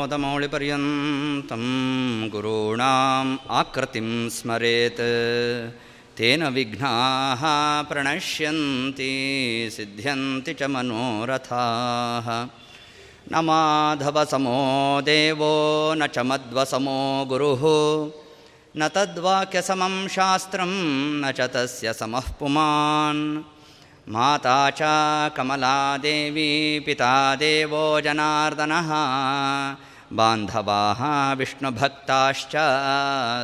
आपादमौलिपर्यन्तं गुरूणाम् आकृतिं स्मरेत्। तेन विघ्नाः प्रणश्यन्ति सिद्ध्यन्ति च मनोरथाः। न माधवसमो देवो न च मध्वसमो गुरुः। न तद्वाक्यसमं शास्त्रं न च तस्य समः पुमान्। माता च कमलादेवी पिता देवो जनार्दनः बान्धवाः विष्णुभक्ताश्च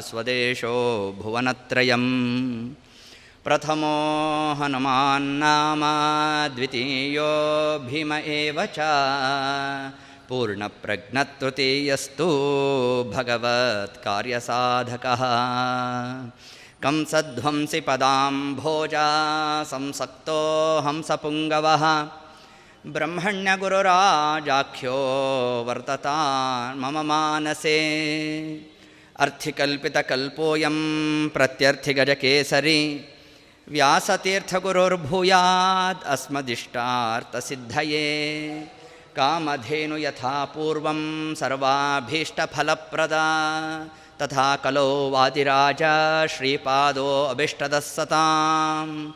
स्वदेशो भुवनत्रयम्। प्रथमो हनुमान्नाम द्वितीयो भीम एव च। पूर्णप्रज्ञतृतीयस्तु भगवत्कार्यसाधकः। कंसध्वंसि पदां भोजा संसक्तो हंसपुङ्गवः ब्रह्मण्यगुरुराजाख्यो वर्तता मम मानसे। अर्थिकल्पितकल्पोऽयं प्रत्यर्थिगजकेसरी। व्यासतीर्थगुरुर्भूयाद् अस्मदिष्टार्थसिद्धये। कामधेनु यथा पूर्वं सर्वाभीष्टफलप्रदा। तथा कलो वादिराज श्रीपादो अभिष्टदः सतां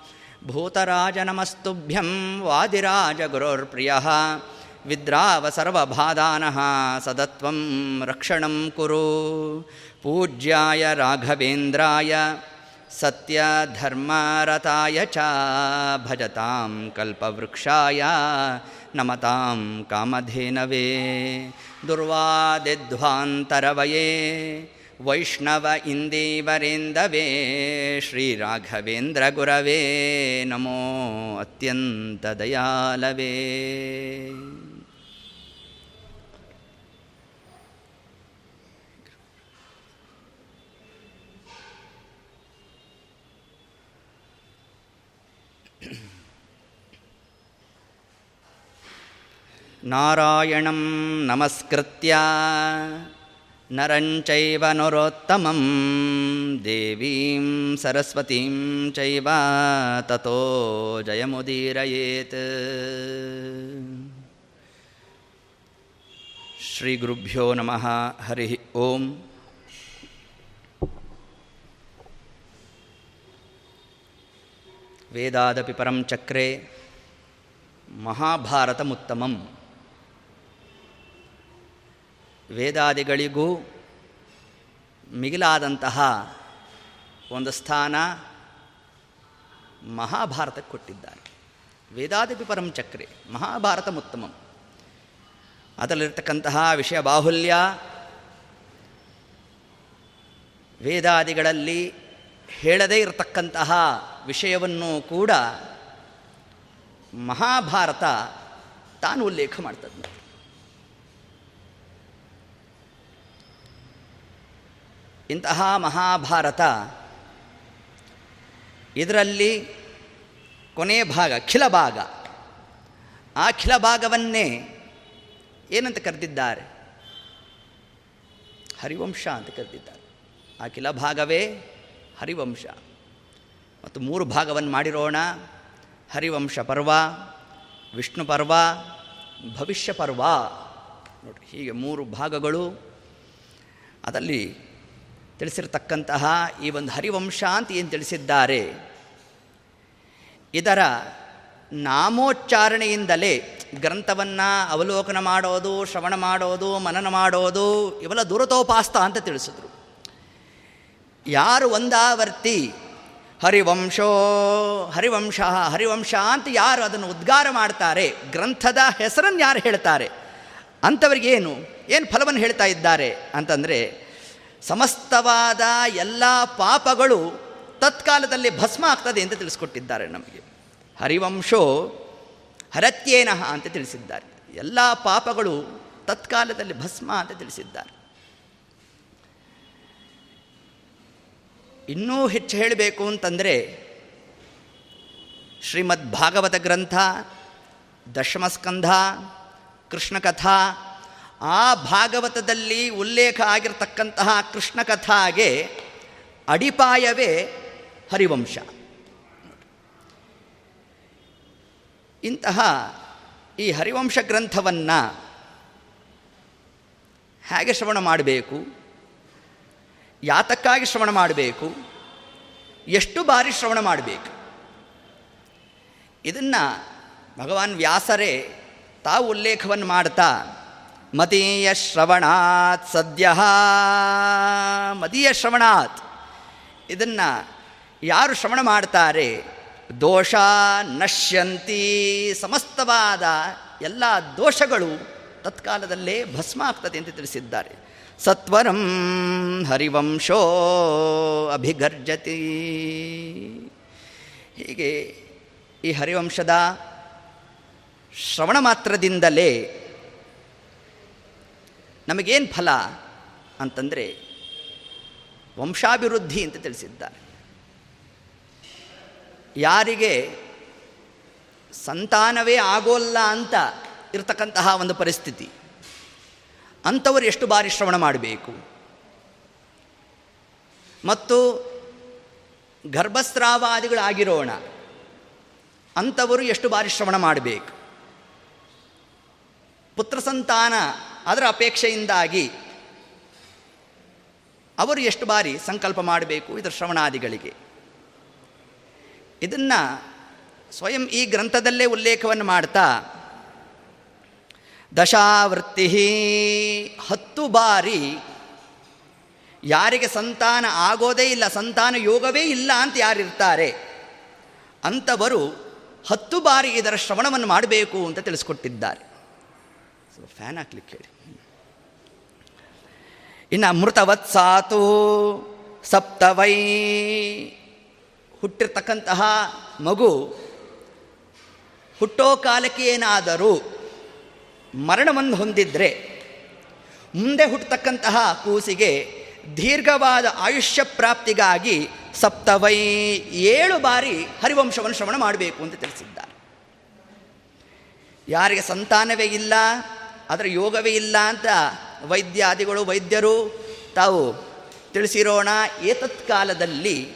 भूतराज नमस्तुभ्यं वादिराजगुरोर्प्रियः। विद्राव सर्वबाधानः सदत्वं रक्षणं कुरु। पूज्याय राघवेन्द्राय सत्यधर्मरताय च भजतां कल्पवृक्षाय नमतां कामधेनवे। दुर्वादिध्वान्तरवये वैष्णव इन्दीवरेन्दवे श्रीराघवेन्द्रगुरवे नमो अत्यन्तदयालवे। नारायणं नमस्कृत्य नरं चैव नरोत्तमं देवीं सरस्वतीं चैव ततो जयमुदीरयेत्। श्रीगुरुभ्यो नमः। हरिः ओम्। वेदादपि परं चक्रे महाभारतमुत्तमम्। ವೇದಾದಿಗಳಿಗೂ ಮಿಗಿಲಾದಂತಹ ಒಂದು ಸ್ಥಾನ ಮಹಾಭಾರತಕ್ಕೆ ಕೊಟ್ಟಿದ್ದಾರೆ ವೇದಾದಿಪಿ ಪರಂ ಚಕ್ರೆ, ಮಹಾಭಾರತ ಉತ್ತಮಂ. ಅದರಲ್ಲಿರ್ತಕ್ಕಂತಹ ವಿಷಯ ಬಾಹುಲ್ಯ, ವೇದಾದಿಗಳಲ್ಲಿ ಹೇಳದೇ ಇರತಕ್ಕಂತಹ ವಿಷಯವನ್ನು ಕೂಡ ಮಹಾಭಾರತ ತಾನು ಉಲ್ಲೇಖ ಮಾಡ್ತದೆ ಇಂತಹ ಮಹಾಭಾರತ. ಇದರಲ್ಲಿ ಕೊನೆ ಭಾಗ, ಖಿಲ ಭಾಗ. ಆ ಖಿಲ ಭಾಗವನ್ನೇ ಏನಂತ ಕರೆದಿದ್ದಾರೆ? ಹರಿವಂಶ ಅಂತ ಕರೆದಿದ್ದಾರೆ. ಆ ಖಿಲ ಭಾಗವೇ ಹರಿವಂಶ. ಮತ್ತು ಮೂರು ಭಾಗವನ್ನು ಮಾಡಿರೋಣ. ಹರಿವಂಶ ಪರ್ವ, ವಿಷ್ಣು ಪರ್ವ, ಭವಿಷ್ಯ ಪರ್ವ. ನೋಡಿ ಹೀಗೆ ಮೂರು ಭಾಗಗಳು. ಅದರಲ್ಲಿ ತಿಳಿಸಿರ್ತಕ್ಕಂತಹ ಈ ಒಂದು ಹರಿವಂಶ ಅಂತ ಏನು ತಿಳಿಸಿದ್ದಾರೆ? ಇದರ ನಾಮೋಚ್ಚಾರಣೆಯಿಂದಲೇ ಗ್ರಂಥವನ್ನು ಅವಲೋಕನ ಮಾಡೋದು, ಶ್ರವಣ ಮಾಡೋದು, ಮನನ ಮಾಡೋದು, ಇವೆಲ್ಲ ದೂರತೋಪಾಸ್ತ ಅಂತ ತಿಳಿಸಿದ್ರು. ಯಾರು ಒಂದಾವರ್ತಿ ಹರಿವಂಶೋ, ಹರಿವಂಶ ಹರಿವಂಶ ಅಂತ ಯಾರು ಅದನ್ನು ಉದ್ಗಾರ ಮಾಡ್ತಾರೆ, ಗ್ರಂಥದ ಹೆಸರನ್ನು ಯಾರು ಹೇಳ್ತಾರೆ, ಅಂಥವ್ರಿಗೇನು, ಏನು ಫಲವನ್ನು ಹೇಳ್ತಾ ಇದ್ದಾರೆ ಅಂತಂದರೆ ಸಮಸ್ತವಾದ ಎಲ್ಲ ಪಾಪಗಳು ತತ್ಕಾಲದಲ್ಲಿ ಭಸ್ಮ ಆಗ್ತದೆ ಅಂತ ತಿಳಿಸ್ಕೊಟ್ಟಿದ್ದಾರೆ ನಮಗೆ. ಹರಿವಂಶೋ ಹರತ್ಯೇನಃ ಅಂತ ತಿಳಿಸಿದ್ದಾರೆ. ಎಲ್ಲ ಪಾಪಗಳು ತತ್ಕಾಲದಲ್ಲಿ ಭಸ್ಮ ಅಂತ ತಿಳಿಸಿದ್ದಾರೆ. ಇನ್ನೂ ಹೆಚ್ಚು ಹೇಳಬೇಕು ಅಂತಂದರೆ ಶ್ರೀಮದ್ ಭಾಗವತ ಗ್ರಂಥ, ದಶಮಸ್ಕಂಧ, ಕೃಷ್ಣಕಥಾ ಆ ಭಾಗವತದಲ್ಲಿ ಉಲ್ಲೇಖ ಆಗಿರತಕ್ಕಂತಹ ಕೃಷ್ಣಕಥಾಗೆ ಅಡಿಪಾಯವೇ ಹರಿವಂಶ. ಇಂತಹ ಈ ಹರಿವಂಶ ಗ್ರಂಥವನ್ನು ಹೇಗೆ ಶ್ರವಣ ಮಾಡಬೇಕು? ಯಾತಕ್ಕಾಗಿ ಶ್ರವಣ ಮಾಡಬೇಕು? ಎಷ್ಟು ಬಾರಿ ಶ್ರವಣ ಮಾಡಬೇಕು? ಇದನ್ನು ಭಗವಾನ್ ವ್ಯಾಸರೇ ತಾವು ಉಲ್ಲೇಖವನ್ನು ಮಾಡ್ತಾ ಮದೀಯ ಶ್ರವಣಾತ್ ಸದ್ಯ. ಮದೀಯ ಶ್ರವಣಾತ್ ಇದನ್ನು ಯಾರು ಶ್ರವಣ ಮಾಡ್ತಾರೆ? ದೋಷ ನಶ್ಯಂತಿ ಸಮಸ್ತವಾದ ಎಲ್ಲ ದೋಷಗಳು ತತ್ಕಾಲದಲ್ಲೇ ಭಸ್ಮ ಆಗ್ತದೆ ಅಂತ ತಿಳಿಸಿದ್ದಾರೆ. ಸತ್ವರಂ ಹರಿವಂಶೋ ಅಭಿಗರ್ಜತಿ. ಹೀಗೆ ಈ ಹರಿವಂಶದ ಶ್ರವಣ ಮಾತ್ರದಿಂದಲೇ ನಮಗೇನು ಫಲ? ಅಂತಂದರೆ ವಂಶಾಭಿವೃದ್ಧಿ ಅಂತ ತಿಳಿಸಿದ್ದಾರೆ. ಯಾರಿಗೆ ಸಂತಾನವೇ ಆಗೋಲ್ಲ ಅಂತ ಇರತಕ್ಕಂತಹ ಒಂದು ಪರಿಸ್ಥಿತಿ. ಅಂಥವರು ಎಷ್ಟು ಬಾರಿ ಶ್ರವಣ ಮಾಡಬೇಕು? ಮತ್ತು ಗರ್ಭಸ್ರಾವಾದಿಗಳಾಗಿರೋಣ, ಅಂಥವರು ಎಷ್ಟು ಬಾರಿ ಶ್ರವಣ ಮಾಡಬೇಕು? ಪುತ್ರ ಸಂತಾನ ಅದರ ಅಪೇಕ್ಷೆಯಿಂದಾಗಿ ಅವರು ಎಷ್ಟು ಬಾರಿ ಸಂಕಲ್ಪ ಮಾಡಬೇಕು ಇದರ ಶ್ರವಣಾದಿಗಳಿಗೆ. ಇದನ್ನು ಸ್ವಯಂ ಈ ಗ್ರಂಥದಲ್ಲೇ ಉಲ್ಲೇಖವನ್ನು ಮಾಡ್ತಾ, ದಶಾವೃತ್ತಿ ಹತ್ತು ಬಾರಿ ಯಾರಿಗೆ ಸಂತಾನ ಆಗೋದೇ ಇಲ್ಲ, ಸಂತಾನ ಯೋಗವೇ ಇಲ್ಲ ಅಂತ ಯಾರಿರ್ತಾರೆ ಅಂಥವರು ಹತ್ತು ಬಾರಿ ಇದರ ಶ್ರವಣವನ್ನು ಮಾಡಬೇಕು ಅಂತ ತಿಳಿಸ್ಕೊಟ್ಟಿದ್ದಾರೆ. ಫ್ಯಾನ್ ಹಾಕ್ಲಿಕ್ಕೆ ಹೇಳಿ. ಇನ್ನು ಅಮೃತವತ್ಸಾತು ಸಪ್ತವೈ ಹುಟ್ಟಿರ್ತಕ್ಕಂತಹ ಮಗು ಹುಟ್ಟೋ ಕಾಲಕ್ಕೆ ಏನಾದರೂ ಮರಣವನ್ನು ಹೊಂದಿದ್ರೆ ಮುಂದೆ ಹುಟ್ಟತಕ್ಕಂತಹ ಕೂಸಿಗೆ ದೀರ್ಘವಾದ ಆಯುಷ್ಯ ಪ್ರಾಪ್ತಿಗಾಗಿ ಸಪ್ತವೈ ಏಳು ಬಾರಿ ಹರಿವಂಶವನ್ನು ಶ್ರವಣ ಮಾಡಬೇಕು ಅಂತ ತಿಳಿಸಿದ್ದಾರೆ. ಯಾರಿಗೆ ಸಂತಾನವೇ ಇಲ್ಲ ಅದರ ಯೋಗವೇ ಇಲ್ಲ ಅಂತ ವೈದ್ಯಾದಿಗಳು, ವೈದ್ಯರು ತಾವು ತಿಳಿಸಿರೋಣ. ಏತತ್ ಕಾಲದಲ್ಲಿ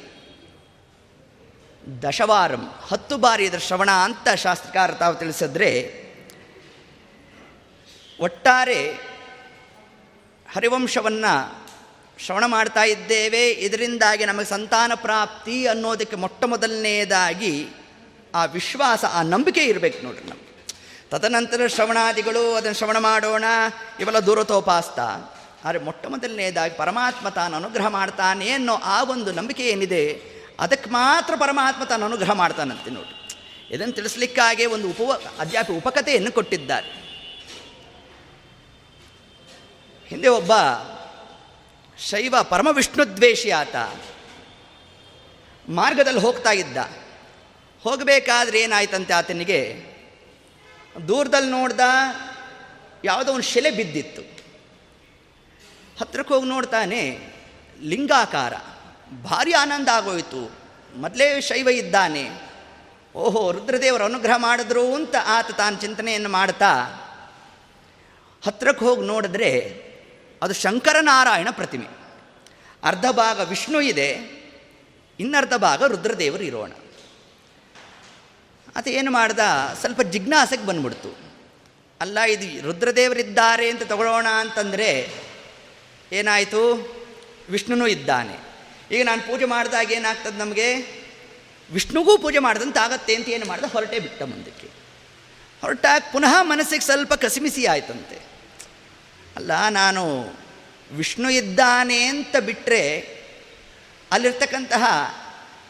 ದಶವಾರಂ, ಹತ್ತು ಬಾರಿ ಇದರ ಶ್ರವಣ ಅಂತ ಶಾಸ್ತ್ರಕಾರ ತಾವು ತಿಳಿಸಿದ್ರೆ, ಒಟ್ಟಾರೆ ಹರಿವಂಶವನ್ನು ಶ್ರವಣ ಮಾಡ್ತಾ ಇದ್ದೇವೆ. ಇದರಿಂದಾಗಿ ನಮಗೆ ಸಂತಾನ ಪ್ರಾಪ್ತಿ ಅನ್ನೋದಕ್ಕೆ ಮೊಟ್ಟ ಮೊದಲನೆಯದಾಗಿ ಆ ವಿಶ್ವಾಸ, ಆ ನಂಬಿಕೆ ಇರಬೇಕು ನೋಡ್ರಿ ನಮಗೆ. ತದನಂತರ ಶ್ರವಣಾದಿಗಳು ಅದನ್ನು ಶ್ರವಣ ಮಾಡೋಣ. ಇವೆಲ್ಲ ದೂರತೋಪಾಸ್ತ. ಆದರೆ ಮೊಟ್ಟ ಮೊದಲನೇದಾಗಿ ಪರಮಾತ್ಮ ತಾನು ಅನುಗ್ರಹ ಮಾಡ್ತಾನೆ ಅನ್ನೋ ಆ ಒಂದು ನಂಬಿಕೆ ಏನಿದೆ, ಅದಕ್ಕೆ ಮಾತ್ರ ಪರಮಾತ್ಮ ತಾನು ಅನುಗ್ರಹ ಮಾಡ್ತಾನಂತೆ ನೋಡಿ. ಇದನ್ನು ತಿಳಿಸ್ಲಿಕ್ಕಾಗೆ ಒಂದು ಉಪ ಅಧ್ಯಾಪ ಉಪಕಥೆಯನ್ನು ಕೊಟ್ಟಿದ್ದಾರೆ. ಹಿಂದೆ ಒಬ್ಬ, ಶೈವ ಪರಮ ವಿಷ್ಣುದ್ವೇಷಿ ಆತ ಮಾರ್ಗದಲ್ಲಿ ಹೋಗ್ತಾ ಇದ್ದ. ಹೋಗಬೇಕಾದ್ರೆ ಏನಾಯ್ತಂತೆ ಆತನಿಗೆ? ದೂರದಲ್ಲಿ ನೋಡ್ದ ಯಾವುದೋ ಒಂದು ಶಿಲೆ ಬಿದ್ದಿತ್ತು. ಹತ್ರಕ್ಕೆ ಹೋಗಿ ನೋಡ್ತಾನೆ, ಲಿಂಗಾಕಾರ, ಭಾರಿ ಆನಂದ ಆಗೋಯಿತು. ಮೊದಲೇ ಶೈವ ಇದ್ದಾನೆ. ಓಹೋ, ರುದ್ರದೇವರು ಅನುಗ್ರಹ ಮಾಡಿದ್ರು ಅಂತ ಆತ ತಾನು ಚಿಂತನೆಯನ್ನು ಮಾಡ್ತಾ, ಹತ್ರಕ್ಕೆ ಹೋಗಿ ನೋಡಿದ್ರೆ ಅದು ಶಂಕರನಾರಾಯಣ ಪ್ರತಿಮೆ. ಅರ್ಧ ಭಾಗ ವಿಷ್ಣು ಇದೆ, ಇನ್ನರ್ಧ ಭಾಗ ರುದ್ರದೇವರು ಇರೋಣ. ಆತ ಏನು ಮಾಡ್ದ? ಸ್ವಲ್ಪ ಜಿಜ್ಞಾಸೆಗೆ ಬಂದ್ಬಿಡ್ತು. ಅಲ್ಲ, ಇದು ರುದ್ರದೇವರಿದ್ದಾರೆ ಅಂತ ತಗೊಳ್ಳೋಣ ಅಂತಂದರೆ ಏನಾಯಿತು? ವಿಷ್ಣುನೂ ಇದ್ದಾನೆ. ಈಗ ನಾನು ಪೂಜೆ ಮಾಡಿದಾಗ ಏನಾಗ್ತದೆ ನಮಗೆ? ವಿಷ್ಣುಗೂ ಪೂಜೆ ಮಾಡ್ದಂತ ಆಗತ್ತೆ ಅಂತ ಏನು ಮಾಡ್ದೆ? ಹೊರಟೇ ಬಿಟ್ಟ ಮುಂದಕ್ಕೆ. ಹೊರಟಾಗ ಪುನಃ ಮನಸ್ಸಿಗೆ ಸ್ವಲ್ಪ ಕಸಿಮಿಸಿ ಆಯ್ತಂತೆ. ಅಲ್ಲ, ನಾನು ವಿಷ್ಣು ಇದ್ದಾನೆ ಅಂತ ಬಿಟ್ಟರೆ ಅಲ್ಲಿರ್ತಕ್ಕಂತಹ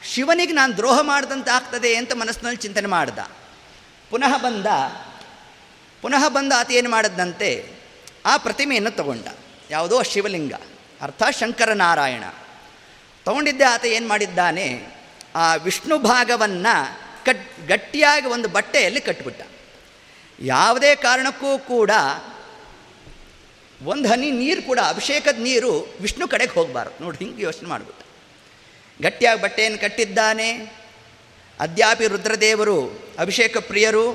ಶಿವನಿಗೆ ನಾನು ದ್ರೋಹ ಮಾಡಿದಂತೆ ಆಗ್ತದೆ ಅಂತ ಮನಸ್ಸಿನಲ್ಲಿ ಚಿಂತನೆ ಮಾಡ್ದ. ಪುನಃ ಬಂದ ಪುನಃ ಬಂದ ಆತ ಏನು ಮಾಡಿದಂತೆ ಆ ಪ್ರತಿಮೆಯನ್ನು ತಗೊಂಡ. ಯಾವುದೋ ಶಿವಲಿಂಗ, ಅರ್ಥ ಶಂಕರನಾರಾಯಣ. ತಗೊಂಡಿದ್ದೆ ಆತ ಏನು ಮಾಡಿದ್ದಾನೆ, ಆ ವಿಷ್ಣು ಭಾಗವನ್ನು ಕಟ್, ಗಟ್ಟಿಯಾಗಿ ಒಂದು ಬಟ್ಟೆಯಲ್ಲಿ ಕಟ್ಟಿಬಿಟ್ಟ ಯಾವುದೇ ಕಾರಣಕ್ಕೂ ಕೂಡ ಒಂದು ಹನಿ ನೀರು ಕೂಡ, ಅಭಿಷೇಕದ ನೀರು ವಿಷ್ಣು ಕಡೆಗೆ ಹೋಗಬಾರ್ದು. ನೋಡಿ ಹಿಂಗೆ ಯೋಚನೆ ಮಾಡಿಬಿಟ್ಟ. ಗಟ್ಟಿಯಾಗಿ ಬಟ್ಟೆಯನ್ನು ಕಟ್ಟಿದ್ದಾನೆ. ಅದ್ಯಾಪಿ ರುದ್ರದೇವರು, ಅಭಿಷೇಕ ಪ್ರಿಯರು,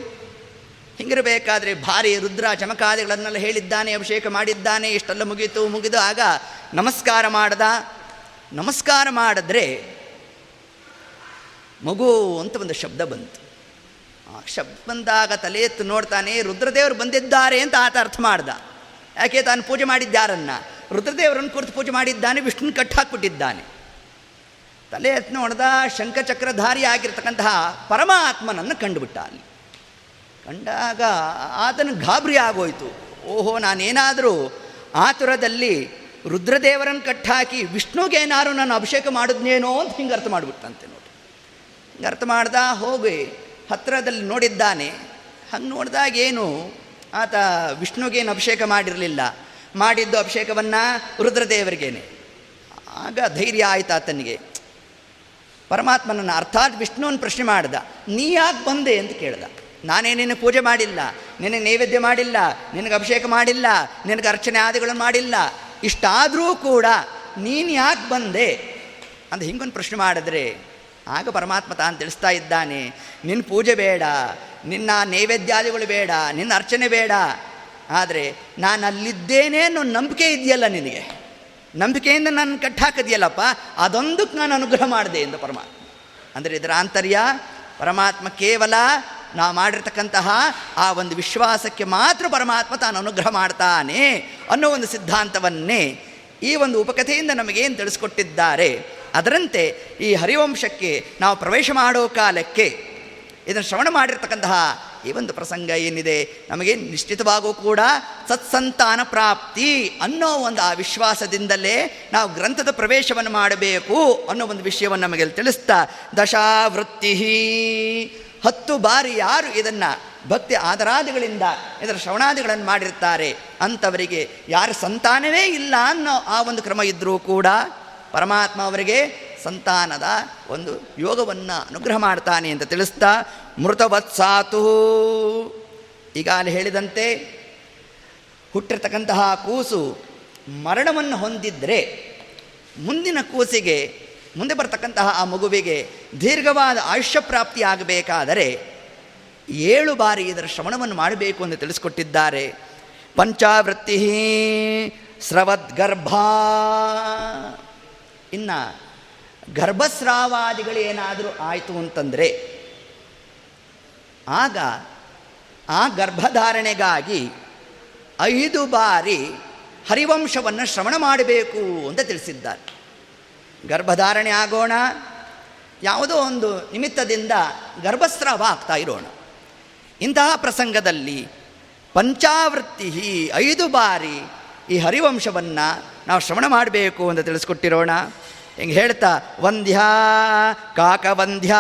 ಹಿಂಗಿರಬೇಕಾದ್ರೆ ಭಾರಿ ರುದ್ರ ಚಮಕಾದಿಗಳನ್ನೆಲ್ಲ ಹೇಳಿದ್ದಾನೆ, ಅಭಿಷೇಕ ಮಾಡಿದ್ದಾನೆ. ಇಷ್ಟೆಲ್ಲ ಮುಗೀತು, ಮುಗಿದು ಆಗ ನಮಸ್ಕಾರ ಮಾಡ್ದ. ನಮಸ್ಕಾರ ಮಾಡಿದ್ರೆ ಮಗು ಅಂತ ಒಂದು ಶಬ್ದ ಬಂತು. ಆ ಶಬ್ದ ಬಂದಾಗ ತಲೆ ಎತ್ತು ನೋಡ್ತಾನೆ, ರುದ್ರದೇವರು ಬಂದಿದ್ದಾರೆ ಅಂತ ಆತ ಅರ್ಥ ಮಾಡ್ದ. ಯಾಕೆ ತಾನು ಪೂಜೆ ಮಾಡಿದ್ದಾರನ್ನ ರುದ್ರದೇವರನ್ನು ಕುರಿತು ಪೂಜೆ ಮಾಡಿದ್ದಾನೆ, ವಿಷ್ಣುನ ಕಟ್ಟು ಹಾಕ್ಬಿಟ್ಟಿದ್ದಾನೆ ತಲೆ ಎತ್ತಿ ನೋಡ್ದ ಶಂಖಚಕ್ರಧಾರಿ ಆಗಿರ್ತಕ್ಕಂತಹ ಪರಮಾತ್ಮನನ್ನು ಕಂಡುಬಿಟ್ಟ ಅಲ್ಲಿ ಕಂಡಾಗ ಆತನ ಗಾಬರಿ ಆಗೋಯ್ತು. ಓಹೋ, ನಾನೇನಾದರೂ ಆತುರದಲ್ಲಿ ರುದ್ರದೇವರನ್ನು ಕಟ್ಟಾಕಿ ವಿಷ್ಣುಗೇನಾದ್ರು ನಾನು ಅಭಿಷೇಕ ಮಾಡಿದ್ನೇನೋ ಅಂತ ಹಿಂಗೆ ಅರ್ಥ ಮಾಡಿಬಿಟ್ಟಂತೆ ನೋಡಿ ಹಿಂಗೆ ಅರ್ಥ ಮಾಡ್ದ, ಹೋಗಿ ಹತ್ತಿರದಲ್ಲಿ ನೋಡಿದ್ದಾನೆ. ಹಂಗೆ ನೋಡಿದಾಗ ಏನು, ಆತ ವಿಷ್ಣುಗೇನು ಅಭಿಷೇಕ ಮಾಡಿರಲಿಲ್ಲ. ಮಾಡಿದ್ದು ಅಭಿಷೇಕವನ್ನು ರುದ್ರದೇವರಿಗೇನೆ. ಆಗ ಧೈರ್ಯ ಆಯ್ತು ಆತನಿಗೆ. ಪರಮಾತ್ಮನನ್ನು ಅರ್ಥಾತ್ ವಿಷ್ಣುವನ್ನ ಪ್ರಶ್ನೆ ಮಾಡ್ದ. ನೀ ಯಾಕೆ ಬಂದೆ ಅಂತ ಕೇಳ್ದ. ನಾನೇ ನಿನ್ನ ಪೂಜೆ ಮಾಡಿಲ್ಲ ನಿನಗೆ ನೈವೇದ್ಯ ಮಾಡಿಲ್ಲ, ನಿನಗೆ ಅಭಿಷೇಕ ಮಾಡಿಲ್ಲ, ನಿನಗೆ ಅರ್ಚನೆ ಆದಿಗಳನ್ನು ಮಾಡಿಲ್ಲ. ಇಷ್ಟಾದರೂ ಕೂಡ ನೀನು ಯಾಕೆ ಬಂದೆ ಅಂತ ಹಿಂಗೊಂದು ಪ್ರಶ್ನೆ ಮಾಡಿದ್ರೆ, ಆಗ ಪರಮಾತ್ಮ ತಾನು ತಿಳಿಸ್ತಾ ಇದ್ದಾನೆ ನಿನ್ನ ಪೂಜೆ ಬೇಡ, ನಿನ್ನ ನೈವೇದ್ಯಾದಿಗಳು ಬೇಡ, ನಿನ್ನ ಅರ್ಚನೆ ಬೇಡ. ಆದರೆ ನಾನು ಅಲ್ಲಿದ್ದೇನೆ ಅನ್ನೋ ನಂಬಿಕೆ ಇದೆಯಲ್ಲ ನಿನಗೆ. ನಂಬಿಕೆಯಿಂದ ನಾನು ಕಟ್ಟಾಕದಿಯಲ್ಲಪ್ಪ ಅದೊಂದಕ್ಕೆ ನಾನು ಅನುಗ್ರಹ ಮಾಡಿದೆ ಎಂದು ಪರಮಾತ್ಮ. ಅಂದರೆ ಇದರ ಆಂತರ್ಯ, ಪರಮಾತ್ಮ ಕೇವಲ ನಾವು ಮಾಡಿರ್ತಕ್ಕಂತಹ ಆ ಒಂದು ವಿಶ್ವಾಸಕ್ಕೆ ಮಾತ್ರ ಪರಮಾತ್ಮ ತಾನು ಅನುಗ್ರಹ ಮಾಡ್ತಾನೆ ಅನ್ನೋ ಒಂದು ಸಿದ್ಧಾಂತವನ್ನೇ ಈ ಒಂದು ಉಪಕಥೆಯಿಂದ ನಮಗೇನು ತಿಳಿಸ್ಕೊಟ್ಟಿದ್ದಾರೆ. ಅದರಂತೆ ಈ ಹರಿವಂಶಕ್ಕೆ ನಾವು ಪ್ರವೇಶ ಮಾಡೋ ಕಾಲಕ್ಕೆ ಇದನ್ನು ಶ್ರವಣ ಮಾಡಿರ್ತಕ್ಕಂತಹ ಈ ಒಂದು ಪ್ರಸಂಗ ಏನಿದೆ? ನಮಗೆ ನಿಶ್ಚಿತವಾಗೂ ಕೂಡ ಸತ್ಸಂತಾನ ಪ್ರಾಪ್ತಿ ಅನ್ನೋ ಒಂದು ಆ ವಿಶ್ವಾಸದಿಂದಲೇ ನಾವು ಗ್ರಂಥದ ಪ್ರವೇಶವನ್ನು ಮಾಡಬೇಕು ಅನ್ನೋ ಒಂದು ವಿಷಯವನ್ನು ನಮಗೆ ತಿಳಿಸ್ತಾ, ದಶಾವೃತ್ತಿ ಹತ್ತು ಬಾರಿ ಯಾರು ಇದನ್ನು ಭಕ್ತಿ ಆದರಾದಿಗಳಿಂದ ಇದರ ಶ್ರವಣಾದಿಗಳನ್ನು ಮಾಡಿರ್ತಾರೆ ಅಂಥವರಿಗೆ ಯಾರ ಸಂತಾನವೇ ಇಲ್ಲ ಅನ್ನೋ ಆ ಒಂದು ಕ್ರಮ ಇದ್ದರೂ ಕೂಡ ಪರಮಾತ್ಮ ಅವರಿಗೆ ಸಂತಾನದ ಒಂದು ಯೋಗವನ್ನು ಅನುಗ್ರಹ ಮಾಡ್ತಾನೆ ಅಂತ ತಿಳಿಸ್ತಾ, ಮೃತವತ್ಸಾತು. ಅಲ್ಲಿ ಹೇಳಿದಂತೆ, ಹುಟ್ಟಿರ್ತಕ್ಕಂತಹ ಕೂಸು ಮರಣವನ್ನು ಹೊಂದಿದ್ದರೆ ಮುಂದಿನ ಕೂಸಿಗೆ, ಮುಂದೆ ಬರ್ತಕ್ಕಂತಹ ಆ ಮಗುವಿಗೆ ದೀರ್ಘವಾದ ಆಯುಷ್ಯ ಪ್ರಾಪ್ತಿಯಾಗಬೇಕಾದರೆ ಏಳು ಬಾರಿ ಇದರ ಶ್ರವಣವನ್ನು ಮಾಡಬೇಕು ಎಂದು ತಿಳಿಸ್ಕೊಟ್ಟಿದ್ದಾರೆ. ಪಂಚಾವೃತ್ತಿ ಸ್ರವದ್ಗರ್ಭ. ಇನ್ನು ಗರ್ಭಸ್ರಾವಾದಿಗಳೇನಾದರೂ ಆಯಿತು ಅಂತಂದರೆ, ಆಗ ಆ ಗರ್ಭಧಾರಣೆಗಾಗಿ ಐದು ಬಾರಿ ಹರಿವಂಶವನ್ನು ಶ್ರವಣ ಮಾಡಬೇಕು ಅಂತ ತಿಳಿಸಿದ್ದಾರೆ. ಗರ್ಭಧಾರಣೆ ಆಗೋಣ, ಯಾವುದೋ ಒಂದು ನಿಮಿತ್ತದಿಂದ ಗರ್ಭಸ್ರಾವ ಆಗ್ತಾ ಇರೋಣ. ಇಂತಹ ಪ್ರಸಂಗದಲ್ಲಿ ಪಂಚಾವೃತ್ತಿ ಐದು ಬಾರಿ ಈ ಹರಿವಂಶವನ್ನು ನಾವು ಶ್ರವಣ ಮಾಡಬೇಕು ಅಂತ ತಿಳಿಸ್ಕೊಟ್ಟಿರೋಣ. ಹಿಂಗೆ ಹೇಳ್ತಾ, ವಂದ್ಯ ಕಾಕವಂದ್ಯ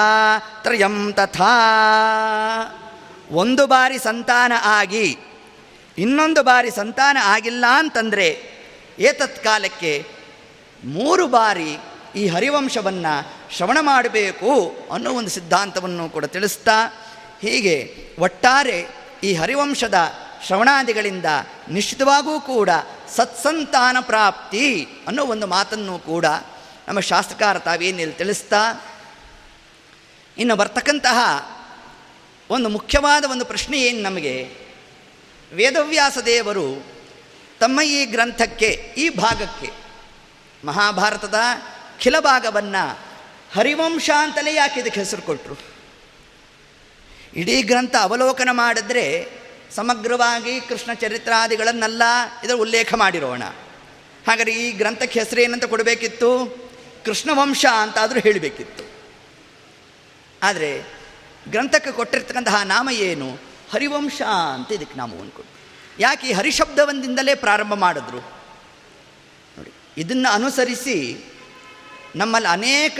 ತ್ರಯಂ ತಥಾ. ಒಂದು ಬಾರಿ ಸಂತಾನ ಆಗಿ, ಇನ್ನೊಂದು ಬಾರಿ ಸಂತಾನ ಆಗಿಲ್ಲ ಅಂತಂದರೆ ಏತತ್ ಕಾಲಕ್ಕೆ ಮೂರು ಬಾರಿ ಈ ಹರಿವಂಶವನ್ನು ಶ್ರವಣ ಮಾಡಬೇಕು ಅನ್ನೋ ಒಂದು ಸಿದ್ಧಾಂತವನ್ನು ಕೂಡ ತಿಳಿಸ್ತಾ, ಹೀಗೆ ಒಟ್ಟಾರೆ ಈ ಹರಿವಂಶದ ಶ್ರವಣಾದಿಗಳಿಂದ ನಿಶ್ಚಿತವಾಗೂ ಕೂಡ ಸತ್ಸಂತಾನ ಪ್ರಾಪ್ತಿ ಅನ್ನೋ ಒಂದು ಮಾತನ್ನು ಕೂಡ ನಮ್ಮ ಶಾಸ್ತ್ರಕಾರ ತಾವೇನಿಲ್ಲಿ ತಿಳಿಸ್ತಾ, ಇನ್ನು ಬರ್ತಕ್ಕಂತಹ ಒಂದು ಮುಖ್ಯವಾದ ಒಂದು ಪ್ರಶ್ನೆ ಏನು ನಮಗೆ? ವೇದವ್ಯಾಸ ದೇವರು ತಮ್ಮ ಈ ಗ್ರಂಥಕ್ಕೆ, ಈ ಭಾಗಕ್ಕೆ, ಮಹಾಭಾರತದ ಖಿಲ ಭಾಗವನ್ನು ಹರಿವಂಶ ಅಂತಲೇ ಯಾಕೆ ಇದಕ್ಕೆ ಹೆಸರು ಕೊಟ್ಟರು ಇಡೀ ಗ್ರಂಥ ಅವಲೋಕನ ಮಾಡಿದ್ರೆ ಸಮಗ್ರವಾಗಿ ಕೃಷ್ಣ ಚರಿತ್ರಾದಿಗಳನ್ನೆಲ್ಲ ಇದರ ಉಲ್ಲೇಖ ಮಾಡಿರೋಣ. ಹಾಗಾದರೆ ಈ ಗ್ರಂಥಕ್ಕೆ ಹೆಸರು ಏನಂತ ಕೊಡಬೇಕಿತ್ತು? ಕೃಷ್ಣವಂಶ ಅಂತಾದರೂ ಹೇಳಬೇಕಿತ್ತು. ಆದರೆ ಗ್ರಂಥಕ್ಕೆ ಕೊಟ್ಟಿರ್ತಕ್ಕಂತಹ ನಾಮ ಏನು? ಹರಿವಂಶ ಅಂತ ಇದಕ್ಕೆ ನಾವು ಅಂದ್ಕೊಂಡು ಯಾಕೆ ಈ ಹರಿಶಬ್ದವೊಂದಿಂದಲೇ ಪ್ರಾರಂಭ ಮಾಡಿದ್ರು? ನೋಡಿ, ಇದನ್ನು ಅನುಸರಿಸಿ ನಮ್ಮಲ್ಲಿ ಅನೇಕ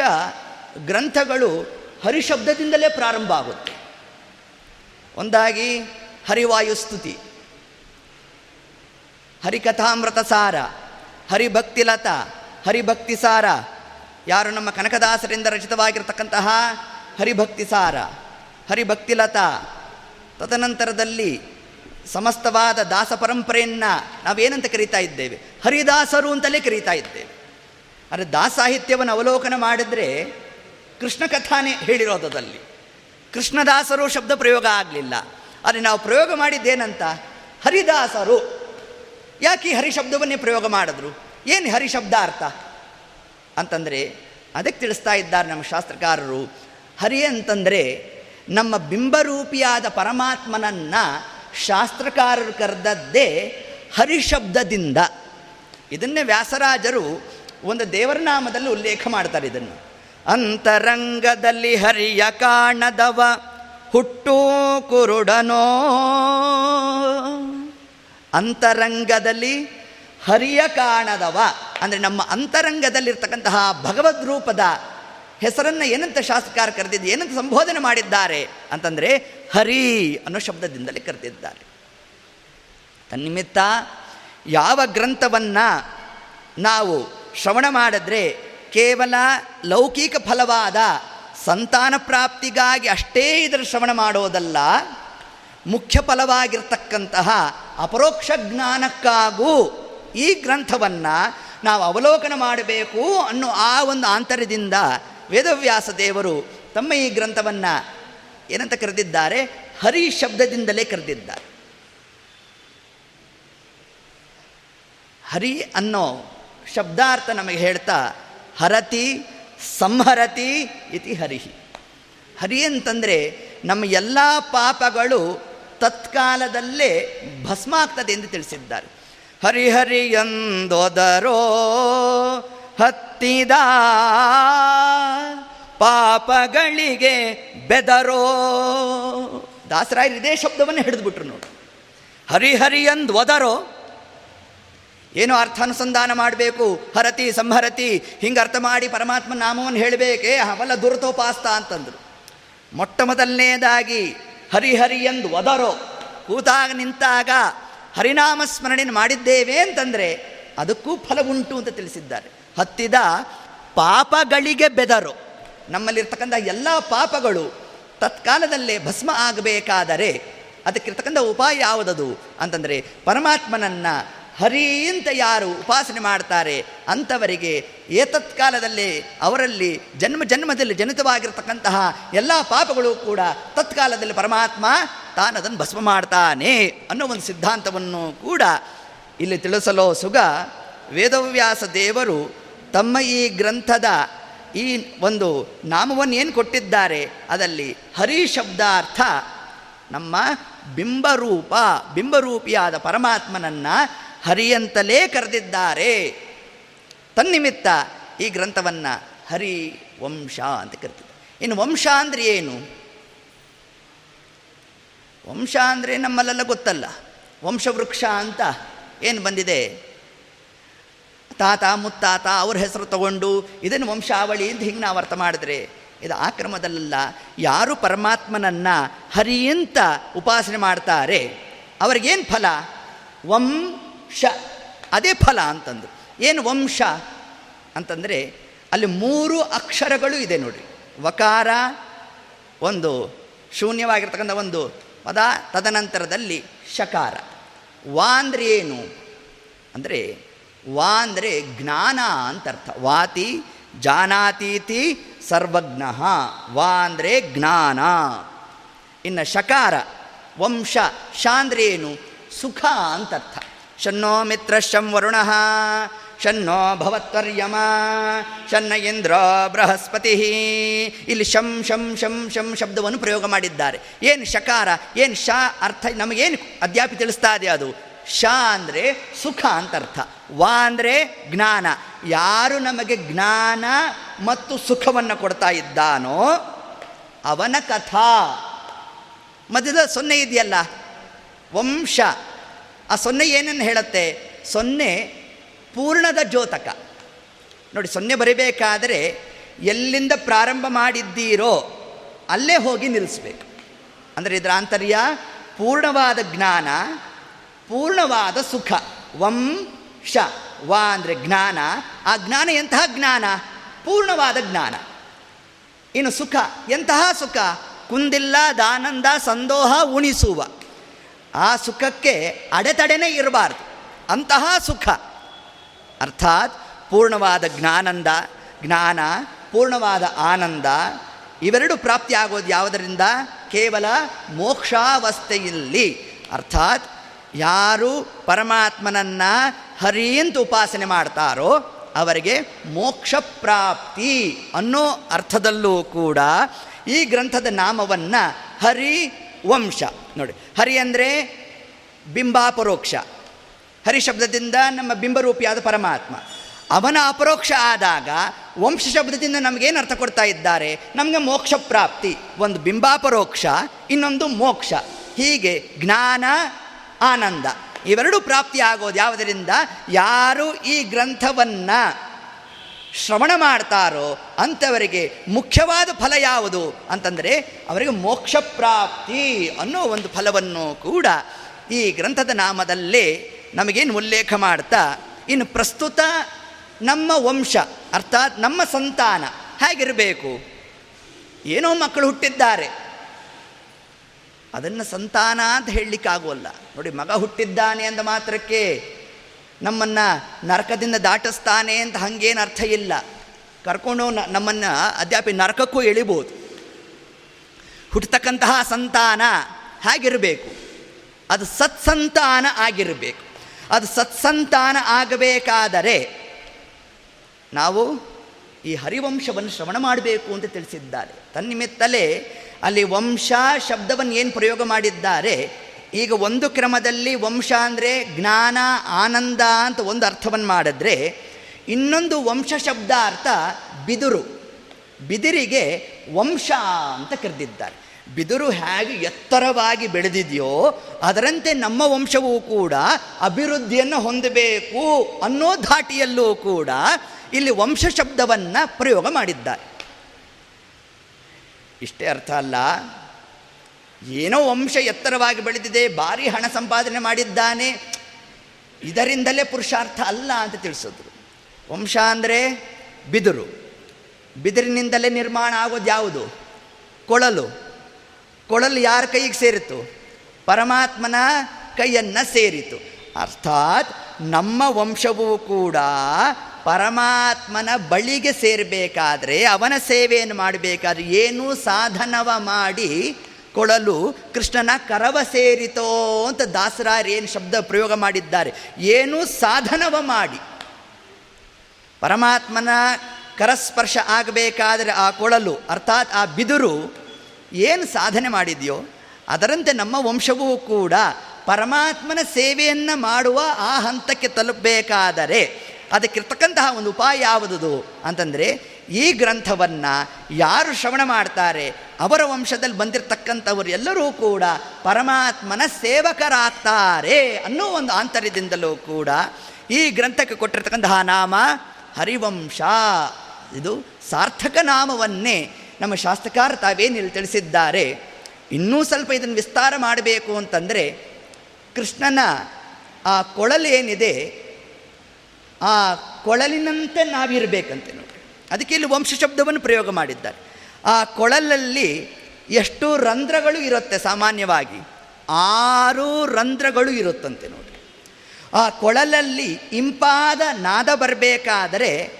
ಗ್ರಂಥಗಳು ಹರಿಶಬ್ದದಿಂದಲೇ ಪ್ರಾರಂಭ ಆಗುತ್ತೆ. ಒಂದಾಗಿ ಹರಿವಾಯುಸ್ತುತಿ ಹರಿಕಥಾಮೃತ ಸಾರ ಹರಿಭಕ್ತಿಲತ ಹರಿಭಕ್ತಿ ಸಾರ ಯಾರು ನಮ್ಮ ಕನಕದಾಸರಿಂದ ರಚಿತವಾಗಿರ್ತಕ್ಕಂತಹ ಹರಿಭಕ್ತಿ ಸಾರ ಹರಿಭಕ್ತಿಲತ. ತದನಂತರದಲ್ಲಿ ಸಮಸ್ತವಾದ ದಾಸ ಪರಂಪರೆಯನ್ನು ನಾವೇನಂತ ಕರೀತಾ ಇದ್ದೇವೆ? ಹರಿದಾಸರು ಅಂತಲೇ ಕರೀತಾ ಇದ್ದೇವೆ. ಆದರೆ ದಾಸ ಸಾಹಿತ್ಯವನ್ನು ಅವಲೋಕನ ಮಾಡಿದರೆ ಕೃಷ್ಣ ಕಥಾನೇ ಹೇಳಿರೋದಲ್ಲಿ ಕೃಷ್ಣದಾಸರು ಶಬ್ದ ಪ್ರಯೋಗ ಆಗಲಿಲ್ಲ. ಆದರೆ ನಾವು ಪ್ರಯೋಗ ಮಾಡಿದ್ದೇನಂತ? ಹರಿದಾಸರು. ಯಾಕೆ ಈ ಹರಿ ಪ್ರಯೋಗ ಮಾಡಿದ್ರು? ಏನು ಹರಿ ಶಬ್ದ ಅರ್ಥ? ಅಂತಂದರೆ, ಅದಕ್ಕೆ ತಿಳಿಸ್ತಾ ಇದ್ದಾರೆ ನಮ್ಮ ಶಾಸ್ತ್ರಕಾರರು, ಹರಿ ಅಂತಂದರೆ ನಮ್ಮ ಬಿಂಬರೂಪಿಯಾದ ಪರಮಾತ್ಮನನ್ನು ಶಾಸ್ತ್ರಕಾರರು ಕರೆದದ್ದೇ ಹರಿಶಬ್ದದಿಂದ. ಇದನ್ನೇ ವ್ಯಾಸರಾಜರು ಒಂದು ದೇವರ ನಾಮದಲ್ಲಿ ಉಲ್ಲೇಖ ಮಾಡ್ತಾರೆ ಇದನ್ನು. ಅಂತರಂಗದಲ್ಲಿ ಹರಿಯ ಕಾಣದವ ಹುಟ್ಟು ಕುರುಡನೋ. ಅಂತರಂಗದಲ್ಲಿ ಹರಿಯ ಕಾಣದವ. ಅಂದರೆ ನಮ್ಮ ಅಂತರಂಗದಲ್ಲಿರ್ತಕ್ಕಂತಹ ಭಗವದ್ ರೂಪದ ಹೆಸರನ್ನು ಏನಂತ ಶಾಸ್ತ್ರಕಾರ ಕರೆದಿದ್ದು, ಏನಂತ ಸಂಬೋಧನೆ ಮಾಡಿದ್ದಾರೆ ಅಂತಂದರೆ ಹರಿ ಅನ್ನೋ ಶಬ್ದದಿಂದಲೇ ಕರೆದಿದ್ದಾರೆ. ತನ್ನಿಮಿತ್ತ ಯಾವ ಗ್ರಂಥವನ್ನು ನಾವು ಶ್ರವಣ ಮಾಡಿದ್ರೆ ಕೇವಲ ಲೌಕಿಕ ಫಲವಾದ ಸಂತಾನ ಪ್ರಾಪ್ತಿಗಾಗಿ ಅಷ್ಟೇ ಇದರ ಶ್ರವಣ ಮಾಡೋದಲ್ಲ, ಮುಖ್ಯ ಫಲವಾಗಿರ್ತಕ್ಕಂತಹ ಅಪರೋಕ್ಷ ಜ್ಞಾನಕ್ಕಾಗೂ ಈ ಗ್ರಂಥವನ್ನು ನಾವು ಅವಲೋಕನ ಮಾಡಬೇಕು ಅನ್ನೋ ಆ ಒಂದು ಆಂತರ್ಯದಿಂದ ವೇದವ್ಯಾಸ ದೇವರು ತಮ್ಮ ಈ ಗ್ರಂಥವನ್ನು ಏನಂತ ಕರೆದಿದ್ದಾರೆ? ಹರಿ ಶಬ್ದದಿಂದಲೇ ಕರೆದಿದ್ದಾರೆ. ಹರಿ ಅನ್ನೋ ಶಬ್ದಾರ್ಥ ನಮಗೆ ಹೇಳ್ತಾ, ಹರತಿ ಸಂಹರತಿ ಇತಿ ಹರಿಹಿ. ಹರಿ ಅಂತಂದರೆ ನಮ್ಮ ಎಲ್ಲ ಪಾಪಗಳು ತತ್ಕಾಲದಲ್ಲೇ ಭಸ್ಮ ಆಗ್ತದೆ ಎಂದು ತಿಳಿಸಿದ್ದಾರೆ. ಹರಿಹರಿ ಎಂದೋದರೋ ಹತ್ತಿದ ಪಾಪಗಳಿಗೆ ಬೆದರೋ. ದಾಸರಾಯರು ಇದೇ ಶಬ್ದವನ್ನು ಹಿಡಿದ್ಬಿಟ್ರು ನೋಡಿ. ಹರಿಹರಿ ಅಂದ್ ಒದರೋ ಏನು ಅರ್ಥಾನುಸಂಧಾನ ಮಾಡಬೇಕು? ಹರತಿ, ಸಂಹರತಿ, ಹಿಂಗೆ ಅರ್ಥ ಮಾಡಿ ಪರಮಾತ್ಮ ನಾಮವನ್ನು ಹೇಳಬೇಕೇ. ಅವಲ್ಲ ದುರ್ತೋಪಾಸ್ತ ಅಂತಂದರು. ಮೊಟ್ಟ ಮೊದಲನೇದಾಗಿ ಹರಿಹರಿ ಎಂದು ಒದರೋ, ಕೂತಾಗ ನಿಂತಾಗ ಹರಿನಾಮ ಸ್ಮರಣೆ ಮಾಡಿದ್ದೇವೆ ಅಂತಂದರೆ ಅದಕ್ಕೂ ಫಲ ಉಂಟು ಅಂತ ತಿಳಿಸಿದ್ದಾರೆ. ಹತ್ತಿದ ಪಾಪಗಳಿಗೆ ಬೆದರು. ನಮ್ಮಲ್ಲಿರ್ತಕ್ಕಂಥ ಎಲ್ಲ ಪಾಪಗಳು ತತ್ಕಾಲದಲ್ಲೇ ಭಸ್ಮ ಆಗಬೇಕಾದರೆ ಅದಕ್ಕಿರ್ತಕ್ಕಂಥ ಉಪಾಯ ಯಾವುದದು ಅಂತಂದರೆ ಪರಮಾತ್ಮನನ್ನು ಹರಿ ಅಂತ ಯಾರು ಉಪಾಸನೆ ಮಾಡ್ತಾರೆ ಅಂಥವರಿಗೆ ಏತತ್ಕಾಲದಲ್ಲಿ ಅವರಲ್ಲಿ ಜನ್ಮ ಜನ್ಮದಲ್ಲಿ ಜನಿತವಾಗಿರ್ತಕ್ಕಂತಹ ಎಲ್ಲ ಪಾಪಗಳು ಕೂಡ ತತ್ಕಾಲದಲ್ಲಿ ಪರಮಾತ್ಮ ತಾನದನ್ನು ಭಸ್ಮ ಮಾಡ್ತಾನೆ ಅನ್ನೋ ಒಂದು ಸಿದ್ಧಾಂತವನ್ನು ಕೂಡ ಇಲ್ಲಿ ತಿಳಿಸಲೋ ಸುಗ ವೇದವ್ಯಾಸ ದೇವರು ತಮ್ಮ ಈ ಗ್ರಂಥದ ಈ ಒಂದು ನಾಮವನ್ನು ಏನು ಕೊಟ್ಟಿದ್ದಾರೆ ಅದರಲ್ಲಿ ಹರಿ ಶಬ್ದಾರ್ಥ ನಮ್ಮ ಬಿಂಬರೂಪ, ಬಿಂಬರೂಪಿಯಾದ ಪರಮಾತ್ಮನನ್ನು ಹರಿಯಂತಲೇ ಕರೆದಿದ್ದಾರೆ. ತನ್ನಿಮಿತ್ತ ಈ ಗ್ರಂಥವನ್ನು ಹರಿ ವಂಶ ಅಂತ ಕರಿತಿದ್ದಾರೆ ಇನ್ನು ವಂಶ ಅಂದರೆ ಏನು? ವಂಶ ಅಂದರೆ ನಮ್ಮಲ್ಲೆಲ್ಲ ಗೊತ್ತಲ್ಲ. ವಂಶವೃಕ್ಷ ಅಂತ ಏನು ಬಂದಿದೆ? ತಾತ, ಮುತ್ತಾತ ಅವ್ರ ಹೆಸರು ತಗೊಂಡು ಇದನ್ನು ವಂಶಾವಳಿ ಅಂತ ಹಿಂಗೆ ನಾವು ಅರ್ಥ ಮಾಡಿದ್ರೆ ಇದು ಆ ಯಾರು ಪರಮಾತ್ಮನನ್ನು ಹರಿಯಂತ ಉಪಾಸನೆ ಮಾಡ್ತಾರೆ, ಅವ್ರಿಗೇನು ಫಲ? ವಂಶ ಅದೇ ಫಲ ಅಂತಂದು ಏನು ವಂಶ ಅಂತಂದರೆ ಅಲ್ಲಿ ಮೂರು ಅಕ್ಷರಗಳು ಇದೆ ನೋಡಿ ವಕಾರ, ಒಂದು ಶೂನ್ಯವಾಗಿರ್ತಕ್ಕಂಥ ಒಂದು ಪದ, ತದನಂತರದಲ್ಲಿ ಶಕಾರ. ವಾ ಅಂದರೆ ಏನು? ಅಂದರೆ ವಾ ಅಂದರೆ ಜ್ಞಾನ ಅಂತ ಅರ್ಥ. ವಾತಿ, ಜಾನಾತೀತಿ, ಸರ್ವಜ್ಞ. ವಾ ಅಂದರೆ ಜ್ಞಾನ. ಇನ್ನು ಶಕಾರ, ವಂಶ ಶಾಂದ್ರೇನು ಸುಖ ಅಂತ ಅರ್ಥ. ಶನ್ನೋ ಮಿತ್ರ ಶಂ ವರುಣ, ಶನ್ನೋ ಭವತ್ವರ್ಯಮ, ಶನ್ನ ಇಂದ್ರ ಬೃಹಸ್ಪತಿ. ಇಲ್ಲಿ ಶಂ ಶಂ ಶಂ ಶಂ ಶಬ್ದವನ್ನು ಪ್ರಯೋಗ ಮಾಡಿದ್ದಾರೆ. ಏನು ಶಕಾರ, ಏನು ಶ ಅರ್ಥ, ನಮಗೇನು ಅದ್ಯಾಪಿ ತಿಳಿಸ್ತಾ ಇದೆ ಅದು? ಶ ಅಂದರೆ ಸುಖ ಅಂತ ಅರ್ಥ. ವಾ ಅಂದರೆ ಜ್ಞಾನ. ಯಾರು ನಮಗೆ ಜ್ಞಾನ ಮತ್ತು ಸುಖವನ್ನು ಕೊಡ್ತಾ ಇದ್ದಾನೋ ಅವನ ಕಥಾ. ಮಧ್ಯದ ಸೊನ್ನೆ ಇದೆಯಲ್ಲ? ವಂಶ. ಆ ಸೊನ್ನೆ ಏನನ್ನು ಹೇಳುತ್ತೆ? ಸೊನ್ನೆ ಪೂರ್ಣದ ಜ್ಯೋತಕ ನೋಡಿ, ಸೊನ್ನೆ ಬರಿಬೇಕಾದರೆ ಎಲ್ಲಿಂದ ಪ್ರಾರಂಭ ಮಾಡಿದ್ದೀರೋ ಅಲ್ಲೇ ಹೋಗಿ ನಿಲ್ಲಿಸ್ಬೇಕು. ಅಂದರೆ ಇದರ ಆಂತರ್ಯ ಪೂರ್ಣವಾದ ಜ್ಞಾನ, ಪೂರ್ಣವಾದ ಸುಖ. ವಂ ಶ, ವಾ ಅಂದರೆ ಜ್ಞಾನ. ಆ ಜ್ಞಾನ ಎಂತಹ ಜ್ಞಾನ? ಪೂರ್ಣವಾದ ಜ್ಞಾನ. ಇನ್ನು ಸುಖ, ಎಂತಹ ಸುಖ? ಕುಂದಿಲ್ಲ ದಾನಂದ ಸಂದೋಹ ಉಣಿಸುವ. ಆ ಸುಖಕ್ಕೆ ಅಡೆತಡೆನೇ ಇರಬಾರ್ದು. ಅಂತಹ ಸುಖ. ಅರ್ಥಾತ್ ಪೂರ್ಣವಾದ ಜ್ಞಾನಂದ, ಜ್ಞಾನ, ಪೂರ್ಣವಾದ ಆನಂದ, ಇವೆರಡು ಪ್ರಾಪ್ತಿಯಾಗೋದು ಯಾವುದರಿಂದ? ಕೇವಲ ಮೋಕ್ಷಾವಸ್ಥೆಯಲ್ಲಿ. ಅರ್ಥಾತ್ ಯಾರು ಪರಮಾತ್ಮನನ್ನು ಹರಿ ಉಪಾಸನೆ ಮಾಡ್ತಾರೋ ಅವರಿಗೆ ಮೋಕ್ಷ ಪ್ರಾಪ್ತಿ ಅನ್ನೋ ಅರ್ಥದಲ್ಲೂ ಕೂಡ ಈ ಗ್ರಂಥದ ನಾಮವನ್ನು ಹರಿ ವಂಶ. ನೋಡಿ. ಹರಿ ಅಂದರೆ ಬಿಂಬಾಪರೋಕ್ಷ ಹರಿಶಬ್ದದಿಂದ ನಮ್ಮ ಬಿಂಬರೂಪಿಯಾದ ಪರಮಾತ್ಮ. ಅವನ ಅಪರೋಕ್ಷ ಆದಾಗ ವಂಶ ಶಬ್ದದಿಂದ ನಮಗೇನು ಅರ್ಥ ಕೊಡ್ತಾ ಇದ್ದಾರೆ? ನಮಗೆ ಮೋಕ್ಷ ಪ್ರಾಪ್ತಿ. ಒಂದು ಬಿಂಬಾಪರೋಕ್ಷ ಇನ್ನೊಂದು ಮೋಕ್ಷ. ಹೀಗೆ ಜ್ಞಾನ, ಆನಂದ. ಇವೆರಡೂ ಪ್ರಾಪ್ತಿ ಆಗೋದು ಯಾವುದರಿಂದ ಯಾರು ಈ ಗ್ರಂಥವನ್ನು ಶ್ರವಣ ಮಾಡ್ತಾರೋ ಅಂಥವರಿಗೆ ಮುಖ್ಯವಾದ ಫಲ ಯಾವುದು ಅಂತಂದರೆ ಅವರಿಗೆ ಮೋಕ್ಷ ಪ್ರಾಪ್ತಿ ಅನ್ನೋ ಒಂದು ಫಲವನ್ನು ಕೂಡ ಈ ಗ್ರಂಥದ ನಾಮದಲ್ಲೇ ನಮಗೇನು ಉಲ್ಲೇಖ ಮಾಡ್ತಾ, ಇನ್ನು ಪ್ರಸ್ತುತ ನಮ್ಮ ವಂಶ, ಅರ್ಥಾತ್ ನಮ್ಮ ಸಂತಾನ ಹೇಗಿರಬೇಕು? ಏನೋ ಮಕ್ಕಳು ಹುಟ್ಟಿದ್ದಾರೆ. ಅದನ್ನು ಸಂತಾನ ಅಂತ ಹೇಳಲಿಕ್ಕಾಗೋಲ್ಲ ನೋಡಿ, ಮಗ ಹುಟ್ಟಿದ್ದಾನೆ ಅಂದ ಮಾತ್ರಕ್ಕೆ ನಮ್ಮನ್ನು ನರಕದಿಂದ ದಾಟಿಸ್ತಾನೆ ಅಂತ ಹಂಗೇನು ಅರ್ಥ ಇಲ್ಲ. ಕರ್ಕೊಂಡು ನಮ್ಮನ್ನು ಅದ್ಯಾಪಿ ನರಕಕ್ಕೂ ಎಳಿಬೋದು. ಹುಟ್ಟತಕ್ಕಂತಹ ಸಂತಾನ ಹೇಗಿರಬೇಕು. ಅದು ಸತ್ಸಂತಾನ ಆಗಿರಬೇಕು. ಅದು ಸತ್ಸಂತಾನ ಆಗಬೇಕಾದರೆ ನಾವು ಈ ಹರಿವಂಶವನ್ನು ಶ್ರವಣ ಮಾಡಬೇಕು ಅಂತ ತಿಳಿಸಿದ್ದಾರೆ. ತನ್ನಿಮಿತ್ತಲೇ ಅಲ್ಲಿ ವಂಶ ಶಬ್ದವನ್ನು ಏನು ಪ್ರಯೋಗ ಮಾಡಿದ್ದಾರೆ? ಈಗ ಒಂದು ಕ್ರಮದಲ್ಲಿ ವಂಶ ಅಂದರೆ ಜ್ಞಾನ, ಆನಂದ ಅಂತ ಒಂದು ಅರ್ಥವನ್ನು ಮಾಡಿದ್ರೆ ಇನ್ನೊಂದು ವಂಶ ಶಬ್ದ ಅರ್ಥ ಬಿದುರು. ಬಿದಿರಿಗೆ ವಂಶ ಅಂತ ಕರೆದಿದ್ದಾರೆ. ಬಿದುರು ಹೇಗೆ ಎತ್ತರವಾಗಿ ಬೆಳೆದಿದೆಯೋ ಅದರಂತೆ ನಮ್ಮ ವಂಶವೂ ಕೂಡ ಅಭಿವೃದ್ಧಿಯನ್ನು ಹೊಂದಬೇಕು ಅನ್ನೋ ಧಾಟಿಯಲ್ಲೂ ಕೂಡ ಇಲ್ಲಿ ವಂಶ ಶಬ್ದವನ್ನು ಪ್ರಯೋಗ ಮಾಡಿದ್ದಾರೆ. ಇಷ್ಟೇ ಅರ್ಥ ಅಲ್ಲ? ಏನೋ ವಂಶ ಎತ್ತರವಾಗಿ ಬೆಳೆದಿದೆ, ಭಾರಿ ಹಣ ಸಂಪಾದನೆ ಮಾಡಿದ್ದಾನೆ. ಇದರಿಂದಲೇ ಪುರುಷಾರ್ಥ ಅಲ್ಲ ಅಂತ ತಿಳಿಸಿದ್ರು. ವಂಶ ಅಂದರೆ ಬಿದಿರು. ಬಿದಿರಿನಿಂದಲೇ ನಿರ್ಮಾಣ ಆಗೋದು ಯಾವುದು? ಕೊಳಲು. ಕೊಳಲು ಯಾರ ಕೈಗೆ ಸೇರಿತು ಪರಮಾತ್ಮನ ಕೈಯನ್ನು ಸೇರಿತು ಅರ್ಥಾತ್ ನಮ್ಮ ವಂಶವೂ ಕೂಡ ಪರಮಾತ್ಮನ ಬಳಿಗೆ ಸೇರಬೇಕಾದ್ರೆ ಅವನ ಸೇವೆಯನ್ನು ಮಾಡಬೇಕಾದ್ರೆ ಏನೂ ಸಾಧನವ ಮಾಡಿ ಕೊಳಲು ಕೃಷ್ಣನ ಕರವ ಸೇರಿತೋ ಅಂತ ದಾಸರಾರು ಏನು ಶಬ್ದ ಪ್ರಯೋಗ ಮಾಡಿದ್ದಾರೆ. ಏನು ಸಾಧನವ ಮಾಡಿ. ಪರಮಾತ್ಮನ ಕರಸ್ಪರ್ಶ ಆಗಬೇಕಾದರೆ ಆ ಕೊಳಲು, ಅರ್ಥಾತ್ ಆ ಬಿದುರು ಏನು ಸಾಧನೆ ಮಾಡಿದೆಯೋ, ಅದರಂತೆ ನಮ್ಮ ವಂಶವೂ ಕೂಡ ಪರಮಾತ್ಮನ ಸೇವೆಯನ್ನು ಮಾಡುವ ಆ ಹಂತಕ್ಕೆ ತಲುಪಬೇಕಾದರೆ ಅದಕ್ಕಿರ್ತಕ್ಕಂತಹ ಒಂದು ಉಪಾಯ ಯಾವುದುದು ಅಂತಂದರೆ ಈ ಗ್ರಂಥವನ್ನು ಯಾರು ಶ್ರವಣ ಮಾಡ್ತಾರೆ, ಅವರ ವಂಶದಲ್ಲಿ ಬಂದಿರತಕ್ಕಂಥವರು ಎಲ್ಲರೂ ಕೂಡ ಪರಮಾತ್ಮನ ಸೇವಕರಾಗ್ತಾರೆ ಅನ್ನೋ ಒಂದು ಆಂತರ್ಯದಿಂದಲೂ ಕೂಡ ಈ ಗ್ರಂಥಕ್ಕೆ ಕೊಟ್ಟಿರ್ತಕ್ಕಂತಹ ನಾಮ ಹರಿವಂಶ. ಇದು ಸಾರ್ಥಕ ನಾಮವನ್ನೇ ನಮ್ಮ ಶಾಸ್ತ್ರಕಾರ ತಾವೇನಿಲ್ಲಿ ತಿಳಿಸಿದ್ದಾರೆ. ಇನ್ನೂ ಸ್ವಲ್ಪ ಇದನ್ನು ವಿಸ್ತಾರ ಮಾಡಬೇಕು ಅಂತಂದರೆ ಕೃಷ್ಣನ ಆ ಕೊಳಲೇನಿದೆ, ಆ ಕೊಳಲಿನಂತೆ ನಾವಿರಬೇಕಂತೆ ಅದಕ್ಕೆ ಇಲ್ಲಿ ವಂಶ ಶಬ್ದವನ್ನು ಪ್ರಯೋಗ ಮಾಡಿದ್ದಾರೆ. ಆ ಕೊಳಲಲ್ಲಿ ಎಷ್ಟು ರಂಧ್ರಗಳು ಇರುತ್ತೆ ಸಾಮಾನ್ಯವಾಗಿ. ಆರು ರಂಧ್ರಗಳು ಇರುತ್ತಂತೆ ನೋಡಿ. ಆ ಕೊಳಲಲ್ಲಿ ಇಂಪಾದ ನಾದ ಬರಬೇಕಾದರೆ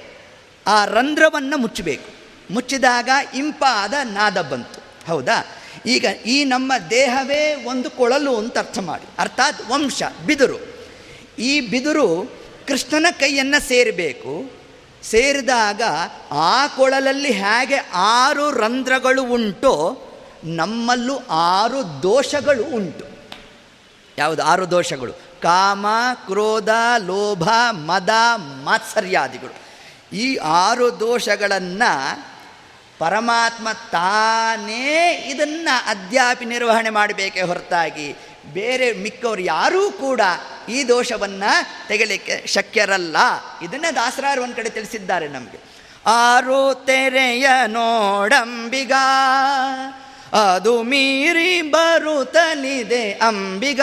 ಆ ರಂಧ್ರವನ್ನು ಮುಚ್ಚಬೇಕು. ಮುಚ್ಚಿದಾಗ ಇಂಪಾದ ನಾದ ಬಂತು. ಹೌದಾ? ಈಗ ಈ ನಮ್ಮ ದೇಹವೇ ಒಂದು ಕೊಳಲು ಅಂತ ಅರ್ಥ ಮಾಡಿ. ಅರ್ಥಾತ್ ವಂಶ, ಬಿದುರು. ಈ ಬಿದುರು ಕೃಷ್ಣನ ಕೈಯನ್ನು ಸೇರಬೇಕು. ಸೇರಿದಾಗ ಆ ಕೊಳಲಲ್ಲಿ ಹೇಗೆ ಆರು ರಂಧ್ರಗಳು ಉಂಟೋ, ನಮ್ಮಲ್ಲೂ ಆರು ದೋಷಗಳು ಉಂಟು. ಯಾವುದು? ಆರು ದೋಷಗಳು. ಕಾಮ, ಕ್ರೋಧ, ಲೋಭ, ಮದ, ಮಾತ್ಸರ್ಯಾದಿಗಳು. ಈ ಆರು ದೋಷಗಳನ್ನು ಪರಮಾತ್ಮ ತಾನೇ ಇದನ್ನು ಅದ್ಯಾಪಿ ನಿರ್ವಹಣೆ ಮಾಡಬೇಕೇ ಹೊರತಾಗಿ ಬೇರೆ ಮಿಕ್ಕವರು ಯಾರೂ ಕೂಡ ಈ ದೋಷವನ್ನು ತೆಗಲಿಕ್ಕೆ ಶಕ್ಯರಲ್ಲ. ಇದನ್ನೇ ದಾಸರಾರು ಒಂದು ಕಡೆ ತಿಳಿಸಿದ್ದಾರೆ ನಮಗೆ. ಆರು ತೆರೆಯ ನೋಡಂಬಿಗ, ಅದು ಮೀರಿ ಬರುತ್ತಲಿದೆ ಅಂಬಿಗ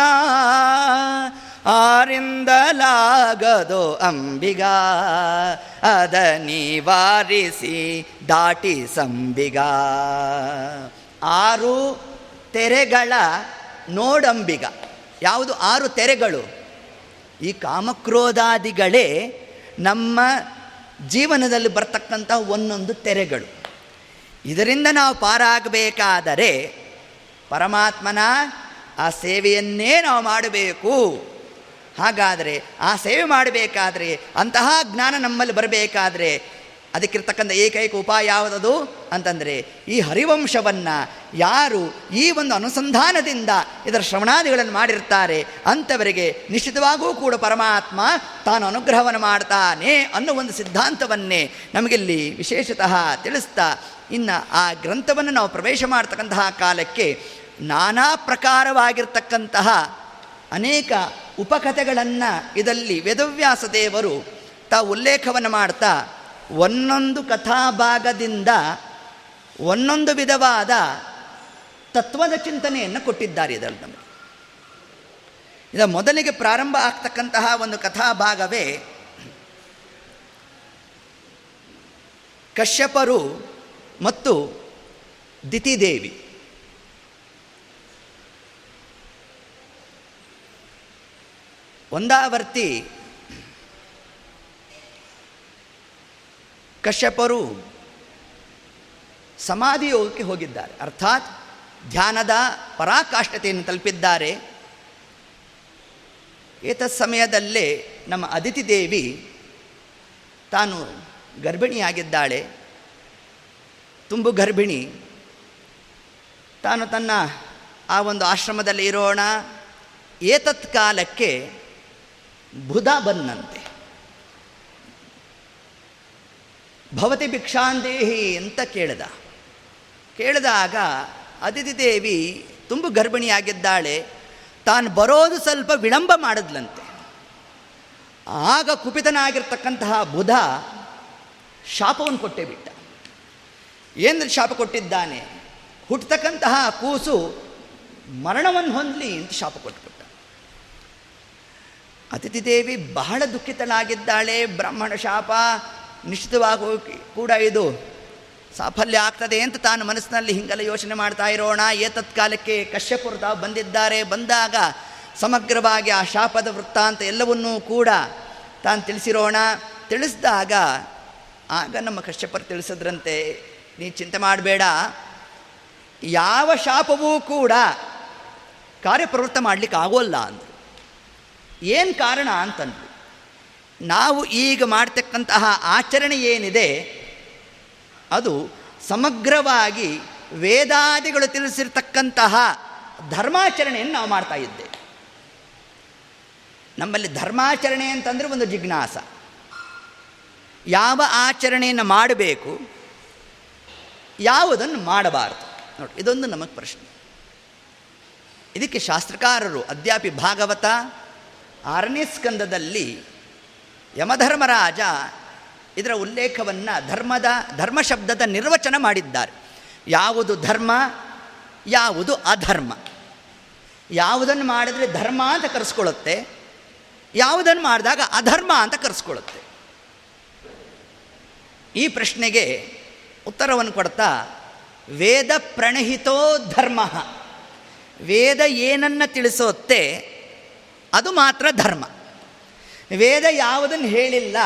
ಆರಿಂದಲಾಗದು ಅಂಬಿಗ, ಅದ ನಿವಾರಿಸಿ ದಾಟಿ ಸಂಬಿಗ. ಆರು ತೆರೆಗಳ ನೋಡಂಬಿಗ. ಯಾವುದು? ಆರು ತೆರೆಗಳು. ಈ ಕಾಮಕ್ರೋಧಾದಿಗಳೇ ನಮ್ಮ ಜೀವನದಲ್ಲಿ ಬರ್ತಕ್ಕಂಥ ಒಂದೊಂದು ತೆರೆಗಳು. ಇದರಿಂದ ನಾವು ಪಾರಾಗಬೇಕಾದರೆ ಪರಮಾತ್ಮನ ಆ ಸೇವೆಯನ್ನೇ ನಾವು ಮಾಡಬೇಕು. ಹಾಗಾದರೆ ಆ ಸೇವೆ ಮಾಡಬೇಕಾದ್ರೆ ಅಂತಹ ಜ್ಞಾನ ನಮ್ಮಲ್ಲಿ ಬರಬೇಕಾದ್ರೆ ಅದಕ್ಕಿರ್ತಕ್ಕಂಥ ಏಕೈಕ ಉಪಾಯ ಯಾವುದದು? ಅಂತಂದರೆ ಈ ಹರಿವಂಶವನ್ನು ಯಾರು ಈ ಒಂದು ಅನುಸಂಧಾನದಿಂದ ಇದರ ಶ್ರವಣಾದಿಗಳನ್ನು ಮಾಡಿರ್ತಾರೆ, ಅಂಥವರಿಗೆ ನಿಶ್ಚಿತವಾಗೂ ಕೂಡ ಪರಮಾತ್ಮ ತಾನು ಅನುಗ್ರಹವನ್ನು ಮಾಡ್ತಾನೆ ಅನ್ನೋ ಒಂದು ಸಿದ್ಧಾಂತವನ್ನೇ ನಮಗಿಲ್ಲಿ ವಿಶೇಷತಃ ತಿಳಿಸ್ತಾ, ಇನ್ನು ಆ ಗ್ರಂಥವನ್ನು ನಾವು ಪ್ರವೇಶ ಮಾಡ್ತಕ್ಕಂತಹ ಕಾಲಕ್ಕೆ ನಾನಾ ಪ್ರಕಾರವಾಗಿರ್ತಕ್ಕಂತಹ ಅನೇಕ ಉಪಕಥೆಗಳನ್ನು ಇದರಲ್ಲಿ ವೇದವ್ಯಾಸ ದೇವರು ತಾವು ಉಲ್ಲೇಖವನ್ನು ಮಾಡ್ತಾ, ಒಂದೊಂದು ಕಥಾಭಾಗದಿಂದ ಒಂದೊಂದು ವಿಧವಾದ ತತ್ವದ ಚಿಂತನೆಯನ್ನು ಕೊಟ್ಟಿದ್ದಾರೆ ಇದರಲ್ಲಿ ನಮಗೆ. ಇದ ಮೊದಲಿಗೆ ಪ್ರಾರಂಭ ಆಗ್ತಕ್ಕಂತಹ ಒಂದು ಕಥಾಭಾಗವೇ ಕಶ್ಯಪರು ಮತ್ತು ದಿತಿದೇವಿ. ಒಂದಾವರ್ತಿ ಕಶ್ಯಪರು ಸಮಾಧಿ ಯೋಗಕ್ಕೆ ಹೋಗಿದ್ದಾರೆ. ಅರ್ಥಾತ್ ಧ್ಯಾನದ ಪರಾಕಾಷ್ಠತೆಯನ್ನು ತಲುಪಿದ್ದಾರೆ. ಏತತ್ ಸಮಯದಲ್ಲೇ ನಮ್ಮ ಅದಿತಿ ದೇವಿ ತಾನು ಗರ್ಭಿಣಿಯಾಗಿದ್ದಾಳೆ. ತುಂಬು ಗರ್ಭಿಣಿ. ತಾನು ತನ್ನ ಆ ಒಂದು ಆಶ್ರಮದಲ್ಲಿ ಇರೋಣ. ಏತತ್ ಕಾಲಕ್ಕೆ ಬುಧ ಬಂದಂತೆ ಭವತಿ ಭಿಕ್ಷಾಂದೇಹಿ ಅಂತ ಕೇಳಿದ. ಕೇಳಿದಾಗ ಅದಿತಿ ದೇವಿ ತುಂಬ ಗರ್ಭಿಣಿಯಾಗಿದ್ದಾಳೆ, ತಾನು ಬರೋದು ಸ್ವಲ್ಪ ವಿಳಂಬ ಮಾಡಿದ್ಲಂತೆ. ಆಗ ಕುಪಿತನಾಗಿರ್ತಕ್ಕಂತಹ ಬುಧ ಶಾಪವನ್ನು ಕೊಟ್ಟೇ ಬಿಟ್ಟ. ಏನು ಶಾಪ ಕೊಟ್ಟಿದ್ದಾನೆ? ಹುಟ್ಟತಕ್ಕಂತಹ ಕೂಸು ಮರಣವನ್ನು ಹೊಂದಲಿ ಅಂತ ಶಾಪ ಕೊಟ್ಬಿಟ್ಟ ಅತಿಥಿ ದೇವಿ ಬಹಳ ದುಃಖಿತಳಾಗಿದ್ದಾಳೆ ಬ್ರಾಹ್ಮಣ ಶಾಪ ನಿಶ್ಚಿತವಾಗಿ ಕೂಡ ಇದು ಸಾಫಲ್ಯ ಆಗ್ತದೆ ಅಂತ ತಾನು ಮನಸ್ಸಿನಲ್ಲಿ ಹಿಂಗಲ ಯೋಚನೆ ಮಾಡ್ತಾ ಇರೋಣ. ಏತತ್ಕಾಲಕ್ಕೆ ಕಶ್ಯಪುರ ತಾವು ಬಂದಿದ್ದಾರೆ. ಬಂದಾಗ ಸಮಗ್ರವಾಗಿ ಆ ಶಾಪದ ವೃತ್ತಾಂತ ಎಲ್ಲವನ್ನೂ ಕೂಡ ತಾನು ತಿಳಿಸಿರೋಣ. ತಿಳಿಸಿದಾಗ ಆಗ ನಮ್ಮ ಕಶ್ಯಪರು ತಿಳಿಸಿದ್ರಂತೆ, ನೀ ಚಿಂತೆ ಮಾಡಬೇಡ. ಯಾವ ಶಾಪವೂ ಕೂಡ ಕಾರ್ಯಪ್ರವೃತ್ತ ಮಾಡಲಿಕ್ಕೆ ಆಗೋಲ್ಲ ಅಂದರು ಏನು ಕಾರಣ ಅಂತಂದ್ರು. ನಾವು ಈಗ ಮಾಡ್ತಕ್ಕಂತಹ ಆಚರಣೆ ಏನಿದೆ, ಅದು ಸಮಗ್ರವಾಗಿ ವೇದಾದಿಗಳು ತಿಳಿಸಿರ್ತಕ್ಕಂತಹ ಧರ್ಮಾಚರಣೆಯನ್ನು ನಾವು ಮಾಡ್ತಾ ಇದ್ದೇವೆ. ನಮ್ಮಲ್ಲಿ ಧರ್ಮಾಚರಣೆ ಅಂತಂದರೆ ಒಂದು ಜಿಜ್ಞಾಸ. ಯಾವ ಆಚರಣೆಯನ್ನು ಮಾಡಬೇಕು, ಯಾವುದನ್ನು ಮಾಡಬಾರದು? ನೋಡಿ, ಇದೊಂದು ನಮಗೆ ಪ್ರಶ್ನೆ. ಇದಕ್ಕೆ ಶಾಸ್ತ್ರಕಾರರು ಅದ್ಯಾಪಿ ಭಾಗವತ ಆರನೇ ಸ್ಕಂದದಲ್ಲಿ ಯಮಧರ್ಮರಾಜ ಇದರ ಉಲ್ಲೇಖವನ್ನು ಧರ್ಮದ, ಧರ್ಮ ಶಬ್ದದ ನಿರ್ವಚನ ಮಾಡಿದ್ದಾರೆ. ಯಾವುದು ಧರ್ಮ, ಯಾವುದು ಅಧರ್ಮ. ಯಾವುದನ್ನು ಮಾಡಿದರೆ ಧರ್ಮ ಅಂತ ಕರೆಸ್ಕೊಳ್ಳುತ್ತೆ, ಯಾವುದನ್ನು ಮಾಡಿದಾಗ ಅಧರ್ಮ ಅಂತ ಕರೆಸ್ಕೊಳ್ಳುತ್ತೆ. ಈ ಪ್ರಶ್ನೆಗೆ ಉತ್ತರವನ್ನು ಕೊಡ್ತಾ, ವೇದ ಪ್ರಣಹಿತೋ ಧರ್ಮ. ವೇದ ಏನನ್ನು ತಿಳಿಸುತ್ತೆ ಅದು ಮಾತ್ರ ಧರ್ಮ. ವೇದ ಯಾವುದನ್ನು ಹೇಳಿಲ್ಲ,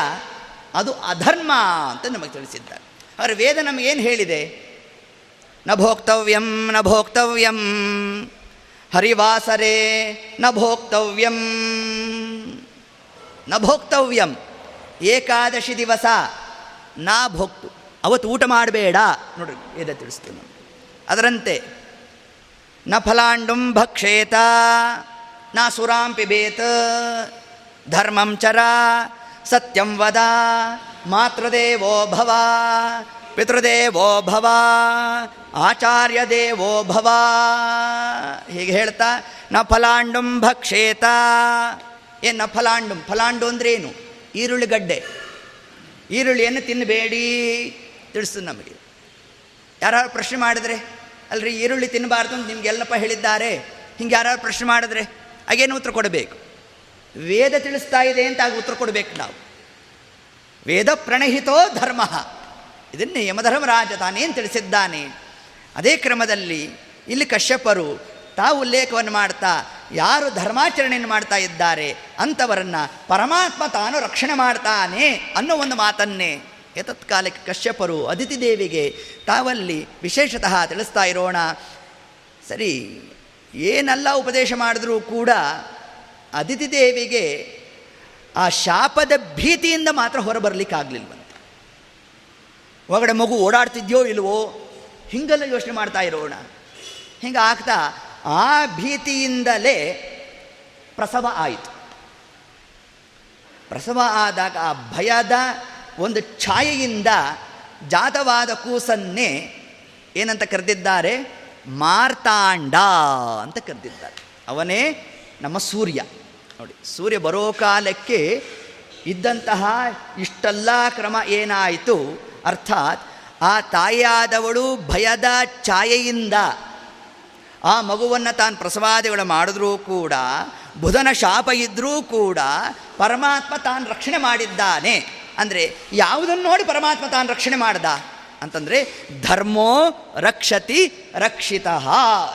ಅದು ಅಧರ್ಮ ಅಂತ ನಮಗೆ ತಿಳಿಸಿದ್ದಾರೆ. ಆದರೆ ವೇದ ನಮಗೇನು ಹೇಳಿದೆ? ನ ಭೋಕ್ತವ್ಯಂ ನ ಭೋಕ್ತವ್ಯಂ. ಹರಿವಾಸರೇ, ನ ಭೋಕ್ತವ್ಯಂ. ನ ಭೋಕ್ತವ್ಯಂ. ಏಕಾದಶಿ ದಿವಸ, ನಾ ಭೋಕ್ತು. ಅವತ್ತು ಊಟ ಮಾಡಬೇಡ. ನೋಡ್ರಿ, ವೇದ ತಿಳಿಸ್ತೀನಿ. ಅದರಂತೆ, ನ ಫಲಾಂಡುಂ ಭಕ್ಷೇತ ನಾ ಸುರಾಂ ಪಿಬೇತ್ ಧರ್ಮಂ ಚರ, ಸತ್ಯಂ ವದ, ಮಾತೃದೇವೋ ಭವ, ಪಿತೃದೇವೋ ಭವ ಆಚಾರ್ಯ ದೇವೋ ಭವ. ಹೀಗೆ ಹೇಳ್ತಾ, ನ ಫಲಾಂಡುಂ ಭಕ್ಷೇತ. ಏನು ನ ಫಲಾಂಡುಂ? ಫಲಾಂಡು ಅಂದ್ರೇನು? ಈರುಳ್ಳಿಗಡ್ಡೆ ಈರುಳ್ಳಿಯನ್ನು ತಿನ್ನಬೇಡಿ. ತಿಳಿಸ್ತದೆ ನಮಗೆ. ಯಾರು ಪ್ರಶ್ನೆ ಮಾಡಿದ್ರೆ, ಅಲ್ರಿ ಈರುಳ್ಳಿ ತಿನ್ನಬಾರ್ದು ಅಂತ ನಿಮ್ಗೆಲ್ಲಪ್ಪ ಹೇಳಿದ್ದಾರೆ. ಹಿಂಗೆ ಯಾರು ಪ್ರಶ್ನೆ ಮಾಡಿದ್ರೆ? ಹಾಗೇನು ಉತ್ತರ ಕೊಡಬೇಕು? ವೇದ ತಿಳಿಸ್ತಾ ಇದೆ ಅಂತ ಆಗ ಉತ್ತರ ಕೊಡಬೇಕು ನಾವು. ವೇದ ಪ್ರಣಹಿತೋ ಧರ್ಮ. ಇದನ್ನು ಯಮಧರ್ಮರಾಜ ತಾನೇನು ತಿಳಿಸಿದ್ದಾನೆ. ಅದೇ ಕ್ರಮದಲ್ಲಿ ಇಲ್ಲಿ ಕಶ್ಯಪರು ತಾವು ಉಲ್ಲೇಖವನ್ನು ಮಾಡ್ತಾ, ಯಾರು ಧರ್ಮಾಚರಣೆಯನ್ನು ಮಾಡ್ತಾ ಇದ್ದಾರೆ ಅಂಥವರನ್ನು ಪರಮಾತ್ಮ ತಾನು ರಕ್ಷಣೆ ಮಾಡ್ತಾನೆ ಅನ್ನೋ ಒಂದು ಮಾತನ್ನೇ ಏತತ್ಕಾಲಕ್ಕೆ ಕಶ್ಯಪರು ಅದಿತಿ ದೇವಿಗೆ ತಾವಲ್ಲಿ ವಿಶೇಷತಃ ತಿಳಿಸ್ತಾ ಇರೋಣ. ಸರಿ ಏನೆಲ್ಲ ಉಪದೇಶ ಮಾಡಿದ್ರೂ ಕೂಡ ಅದಿತಿ ದೇವಿಗೆ ಆ ಶಾಪದ ಭೀತಿಯಿಂದ ಮಾತ್ರ ಹೊರಬರಲಿಕ್ಕಾಗಲಿಲ್ವಂತೆ ಒಳಗಡೆ ಮಗು ಓಡಾಡ್ತಿದ್ಯೋ ಇಲ್ವೋ, ಹಿಂಗೆಲ್ಲ ಯೋಚನೆ ಮಾಡ್ತಾ ಇರೋಣ. ಹಿಂಗೆ ಆಗ್ತಾ ಆ ಭೀತಿಯಿಂದಲೇ ಪ್ರಸವ ಆಯಿತು. ಪ್ರಸವ ಆದಾಗ ಆ ಭಯದ ಒಂದು ಛಾಯೆಯಿಂದ ಜಾತವಾದ ಕೂಸನ್ನೇ ಏನಂತ ಕರೆದಿದ್ದಾರೆ? ಮಾರ್ತಾಂಡ ಅಂತ ಕರೆದಿದ್ದಾರೆ. ಅವನೇ ನಮ್ಮ ಸೂರ್ಯ. ನೋಡಿ, ಸೂರ್ಯ ಬರೋ ಕಾಲಕ್ಕೆ ಇದ್ದಂತಹ ಇಷ್ಟೆಲ್ಲ ಕ್ರಮ ಏನಾಯಿತು? ಅರ್ಥಾತ್ ಆ ತಾಯಿಯಾದವಳು ಭಯದ ಛಾಯೆಯಿಂದ ಆ ಮಗುವನ್ನು ತಾನು ಪ್ರಸವಾದಿಗಳು ಮಾಡಿದ್ರೂ ಕೂಡ, ಬುಧನ ಶಾಪ ಇದ್ದರೂ ಕೂಡ ಪರಮಾತ್ಮ ತಾನು ರಕ್ಷಣೆ ಮಾಡಿದ್ದಾನೆ. ಅಂದರೆ ಯಾವುದನ್ನು ನೋಡಿ ಪರಮಾತ್ಮ ತಾನು ರಕ್ಷಣೆ ಮಾಡ್ದ? ಅಂತಂದರೆ ಧರ್ಮೋ ರಕ್ಷತಿ ರಕ್ಷಿತ.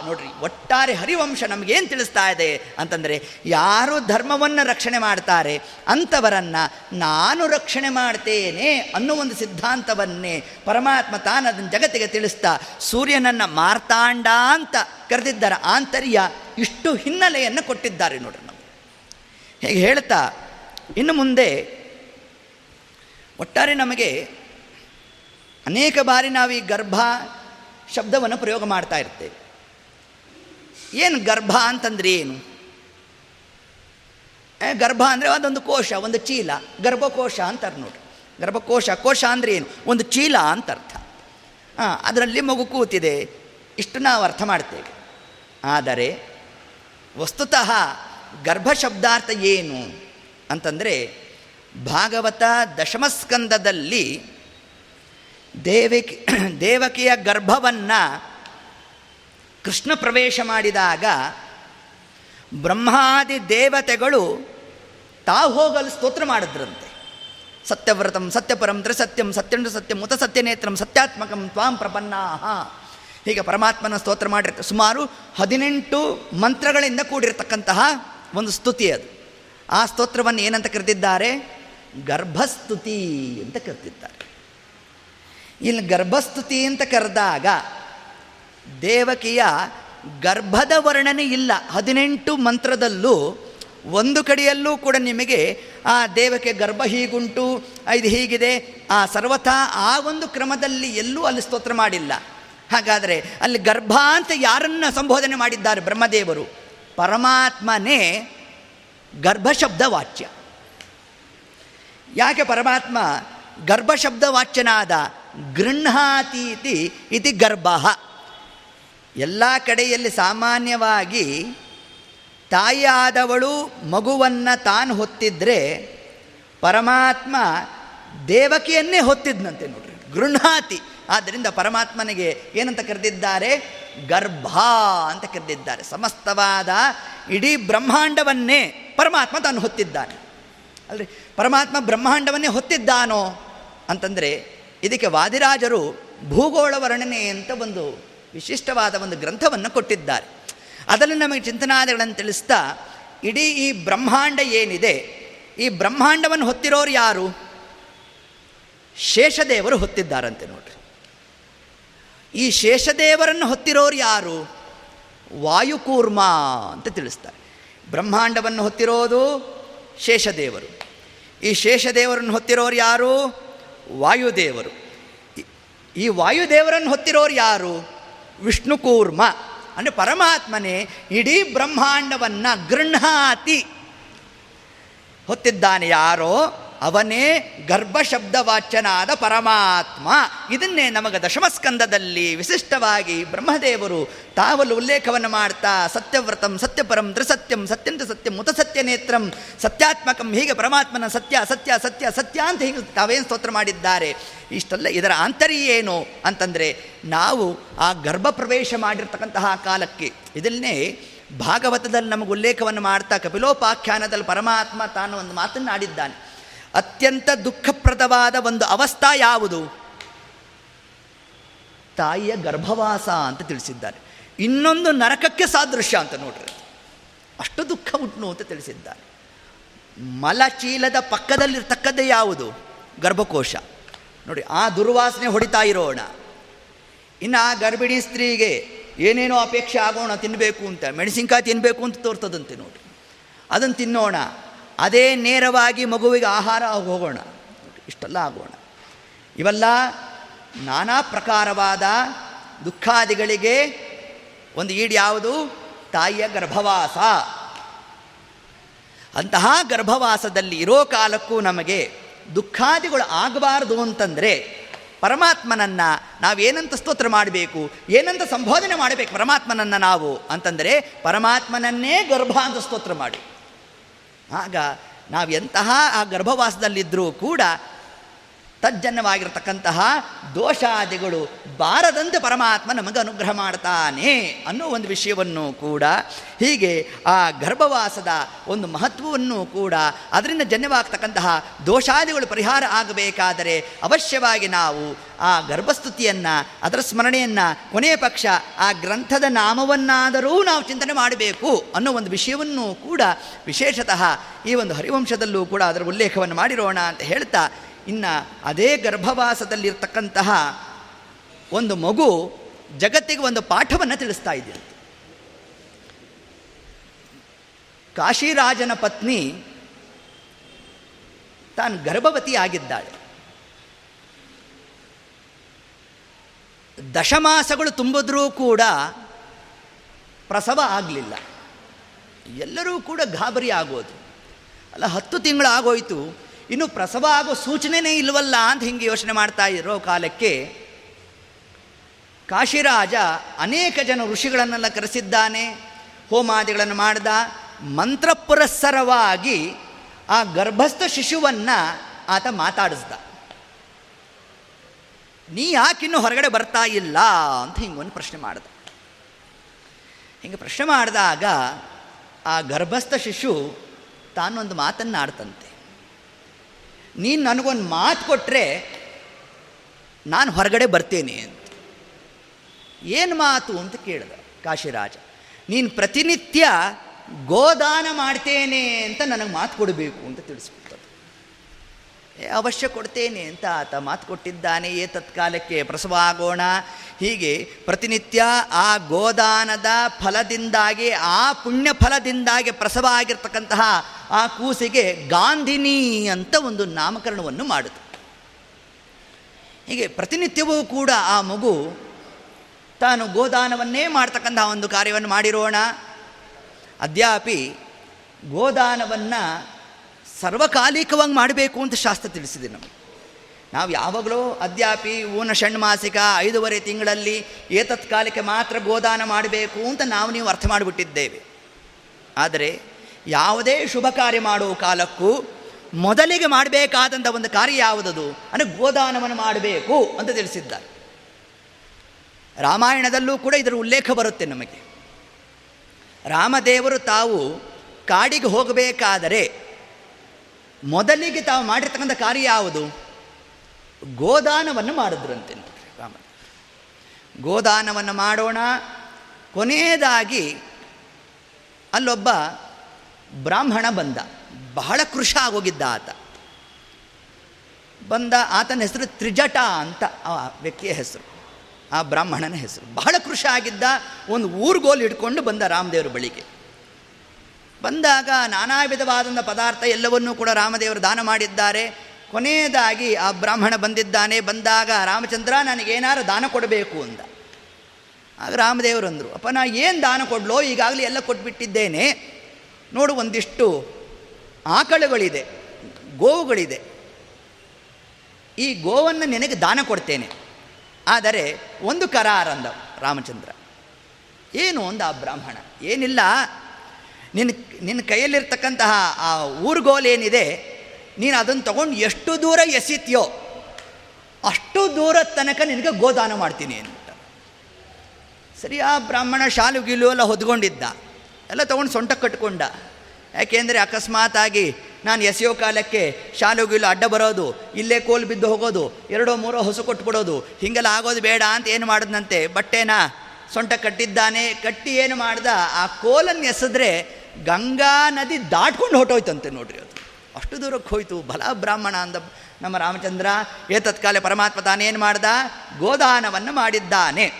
ನೋಡ್ರಿ, ಒಟ್ಟಾರೆ ಹರಿವಂಶ ನಮಗೇನು ತಿಳಿಸ್ತಾ ಇದೆ ಅಂತಂದರೆ ಯಾರು ಧರ್ಮವನ್ನು ರಕ್ಷಣೆ ಮಾಡ್ತಾರೆ ಅಂಥವರನ್ನು ನಾನು ರಕ್ಷಣೆ ಮಾಡ್ತೇನೆ ಅನ್ನೋ ಒಂದು ಸಿದ್ಧಾಂತವನ್ನೇ ಪರಮಾತ್ಮ ತಾನು ಅದನ್ನು ಜಗತ್ತಿಗೆ ತಿಳಿಸ್ತಾ ಸೂರ್ಯನನ್ನು ಮಾರ್ತಾಂಡ ಅಂತ ಕರೆದಿದ್ದರ ಆಂತರ್ಯ ಇಷ್ಟು ಹಿನ್ನೆಲೆಯನ್ನು ಕೊಟ್ಟಿದ್ದಾರೆ ನೋಡ್ರಿ ನಾವು. ಹೇಗೆ ಹೇಳ್ತಾ ಇನ್ನು ಮುಂದೆ ಒಟ್ಟಾರೆ ನಮಗೆ ಅನೇಕ ಬಾರಿ ನಾವು ಈ ಗರ್ಭ ಶಬ್ದವನ್ನು ಪ್ರಯೋಗ ಮಾಡ್ತಾ ಇರ್ತೇವೆ. ಏನು ಗರ್ಭ ಅಂತಂದ್ರೆ ಏನು? ಗರ್ಭ ಅಂದರೆ ಅದೊಂದು ಕೋಶ, ಒಂದು ಚೀಲ. ಗರ್ಭಕೋಶ ಅಂತಾರೆ ನೋಡಿ ಗರ್ಭಕೋಶ, ಕೋಶ ಅಂದರೆ ಏನು? ಒಂದು ಚೀಲ ಅಂತ ಅರ್ಥ. ಹಾಂ ಅದರಲ್ಲಿ ಮಗು ಕೂತಿದೆ. ಇಷ್ಟು ನಾವು ಅರ್ಥ ಮಾಡ್ತೇವೆ. ಆದರೆ, ವಸ್ತುತಃ ಗರ್ಭ ಶಬ್ದಾರ್ಥ ಏನು ಅಂತಂದರೆ, ಭಾಗವತ ದಶಮಸ್ಕಂದದಲ್ಲಿ ದೇವಕಿ ದೇವಕಿಯ ಗರ್ಭವನ್ನು ಕೃಷ್ಣ ಪ್ರವೇಶ ಮಾಡಿದಾಗ ಬ್ರಹ್ಮಾದಿ ದೇವತೆಗಳು ತಾ ಹೋಗಲು ಸ್ತೋತ್ರ ಮಾಡಿದ್ರಂತೆ. ಸತ್ಯವ್ರತಂ ಸತ್ಯಪರಂ ತ್ರಿಸತ್ಯಂ ಸತ್ಯಂಡು ಸತ್ಯಂ ಮುತ ಸತ್ಯನೇತ್ರಂ ಸತ್ಯಾತ್ಮಕಂ ತ್ವಾಂ ಪ್ರಪನ್ನಾಹ. ಹೀಗೆ ಪರಮಾತ್ಮನ ಸ್ತೋತ್ರ ಮಾಡಿರ್ತಾರೆ ಸುಮಾರು ಹದಿನೆಂಟು ಮಂತ್ರಗಳಿಂದ ಕೂಡಿರತಕ್ಕಂತಹ ಒಂದು ಸ್ತುತಿ ಅದು. ಆ ಸ್ತೋತ್ರವನ್ನು ಏನಂತ ಕರೆದಿದ್ದಾರೆ? ಗರ್ಭಸ್ತುತಿ ಅಂತ ಕರೆದಿದ್ದಾರೆ. ಇಲ್ಲಿ ಗರ್ಭಸ್ತುತಿ ಅಂತ ಕರೆದಾಗ ದೇವಕಿಯ ಗರ್ಭದ ವರ್ಣನೆ ಇಲ್ಲ. ಹದಿನೆಂಟು ಮಂತ್ರದಲ್ಲೂ ಒಂದು ಕಡೆಯಲ್ಲೂ ಕೂಡ ನಿಮಗೆ ಆ ದೇವಕ್ಕೆ ಗರ್ಭ ಹೀಗುಂಟು ಇದು ಹೀಗಿದೆ, ಆ ಸರ್ವಥಾ ಆ ಒಂದು ಕ್ರಮದಲ್ಲಿ ಎಲ್ಲೂ ಅಲ್ಲಿ ಸ್ತೋತ್ರ ಮಾಡಿಲ್ಲ. ಹಾಗಾದರೆ ಅಲ್ಲಿ ಗರ್ಭ ಅಂತ ಯಾರನ್ನ ಸಂಬೋಧನೆ ಮಾಡಿದ್ದಾರೆ ಬ್ರಹ್ಮದೇವರು? ಪರಮಾತ್ಮನೇ ಗರ್ಭಶಬ್ದ ವಾಚ್ಯ ಯಾಕೆ ಪರಮಾತ್ಮ ಗರ್ಭಶಬ್ದ ವಾಚ್ಯನಾದ ಗೃಹಾತೀತಿ ಇತಿ ಗರ್ಭ. ಎಲ್ಲ ಕಡೆಯಲ್ಲಿ ಸಾಮಾನ್ಯವಾಗಿ ತಾಯಿಯಾದವಳು ಮಗುವನ್ನು ತಾನು ಹೊತ್ತಿದ್ರೆ ಪರಮಾತ್ಮ ದೇವಕಿಯನ್ನೇ ಹೊತ್ತಿದ್ನಂತೆ ನೋಡ್ರಿ. ಗೃಹಾತಿ ಆದ್ದರಿಂದ ಪರಮಾತ್ಮನಿಗೆ ಏನಂತ ಕರೆದಿದ್ದಾರೆ? ಗರ್ಭ ಅಂತ ಕರೆದಿದ್ದಾರೆ. ಸಮಸ್ತವಾದ ಇಡೀ ಬ್ರಹ್ಮಾಂಡವನ್ನೇ ಪರಮಾತ್ಮ ತಾನು ಹೊತ್ತಿದ್ದಾನೆ. ಅಲ್ರಿ? ಪರಮಾತ್ಮ ಬ್ರಹ್ಮಾಂಡವನ್ನೇ ಹೊತ್ತಿದ್ದಾನೋ ಅಂತಂದರೆ ಇದಕ್ಕೆ ವಾದಿರಾಜರು ಭೂಗೋಳ ವರ್ಣನೆ ಅಂತ ಒಂದು ವಿಶಿಷ್ಟವಾದ ಒಂದು ಗ್ರಂಥವನ್ನು ಕೊಟ್ಟಿದ್ದಾರೆ. ಅದರಲ್ಲಿ ನಮಗೆ ಚಿಂತನಾದಿಗಳನ್ನು ತಿಳಿಸ್ತಾ, ಇಡೀ ಈ ಬ್ರಹ್ಮಾಂಡ ಏನಿದೆ, ಈ ಬ್ರಹ್ಮಾಂಡವನ್ನು ಹೊತ್ತಿರೋರು ಯಾರು? ಶೇಷದೇವರು ಹೊತ್ತಿದ್ದಾರಂತೆ ನೋಡ್ರಿ. ಈ ಶೇಷದೇವರನ್ನು ಹೊತ್ತಿರೋರು ಯಾರು? ವಾಯುಕೂರ್ಮ ಅಂತ ತಿಳಿಸ್ತಾರೆ. ಬ್ರಹ್ಮಾಂಡವನ್ನು ಹೊತ್ತಿರೋದು ಶೇಷದೇವರು. ಈ ಶೇಷದೇವರನ್ನು ಹೊತ್ತಿರೋರು ಯಾರು? ವಾಯುದೇವರು. ಈ- ವಾಯುದೇವರನ್ನು ಹೊತ್ತಿರೋರು ಯಾರು? ವಿಷ್ಣು ಕೂರ್ಮ. ಅಂದರೆ ಪರಮಾತ್ಮನೇ ಇಡೀ ಬ್ರಹ್ಮಾಂಡವನ್ನು ಗೃಹಾತಿ ಹೊತ್ತಿದ್ದಾನೆ ಯಾರೋ? ಅವನೇ ಗರ್ಭಶಬ್ದವಾಚ್ಯನಾದ ಪರಮಾತ್ಮ. ಇದನ್ನೇ ನಮಗೆ ದಶಮಸ್ಕಂದದಲ್ಲಿ ವಿಶಿಷ್ಟವಾಗಿ ಬ್ರಹ್ಮದೇವರು ತಾವಲು ಉಲ್ಲೇಖವನ್ನು ಮಾಡ್ತಾ, ಸತ್ಯವ್ರತಂ, ಸತ್ಯಪರಂ, ತ್ರಿಸತ್ಯಂ, ಸತ್ಯಂತ ಸತ್ಯಂ, ಮುತ ಸತ್ಯನೇತ್ರಂ ಸತ್ಯಾತ್ಮಕಂ, ಹೀಗೆ ಪರಮಾತ್ಮನ ಸತ್ಯ ಸತ್ಯ ಸತ್ಯ ಸತ್ಯ ಅಂತ ಹೀಗೆ ತಾವೇನು ಸ್ತೋತ್ರ ಮಾಡಿದ್ದಾರೆ. ಇಷ್ಟೆಲ್ಲ ಇದರ ಆಂತರ್ಯ ಏನು ಅಂತಂದರೆ, ನಾವು ಆ ಗರ್ಭ ಪ್ರವೇಶ ಮಾಡಿರ್ತಕ್ಕಂತಹ ಕಾಲಕ್ಕೆ, ಇದನ್ನೇ ಭಾಗವತದಲ್ಲಿ ನಮಗೆ ಉಲ್ಲೇಖವನ್ನು ಮಾಡ್ತಾ ಕಪಿಲೋಪಾಖ್ಯಾನದಲ್ಲಿ ಪರಮಾತ್ಮ ತಾನು ಒಂದು ಮಾತನ್ನು ಅತ್ಯಂತ ದುಃಖಪ್ರದವಾದ ಒಂದು ಅವಸ್ಥಾ ಯಾವುದು? ತಾಯಿಯ ಗರ್ಭವಾಸ ಅಂತ ತಿಳಿಸಿದ್ದಾರೆ. ಇನ್ನೊಂದು ನರಕಕ್ಕೆ ಸಾದೃಶ್ಯ ಅಂತ ನೋಡ್ರಿ. ಅಷ್ಟು ದುಃಖ ಉಂಟು ಅಂತ ತಿಳಿಸಿದ್ದಾರೆ. ಮಲಚೀಲದ ಪಕ್ಕದಲ್ಲಿರ್ತಕ್ಕದ್ದೇ ಯಾವುದು? ಗರ್ಭಕೋಶ. ನೋಡಿ, ಆ ದುರ್ವಾಸನೆ ಹೊಡಿತಾ ಇರೋಣ. ಇನ್ನು ಆ ಗರ್ಭಿಣಿ ಸ್ತ್ರೀಗೆ ಏನೇನೋ ಅಪೇಕ್ಷೆ ಆಗೋಣ ತಿನ್ನಬೇಕು ಅಂತ, ಮೆಣಸಿನ್ಕಾಯಿ ತಿನ್ನಬೇಕು ಅಂತ ತೋರ್ತದಂತೆ ನೋಡಿ. ಅದನ್ನು ತಿನ್ನೋಣ. ಅದೇ ನೇರವಾಗಿ ಮಗುವಿಗೆ ಆಹಾರ ಹೋಗೋಣ ಇಷ್ಟೆಲ್ಲ ಆಗೋಣ. ಇವೆಲ್ಲ ನಾನಾ ಪ್ರಕಾರವಾದ ದುಃಖಾದಿಗಳಿಗೆ ಒಂದು ಈಡು ಯಾವುದು? ತಾಯಿಯ ಗರ್ಭವಾಸ. ಅಂತಹ ಗರ್ಭವಾಸದಲ್ಲಿ ಇರೋ ಕಾಲಕ್ಕೂ ನಮಗೆ ದುಃಖಾದಿಗಳು ಆಗಬಾರದು ಅಂತಂದರೆ ಪರಮಾತ್ಮನನ್ನು ನಾವೇನಂತ ಸ್ತೋತ್ರ ಮಾಡಬೇಕು? ಏನಂತ ಸಂಬೋಧನೆ ಮಾಡಬೇಕು ಪರಮಾತ್ಮನನ್ನು ನಾವು? ಅಂತಂದರೆ ಪರಮಾತ್ಮನನ್ನೇ ಗರ್ಭ ಅಂತ ಸ್ತೋತ್ರ ಮಾಡಿ. ಆಗ ನಾವೆಂತಹ ಆ ಗರ್ಭವಾಸದಲ್ಲಿದ್ದರೂ ಕೂಡ ತಜ್ಜನ್ಯವಾಗಿರ್ತಕ್ಕಂತಹ ದೋಷಾದಿಗಳು ಬಾರದಂತೆ ಪರಮಾತ್ಮ ನಮಗೆ ಅನುಗ್ರಹ ಮಾಡ್ತಾನೆ ಅನ್ನೋ ಒಂದು ವಿಷಯವನ್ನು ಕೂಡ, ಹೀಗೆ ಆ ಗರ್ಭವಾಸದ ಒಂದು ಮಹತ್ವವನ್ನು ಕೂಡ ಅದರಿಂದ ಜನ್ಯವಾಗ್ತಕ್ಕಂತಹ ದೋಷಾದಿಗಳು ಪರಿಹಾರ ಆಗಬೇಕಾದರೆ ಅವಶ್ಯವಾಗಿ ನಾವು ಆ ಗರ್ಭಸ್ತುತಿಯನ್ನು, ಅದರ ಸ್ಮರಣೆಯನ್ನು ಕೊನೆಯ ಪಕ್ಷ ಆ ಗ್ರಂಥದ ನಾಮವನ್ನಾದರೂ ನಾವು ಚಿಂತನೆ ಮಾಡಬೇಕು ಅನ್ನೋ ಒಂದು ವಿಷಯವನ್ನು ಕೂಡ ವಿಶೇಷತಃ ಈ ಒಂದು ಹರಿವಂಶದಲ್ಲೂ ಕೂಡ ಅದರ ಉಲ್ಲೇಖವನ್ನು ಮಾಡಿರೋಣ ಅಂತ ಹೇಳ್ತಾ ಇನ್ನು ಅದೇ ಗರ್ಭವಾಸದಲ್ಲಿರ್ತಕ್ಕಂತಹ ಒಂದು ಮಗು ಜಗತ್ತಿಗೆ ಒಂದು ಪಾಠವನ್ನು ತಿಳಿಸ್ತಾ ಇದೆ ಕಾಶಿರಾಜನ ಪತ್ನಿ ತಾನು ಗರ್ಭವತಿ ಆಗಿದ್ದಾಳೆ. ದಶಮಾಸಗಳು ತುಂಬಿದ್ರೂ ಕೂಡ ಪ್ರಸವ ಆಗಲಿಲ್ಲ. ಎಲ್ಲರೂ ಕೂಡ ಗಾಬರಿ ಆಗೋದು. ಅಲ್ಲ, ಹತ್ತು ತಿಂಗಳು ಆಗೋಯ್ತು ಇನ್ನು ಪ್ರಸವ ಆಗೋ ಸೂಚನೆನೇ ಇಲ್ವಲ್ಲ ಅಂತ ಹಿಂಗೆ ಯೋಚನೆ ಮಾಡ್ತಾ ಇರೋ ಕಾಲಕ್ಕೆ ಕಾಶಿರಾಜ ಅನೇಕ ಜನ ಋಷಿಗಳನ್ನೆಲ್ಲ ಕರೆಸಿದ್ದಾನೆ, ಹೋಮಾದಿಗಳನ್ನು ಮಾಡ್ದ ಮಂತ್ರಪುರಸ್ಸರವಾಗಿ ಆ ಗರ್ಭಸ್ಥ ಶಿಶುವನ್ನು ಆತ ಮಾತಾಡಿಸ್ದ. ನೀ ಯಾಕಿನ್ನೂ ಹೊರಗಡೆ ಬರ್ತಾ ಇಲ್ಲ ಅಂತ ಹಿಂಗೊಂದು ಪ್ರಶ್ನೆ ಮಾಡ್ದ. ಹಿಂಗೆ ಪ್ರಶ್ನೆ ಮಾಡಿದಾಗ ಆ ಗರ್ಭಸ್ಥ ಶಿಶು ತಾನೊಂದು ಮಾತನ್ನು ಆಡ್ತಂತೆ ನೀನು ನನಗೊಂದು ಮಾತು ಕೊಟ್ಟರೆ ನಾನು ಹೊರಗಡೆ ಬರ್ತೇನೆ ಅಂತ. ಏನು ಮಾತು ಅಂತ ಕೇಳಿದ ಕಾಶಿರಾಜ. ನೀನು ಪ್ರತಿನಿತ್ಯ ಗೋದಾನ ಮಾಡ್ತೇನೆ ಅಂತ ನನಗೆ ಮಾತು ಕೊಡಬೇಕು ಅಂತ ತಿಳಿಸ್ಬಿಟ್ಟದು ಏ ಅವಶ್ಯ ಕೊಡ್ತೇನೆ ಅಂತ ಆತ ಮಾತು ಕೊಟ್ಟಿದ್ದಾನೆ ಏ ತತ್ಕಾಲಕ್ಕೆ ಪ್ರಸವ ಆಗೋಣ ಹೀಗೆ ಪ್ರತಿನಿತ್ಯ ಆ ಗೋದಾನದ ಫಲದಿಂದಾಗಿ, ಆ ಪುಣ್ಯ ಫಲದಿಂದಾಗಿ ಪ್ರಸವ ಆಗಿರ್ತಕ್ಕಂತಹ ಆ ಕೂಸಿಗೆ ಗಾಂಧಿನಿ ಅಂತ ಒಂದು ನಾಮಕರಣವನ್ನು ಮಾಡಿತು. ಹೀಗೆ ಪ್ರತಿನಿತ್ಯವೂ ಕೂಡ ಆ ಮಗು ತಾನು ಗೋದಾನವನ್ನೇ ಮಾಡ್ತಕ್ಕಂತಹ ಒಂದು ಕಾರ್ಯವನ್ನು ಮಾಡಿರೋಣ. ಅದ್ಯಾಪಿ ಗೋದಾನವನ್ನು ಸರ್ವಕಾಲಿಕವಾಗಿ ಮಾಡಬೇಕು ಅಂತ ಶಾಸ್ತ್ರ ತಿಳಿಸಿದೆ ನಮಗೆ. ನಾವು ಯಾವಾಗಲೂ ಅದ್ಯಾಪಿ ಊನ ಷಣ್ಮಾಸಿಕ ಐದೂವರೆ ತಿಂಗಳಲ್ಲಿ ಏತತ್ಕಾಲಕ್ಕೆ ಮಾತ್ರ ಗೋದಾನ ಮಾಡಬೇಕು ಅಂತ ನಾವು ನೀವು ಅರ್ಥ ಮಾಡಿಬಿಟ್ಟಿದ್ದೇವೆ. ಆದರೆ ಯಾವುದೇ ಶುಭ ಕಾರ್ಯ ಮಾಡುವ ಕಾಲಕ್ಕೂ ಮೊದಲಿಗೆ ಮಾಡಬೇಕಾದಂಥ ಒಂದು ಕಾರ್ಯ ಯಾವುದದು? ಅಂದರೆ ಗೋದಾನವನ್ನು ಮಾಡಬೇಕು ಅಂತ ತಿಳಿಸಿದ್ದಾರೆ. ರಾಮಾಯಣದಲ್ಲೂ ಕೂಡ ಇದರ ಉಲ್ಲೇಖ ಬರುತ್ತೆ ನಮಗೆ. ರಾಮದೇವರು ತಾವು ಕಾಡಿಗೆ ಹೋಗಬೇಕಾದರೆ ಮೊದಲಿಗೆ ತಾವು ಮಾಡಿರ್ತಕ್ಕಂಥ ಕಾರ್ಯ ಯಾವುದು? ಗೋದಾನವನ್ನು ಮಾಡಿದ್ರಂತೆ ರಾಮ ಗೋದಾನವನ್ನು ಮಾಡೋಣ. ಕೊನೆಯದಾಗಿ ಅಲ್ಲೊಬ್ಬ ಬ್ರಾಹ್ಮಣ ಬಂದ. ಬಹಳ ಕೃಷ ಆಗೋಗಿದ್ದ ಆತ. ಬಂದ ಆತನ ಹೆಸರು ತ್ರಿಜಟ ಅಂತ ಆ ವ್ಯಕ್ತಿಯ ಹೆಸರು. ಆ ಬ್ರಾಹ್ಮಣನ ಹೆಸರು. ಬಹಳ ಕೃಷ ಆಗಿದ್ದ ಒಂದು ಊರ್ಗೋಲು ಹಿಡ್ಕೊಂಡು ಬಂದ ರಾಮದೇವರ ಬಳಿಗೆ. ಬಂದಾಗ ನಾನಾ ವಿಧವಾದಂಥ ಪದಾರ್ಥ ಎಲ್ಲವನ್ನೂ ಕೂಡ ರಾಮದೇವರು ದಾನ ಮಾಡಿದ್ದಾರೆ. ಕೊನೆಯದಾಗಿ ಆ ಬ್ರಾಹ್ಮಣ ಬಂದಿದ್ದಾನೆ. ಬಂದಾಗ ರಾಮಚಂದ್ರ ನನಗೇನಾರು ದಾನ ಕೊಡಬೇಕು ಅಂದ. ಆಗ ರಾಮದೇವರು ಅಂದರು, ಅಪ್ಪ, ನಾ ಏನು ದಾನ ಕೊಡಲೋ? ಈಗಾಗಲೇ ಎಲ್ಲ ಕೊಟ್ಬಿಟ್ಟಿದ್ದೇನೆ. ನೋಡು, ಒಂದಿಷ್ಟು ಆಕಳುಗಳಿದೆ, ಗೋವುಗಳಿದೆ. ಈ ಗೋವನ್ನು ನಿನಗೆ ದಾನ ಕೊಡ್ತೇನೆ. ಆದರೆ ಒಂದು ಕರಾರಂದ ರಾಮಚಂದ್ರ, ಏನು ಅಂದ ಆ ಬ್ರಾಹ್ಮಣ? ಏನಿಲ್ಲ. ನಿನ್ನ ನಿನ್ನ ಕೈಯಲ್ಲಿರ್ತಕ್ಕಂತಹ ಆ ಊರುಗೋಲೇನಿದೆ ನೀನು ಅದನ್ನು ತಗೊಂಡು ಎಷ್ಟು ದೂರ ಎಸಿತ್ಯೋ ಅಷ್ಟು ದೂರ ತನಕ ನಿನಗೆ ಗೋದಾನ ಮಾಡ್ತೀನಿ ಅಂತ. ಸರಿ, ಆ ಬ್ರಾಹ್ಮಣ ಶಾಲು ಗೀಲು ಎಲ್ಲ ಹೊದ್ಕೊಂಡಿದ್ದ. ಎಲ್ಲ ತೊಗೊಂಡು ಸೊಂಟ ಕಟ್ಕೊಂಡ. ಯಾಕೆಂದರೆ ಅಕಸ್ಮಾತಾಗಿ ನಾನು ಎಸೆಯೋ ಕಾಲಕ್ಕೆ ಶಾಲು ಗೀಲು ಅಡ್ಡ ಬರೋದು, ಇಲ್ಲೇ ಕೋಲು ಬಿದ್ದು ಹೋಗೋದು, ಎರಡೋ ಮೂರೋ ಹೊಸ ಕೊಟ್ಬಿಡೋದು, ಹೀಗೆಲ್ಲ ಆಗೋದು ಬೇಡ ಅಂತ ಏನು ಮಾಡಿದ್ನಂತೆ, ಬಟ್ಟೆನ ಸೊಂಟ ಕಟ್ಟಿದ್ದಾನೆ, ಕಟ್ಟಿ ಏನು ಮಾಡ್ದ, ಆ ಕೋಲನ್ನು ಎಸೆದ್ರೆ ಗಂಗಾ ನದಿ ದಾಟ್ಕೊಂಡು ಹೊಟ್ಟೋಯ್ತಂತೆ ನೋಡ್ರಿ ಅದು. ಅಷ್ಟು ದೂರಕ್ಕೆ ಹೋಯ್ತು. ಬಲ ಬ್ರಾಹ್ಮಣ ಅಂದ ನಮ್ಮ ರಾಮಚಂದ್ರ, ಏ ತತ್ಕಾಲ ಪರಮಾತ್ಮ ತಾನೇನು ಮಾಡ್ದ? ಗೋದಾನವನ್ನು ಮಾಡಿದ್ದಾನೆ.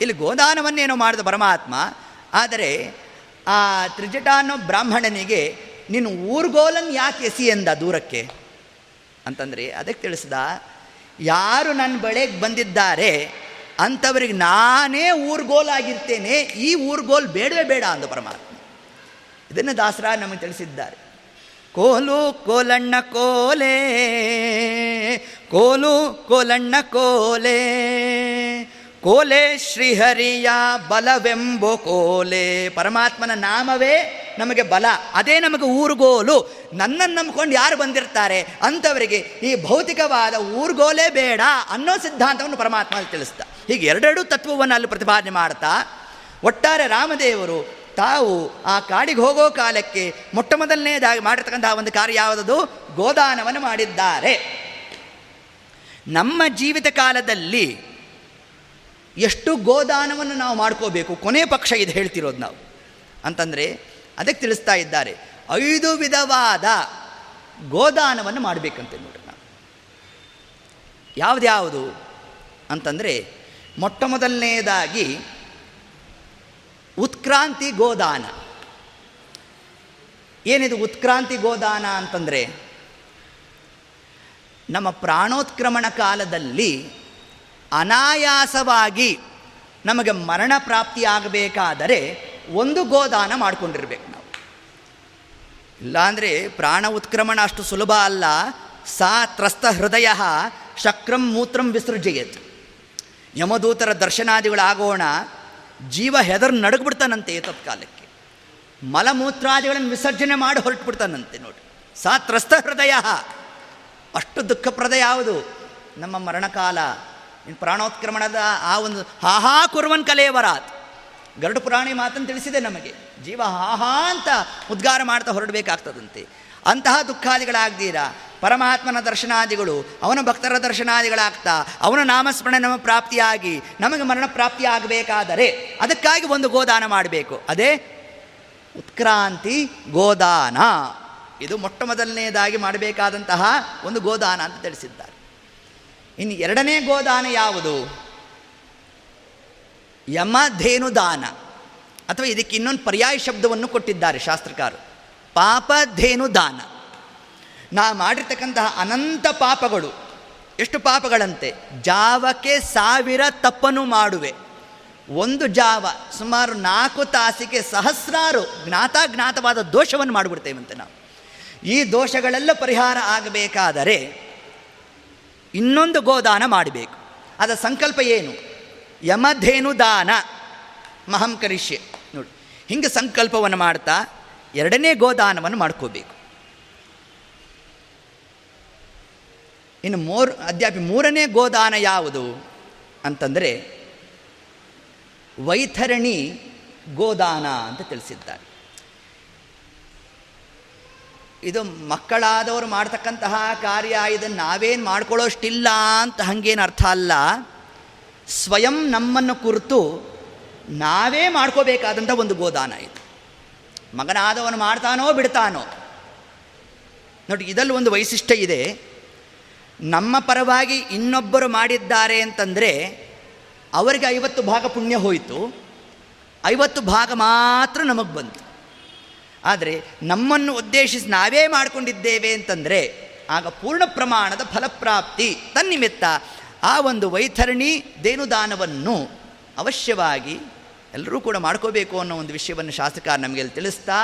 ಇಲ್ಲಿ ಗೋದಾನವನ್ನೇನೋ ಮಾಡಿದ ಪರಮಾತ್ಮ, ಆದರೆ ಆ ತ್ರಿಜಟ ಅನ್ನೋ ಬ್ರಾಹ್ಮಣನಿಗೆ, ನೀನು ಊರ್ಗೋಲನ್ನು ಯಾಕೆ ಎಸಿ ಎಂದ ದೂರಕ್ಕೆ? ಅಂತಂದರೆ, ಅದಕ್ಕೆ ತಿಳಿಸ್ದ, ಯಾರು ನನ್ನ ಬಳೆಗೆ ಬಂದಿದ್ದಾರೆ, ಅಂಥವ್ರಿಗೆ ನಾನೇ ಊರ್ಗೋಲಾಗಿರ್ತೇನೆ, ಈ ಊರ್ಗೋಲ್ ಬೇಡವೇ ಬೇಡ ಅಂದ ಪರಮಾತ್ಮ. ಇದನ್ನು ದಾಸರ ನಮಗೆ ತಿಳಿಸಿದ್ದಾರೆ. ಕೋಲು ಕೋಲಣ್ಣ ಕೋಲೆ, ಕೋಲು ಕೋಲಣ್ಣ ಕೋಲೆ ಕೋಲೆ ಶ್ರೀಹರಿಯ ಬಲವೆಂಬ ಕೋಲೆ. ಪರಮಾತ್ಮನ ನಾಮವೇ ನಮಗೆ ಬಲ, ಅದೇ ನಮಗೆ ಊರುಗೋಲು. ನನ್ನನ್ನು ನಂಬ್ಕೊಂಡು ಯಾರು ಬಂದಿರ್ತಾರೆ ಅಂಥವರಿಗೆ ಈ ಭೌತಿಕವಾದ ಊರುಗೋಲೇ ಬೇಡ ಅನ್ನೋ ಸಿದ್ಧಾಂತವನ್ನು ಪರಮಾತ್ಮ ತಿಳಿಸ್ತಾ. ಹೀಗೆ ಎರಡೆರಡು ತತ್ವವನ್ನು ಅಲ್ಲಿ ಪ್ರತಿಪಾದನೆ ಮಾಡ್ತಾ, ಒಟ್ಟಾರೆ ರಾಮದೇವರು ತಾವು ಆ ಕಾಡಿಗೆ ಹೋಗೋ ಕಾಲಕ್ಕೆ ಮೊಟ್ಟ ಮೊದಲನೇದಾಗಿ ಮಾಡಿರ್ತಕ್ಕಂತಹ ಒಂದು ಕಾರ್ಯ ಯಾವುದದು? ಗೋದಾನವನ್ನು ಮಾಡಿದ್ದಾರೆ. ನಮ್ಮ ಜೀವಿತ ಕಾಲದಲ್ಲಿ ಎಷ್ಟು ಗೋದಾನವನ್ನು ನಾವು ಮಾಡ್ಕೋಬೇಕು? ಕೊನೆ ಪಕ್ಷ ಇದು ಹೇಳ್ತಿರೋದು ನಾವು. ಅಂತಂದರೆ ಅದಕ್ಕೆ ತಿಳಿಸ್ತಾ ಇದ್ದಾರೆ, ಐದು ವಿಧವಾದ ಗೋದಾನವನ್ನು ಮಾಡಬೇಕಂತೆ ನೋಡ್ರಿ ನಾವು. ಯಾವುದ್ಯಾವುದು ಅಂತಂದರೆ ಮೊಟ್ಟ ಮೊದಲನೇದಾಗಿ ಉತ್ಕ್ರಾಂತಿ ಗೋದಾನ. ಏನಿದು ಉತ್ಕ್ರಾಂತಿ ಗೋದಾನ ಅಂತಂದರೆ, ನಮ್ಮ ಪ್ರಾಣೋತ್ಕ್ರಮಣ ಕಾಲದಲ್ಲಿ ಅನಾಯಾಸವಾಗಿ ನಮಗೆ ಮರಣ ಪ್ರಾಪ್ತಿಯಾಗಬೇಕಾದರೆ ಒಂದು ಗೋದಾನ ಮಾಡಿಕೊಂಡಿರ್ಬೇಕು ನಾವು. ಇಲ್ಲಾಂದರೆ ಪ್ರಾಣ ಉತ್ಕ್ರಮಣ ಅಷ್ಟು ಸುಲಭ ಅಲ್ಲ. ಸಾ ತ್ರಸ್ತ ಹೃದಯ ಶಕ್ರಂ ಮೂತ್ರಂ ವಿಸೃಜಯತ್. ಯಮದೂತರ ದರ್ಶನಾದಿಗಳಾಗೋಣ. ಜೀವ ಹೆದರ್ ನಡಗ್ಬಿಡ್ತಾನಂತೆ ತತ್ಕಾಲಕ್ಕೆ ಮಲಮೂತ್ರಾದಿಗಳನ್ನು ವಿಸರ್ಜನೆ ಮಾಡಿ ಹೊರಟುಬಿಡ್ತಾನಂತೆ ನೋಡಿ. ಸಾ ತ್ರಸ್ತ ಹೃದಯ. ಅಷ್ಟು ದುಃಖಪ್ರದ ಯಾವುದು? ನಮ್ಮ ಮರಣಕಾಲ. ಇನ್ನು ಪ್ರಾಣೋತ್ಕ್ರಮಣದ ಆ ಒಂದು ಹಾಹಾ ಕುರುವನ್ ಕಲೆಯವರಾತ್ ಗರುಡು ಪುರಾಣಿ ಮಾತನ್ನು ತಿಳಿಸಿದೆ ನಮಗೆ. ಜೀವ ಹಾಹಾ ಅಂತ ಉದ್ಗಾರ ಮಾಡ್ತಾ ಹೊರಡಬೇಕಾಗ್ತದಂತೆ. ಅಂತಹ ದುಃಖಾದಿಗಳಾಗ್ದೀರಾ? ಪರಮಾತ್ಮನ ದರ್ಶನಾದಿಗಳು, ಅವನ ಭಕ್ತರ ದರ್ಶನಾದಿಗಳಾಗ್ತಾ, ಅವನ ನಾಮಸ್ಮರಣೆ ನಮ್ಮ ಪ್ರಾಪ್ತಿಯಾಗಿ, ನಮಗೆ ಮರಣ ಪ್ರಾಪ್ತಿ ಆಗಬೇಕಾದರೆ ಅದಕ್ಕಾಗಿ ಒಂದು ಗೋದಾನ ಮಾಡಬೇಕು. ಅದೇ ಉತ್ಕ್ರಾಂತಿ ಗೋದಾನ. ಇದು ಮೊಟ್ಟ ಮೊದಲನೆಯದಾಗಿ ಮಾಡಬೇಕಾದಂತಹ ಒಂದು ಗೋದಾನ ಅಂತ ತಿಳಿಸಿದ್ದಾರೆ. ಇನ್ನು ಎರಡನೇ ಗೋದಾನ ಯಾವುದು? ಯಮಧೇನುದಾನ. ಅಥವಾ ಇದಕ್ಕೆ ಇನ್ನೊಂದು ಪರ್ಯಾಯ ಶಬ್ದವನ್ನು ಕೊಟ್ಟಿದ್ದಾರೆ ಶಾಸ್ತ್ರಕಾರರು. ಪಾಪಧೇನುದಾನ. ನಾ ಮಾಡಿರ್ತಕ್ಕಂತಹ ಅನಂತ ಪಾಪಗಳು. ಎಷ್ಟು ಪಾಪಗಳಂತೆ? ಜಾವಕ್ಕೆ ಸಾವಿರ ತಪ್ಪನ್ನು ಮಾಡುವೆ. ಒಂದು ಜಾವ ಸುಮಾರು ನಾಲ್ಕು ತಾಸಿಗೆ ಸಹಸ್ರಾರು ಜ್ಞಾತಾಜ್ಞಾತವಾದ ದೋಷವನ್ನು ಮಾಡಿಬಿಡ್ತೇವಂತೆ ನಾವು. ಈ ದೋಷಗಳೆಲ್ಲ ಪರಿಹಾರ ಆಗಬೇಕಾದರೆ ಇನ್ನೊಂದು ಗೋದಾನ ಮಾಡಬೇಕು. ಅದರ ಸಂಕಲ್ಪ ಏನು? ಯಮಧೇನು ದಾನ ಮಹಂ ಕರಿಷ್ಯೆ. ನೋಡಿ, ಹಿಂಗೆ ಸಂಕಲ್ಪವನ್ನು ಮಾಡ್ತಾ ಎರಡನೇ ಗೋದಾನವನ್ನು ಮಾಡ್ಕೋಬೇಕು. ಇನ್ನು ಮೂರು ಅದ್ಯಾಪಿ ಮೂರನೇ ಗೋದಾನ ಯಾವುದು ಅಂತಂದರೆ ವೈಥರಣಿ ಗೋದಾನ ಅಂತ ತಿಳಿಸಿದ್ದಾರೆ. ಇದು ಮಕ್ಕಳಾದವರು ಮಾಡ್ತಕ್ಕಂತಹ ಕಾರ್ಯ, ಇದನ್ನು ನಾವೇನು ಮಾಡ್ಕೊಳ್ಳೋಷ್ಟಿಲ್ಲ ಅಂತ ಹಂಗೇನು ಅರ್ಥ ಅಲ್ಲ. ಸ್ವಯಂ ನಮ್ಮನ್ನು ಕುರಿತು ನಾವೇ ಮಾಡ್ಕೋಬೇಕಾದಂಥ ಒಂದು ಗೋದಾನ ಇದು. ಮಗನಾದವನು ಮಾಡ್ತಾನೋ ಬಿಡ್ತಾನೋ. ನೋಡಿ ಇದರಲ್ಲಿ ಒಂದು ವೈಶಿಷ್ಟ್ಯ ಇದೆ. ನಮ್ಮ ಪರವಾಗಿ ಇನ್ನೊಬ್ಬರು ಮಾಡಿದ್ದಾರೆ ಅಂತಂದರೆ ಅವರಿಗೆ ಐವತ್ತು ಭಾಗ ಪುಣ್ಯ ಹೋಯಿತು. ಐವತ್ತು ಭಾಗ ಮಾತ್ರ ನಮಗೆ ಬಂತು. ಆದರೆ ನಮ್ಮನ್ನು ಉದ್ದೇಶಿಸಿ ನಾವೇ ಮಾಡಿಕೊಂಡಿದ್ದೇವೆ ಅಂತಂದರೆ ಆಗ ಪೂರ್ಣ ಪ್ರಮಾಣದ ಫಲಪ್ರಾಪ್ತಿ ತನ್ನಿಮಿತ್ತ ಆ ಒಂದು ವೈತರಣಿ ದೇನುದಾನವನ್ನು ಅವಶ್ಯವಾಗಿ ಎಲ್ಲರೂ ಕೂಡ ಮಾಡ್ಕೋಬೇಕು ಅನ್ನೋ ಒಂದು ವಿಷಯವನ್ನು ಶಾಸಕ ನಮಗೆ ತಿಳಿಸ್ತಾ,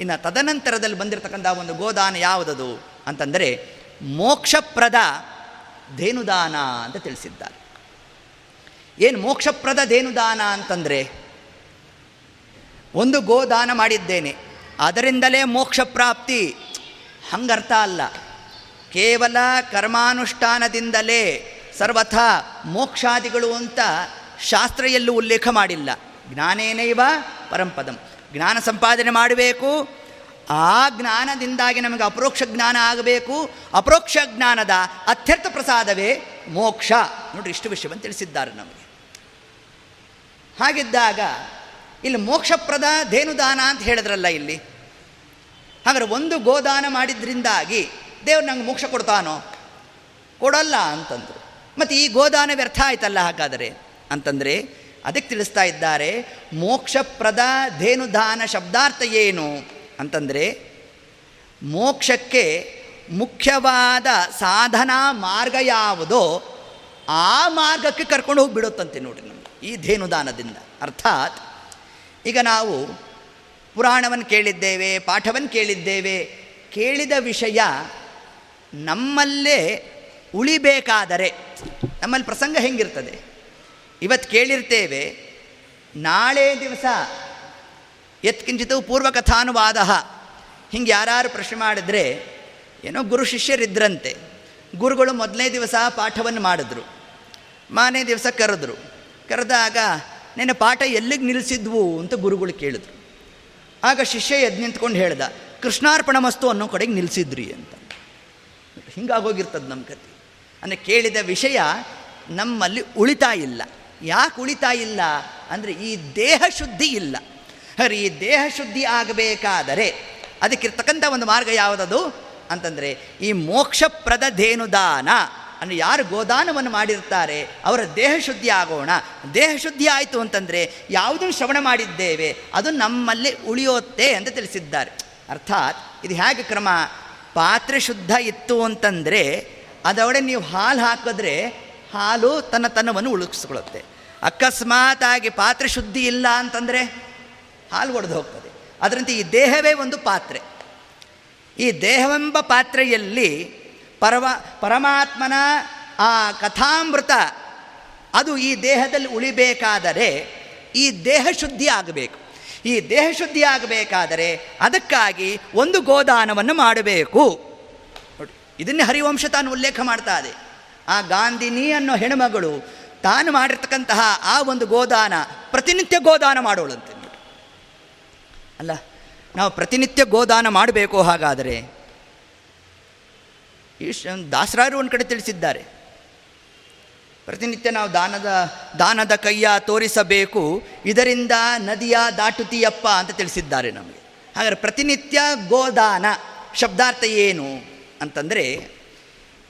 ಇನ್ನು ತದನಂತರದಲ್ಲಿ ಬಂದಿರತಕ್ಕಂಥ ಒಂದು ಗೋದಾನ ಯಾವುದದು ಅಂತಂದರೆ ಮೋಕ್ಷಪ್ರದ ಧೇನುದಾನ ಅಂತ ತಿಳಿಸಿದ್ದಾರೆ. ಏನು ಮೋಕ್ಷಪ್ರದ ಧೇನುದಾನ ಅಂತಂದರೆ, ಒಂದು ಗೋದಾನ ಮಾಡಿದ್ದೇನೆ, ಅದರಿಂದಲೇ ಮೋಕ್ಷ ಪ್ರಾಪ್ತಿ ಹಂಗರ್ಥ ಅಲ್ಲ. ಕೇವಲ ಕರ್ಮಾನುಷ್ಠಾನದಿಂದಲೇ ಸರ್ವಥ ಮೋಕ್ಷಾದಿಗಳು ಅಂತ ಶಾಸ್ತ್ರ ಎಲ್ಲೂ ಉಲ್ಲೇಖ ಮಾಡಿಲ್ಲ. ಜ್ಞಾನೇನೈವ ಪರಂಪದಂ. ಜ್ಞಾನ ಸಂಪಾದನೆ ಮಾಡಬೇಕು ಆ ಜ್ಞಾನದಿಂದಾಗಿ ನಮಗೆ ಅಪರೋಕ್ಷ ಜ್ಞಾನ ಆಗಬೇಕು. ಅಪರೋಕ್ಷ ಜ್ಞಾನದ ಅತ್ಯರ್ಥ ಪ್ರಸಾದವೇ ಮೋಕ್ಷ. ನೋಡ್ರಿ ಇಷ್ಟು ವಿಷಯವನ್ನು ತಿಳಿಸಿದ್ದಾರೆ ನಮಗೆ. ಹಾಗಿದ್ದಾಗ ಇಲ್ಲಿ ಮೋಕ್ಷಪ್ರದ ಧೇನುದಾನ ಅಂತ ಹೇಳಿದ್ರಲ್ಲ ಇಲ್ಲಿ. ಹಾಗಾದ್ರೆ ಒಂದು ಗೋದಾನ ಮಾಡಿದ್ರಿಂದಾಗಿ ದೇವ್ರು ನಂಗೆ ಮೋಕ್ಷ ಕೊಡ್ತಾನೋ? ಕೊಡಲ್ಲ ಅಂತಂದರು. ಮತ್ತು ಈ ಗೋದಾನ ವ್ಯರ್ಥ ಆಯ್ತಲ್ಲ ಹಾಗಾದರೆ? ಅಂತಂದರೆ ಅದಕ್ಕೆ ತಿಳಿಸ್ತಾ ಇದ್ದಾರೆ ಮೋಕ್ಷಪ್ರದ ಧೇನುದಾನ ಶಬ್ದಾರ್ಥ ಏನು? ಅಂತಂದರೆ ಮೋಕ್ಷಕ್ಕೆ ಮುಖ್ಯವಾದ ಸಾಧನಾ ಮಾರ್ಗ ಯಾವುದೋ? ಆ ಮಾರ್ಗಕ್ಕೆ ಕರ್ಕೊಂಡು ಹೋಗಿಬಿಡುತ್ತಂತೆ ನೋಡಿ ನಮಗೆ, ಈ ಧೇನುದಾನದಿಂದ. ಅರ್ಥಾತ್ ಈಗ ನಾವು ಪುರಾಣವನ್ನು ಕೇಳಿದ್ದೇವೆ ಪಾಠವನ್ನು ಕೇಳಿದ್ದೇವೆ, ಕೇಳಿದ ವಿಷಯ ನಮ್ಮಲ್ಲೇ ಉಳಿಬೇಕಾದರೆ, ನಮ್ಮಲ್ಲಿ ಪ್ರಸಂಗ ಹೆಂಗಿರ್ತದೆ? ಇವತ್ತು ಕೇಳಿರ್ತೇವೆ, ನಾಳೆ ದಿವಸ ಯತ್ಕಿಂಚಿತು ಪೂರ್ವಕಥಾನುವಾದ. ಹಿಂಗೆ ಯಾರು ಪ್ರಶ್ನೆ ಮಾಡಿದ್ರೆ, ಏನೋ ಗುರು ಶಿಷ್ಯರಿದ್ರಂತೆ. ಗುರುಗಳು ಮೊದಲನೇ ದಿವಸ ಪಾಠವನ್ನು ಮಾಡಿದ್ರು. ಮಾನೇ ದಿವಸ ಕರೆದ್ರು. ಕರೆದಾಗ, ನಿನ್ನ ಪಾಠ ಎಲ್ಲಿಗೆ ನಿಲ್ಲಿಸಿದ್ವು ಅಂತ ಗುರುಗಳು ಕೇಳಿದ್ರು. ಆಗ ಶಿಷ್ಯ ಎದ್ದು ನಿಂತ್ಕೊಂಡು ಹೇಳ್ದ, ಕೃಷ್ಣಾರ್ಪಣ ಮಸ್ತು ಅನ್ನೋ ಕಡೆಗೆ ನಿಲ್ಲಿಸಿದ್ರಿ ಅಂತ. ಹಿಂಗಾಗೋಗಿರ್ತದೆ ನಮ್ಮ ಕತೆ ಅಂದರೆ ಕೇಳಿದ ವಿಷಯ ನಮ್ಮಲ್ಲಿ ಉಳಿತಾ ಇಲ್ಲ. ಯಾಕೆ ಉಳಿತಾ ಇಲ್ಲ? ಅಂದರೆ ಈ ದೇಹ ಶುದ್ಧಿ ಇಲ್ಲ. ಈ ದೇಹ ಶುದ್ಧಿ ಆಗಬೇಕಾದರೆ ಅದಕ್ಕಿರ್ತಕ್ಕಂಥ ಒಂದು ಮಾರ್ಗ ಯಾವುದದು? ಅಂತಂದರೆ ಈ ಮೋಕ್ಷಪ್ರದ ಧೇನುದಾನ. ಅಂದರೆ ಯಾರು ಗೋದಾನವನ್ನು ಮಾಡಿರ್ತಾರೆ ಅವರ ದೇಹ ಶುದ್ಧಿ ಆಗೋಣ. ದೇಹ ಶುದ್ಧಿ ಆಯಿತು ಅಂತಂದರೆ ಯಾವುದನ್ನು ಶ್ರವಣ ಮಾಡಿದ್ದೇವೆ, ಅದು ನಮ್ಮಲ್ಲಿ ಉಳಿಯುತ್ತೆ ಅಂತ ತಿಳಿಸಿದ್ದಾರೆ. ಅರ್ಥಾತ್ ಇದು ಹೇಗೆ ಕ್ರಮ? ಪಾತ್ರೆ ಶುದ್ಧ ಇತ್ತು ಅಂತಂದರೆ ಅದರೊಳಗೆ ನೀವು ಹಾಲು ಹಾಕಿದ್ರೆ ಹಾಲು ತನ್ನ ತನ್ನವನ್ನು ಉಳಿಸ್ಕೊಳ್ಳುತ್ತೆ ಅಕಸ್ಮಾತಾಗಿ ಪಾತ್ರೆ ಶುದ್ಧಿ ಇಲ್ಲ ಅಂತಂದರೆ ಹಾಲು ಒಡೆದು ಹೋಗ್ತದೆ. ಅದರಂತೆ ಈ ದೇಹವೇ ಒಂದು ಪಾತ್ರೆ. ಈ ದೇಹವೆಂಬ ಪಾತ್ರೆಯಲ್ಲಿ ಪರವ, ಪರಮಾತ್ಮನ ಆ ಕಥಾಮೃತ, ಅದು ಈ ದೇಹದಲ್ಲಿ ಉಳಿಬೇಕಾದರೆ ಈ ದೇಹ ಶುದ್ಧಿ ಆಗಬೇಕು. ಈ ದೇಹ ಶುದ್ಧಿ ಆಗಬೇಕಾದರೆ ಅದಕ್ಕಾಗಿ ಒಂದು ಗೋದಾನವನ್ನು ಮಾಡಬೇಕು. ನೋಡಿ, ಇದನ್ನೇ ಹರಿವಂಶ ತಾನು ಉಲ್ಲೇಖ ಮಾಡ್ತಾ ಇದೆ. ಆ ಗಾಂಧಿನಿ ಅನ್ನೋ ಹೆಣ್ಮಗಳು ತಾನು ಮಾಡಿರ್ತಕ್ಕಂತಹ ಆ ಒಂದು ಗೋದಾನ ಪ್ರತಿನಿತ್ಯ ಗೋದಾನ ಮಾಡೋಳಂತೆ. ಅಲ್ಲ, ನಾವು ಪ್ರತಿನಿತ್ಯ ಗೋದಾನ ಮಾಡಬೇಕು ಹಾಗಾದರೆ. ಇಶ್ ದಾಸರಾರು ಒಂದು ಕಡೆ ತಿಳಿಸಿದ್ದಾರೆ. ಪ್ರತಿನಿತ್ಯ ನಾವು ದಾನದ ದಾನದ ಕೈಯ ತೋರಿಸಬೇಕು, ಇದರಿಂದ ನದಿಯ ದಾಟುತಿಯಪ್ಪ ಅಂತ ತಿಳಿಸಿದ್ದಾರೆ ನಮಗೆ. ಹಾಗಾದರೆ ಪ್ರತಿನಿತ್ಯ ಗೋದಾನ ಶಬ್ದಾರ್ಥ ಏನು ಅಂತಂದರೆ,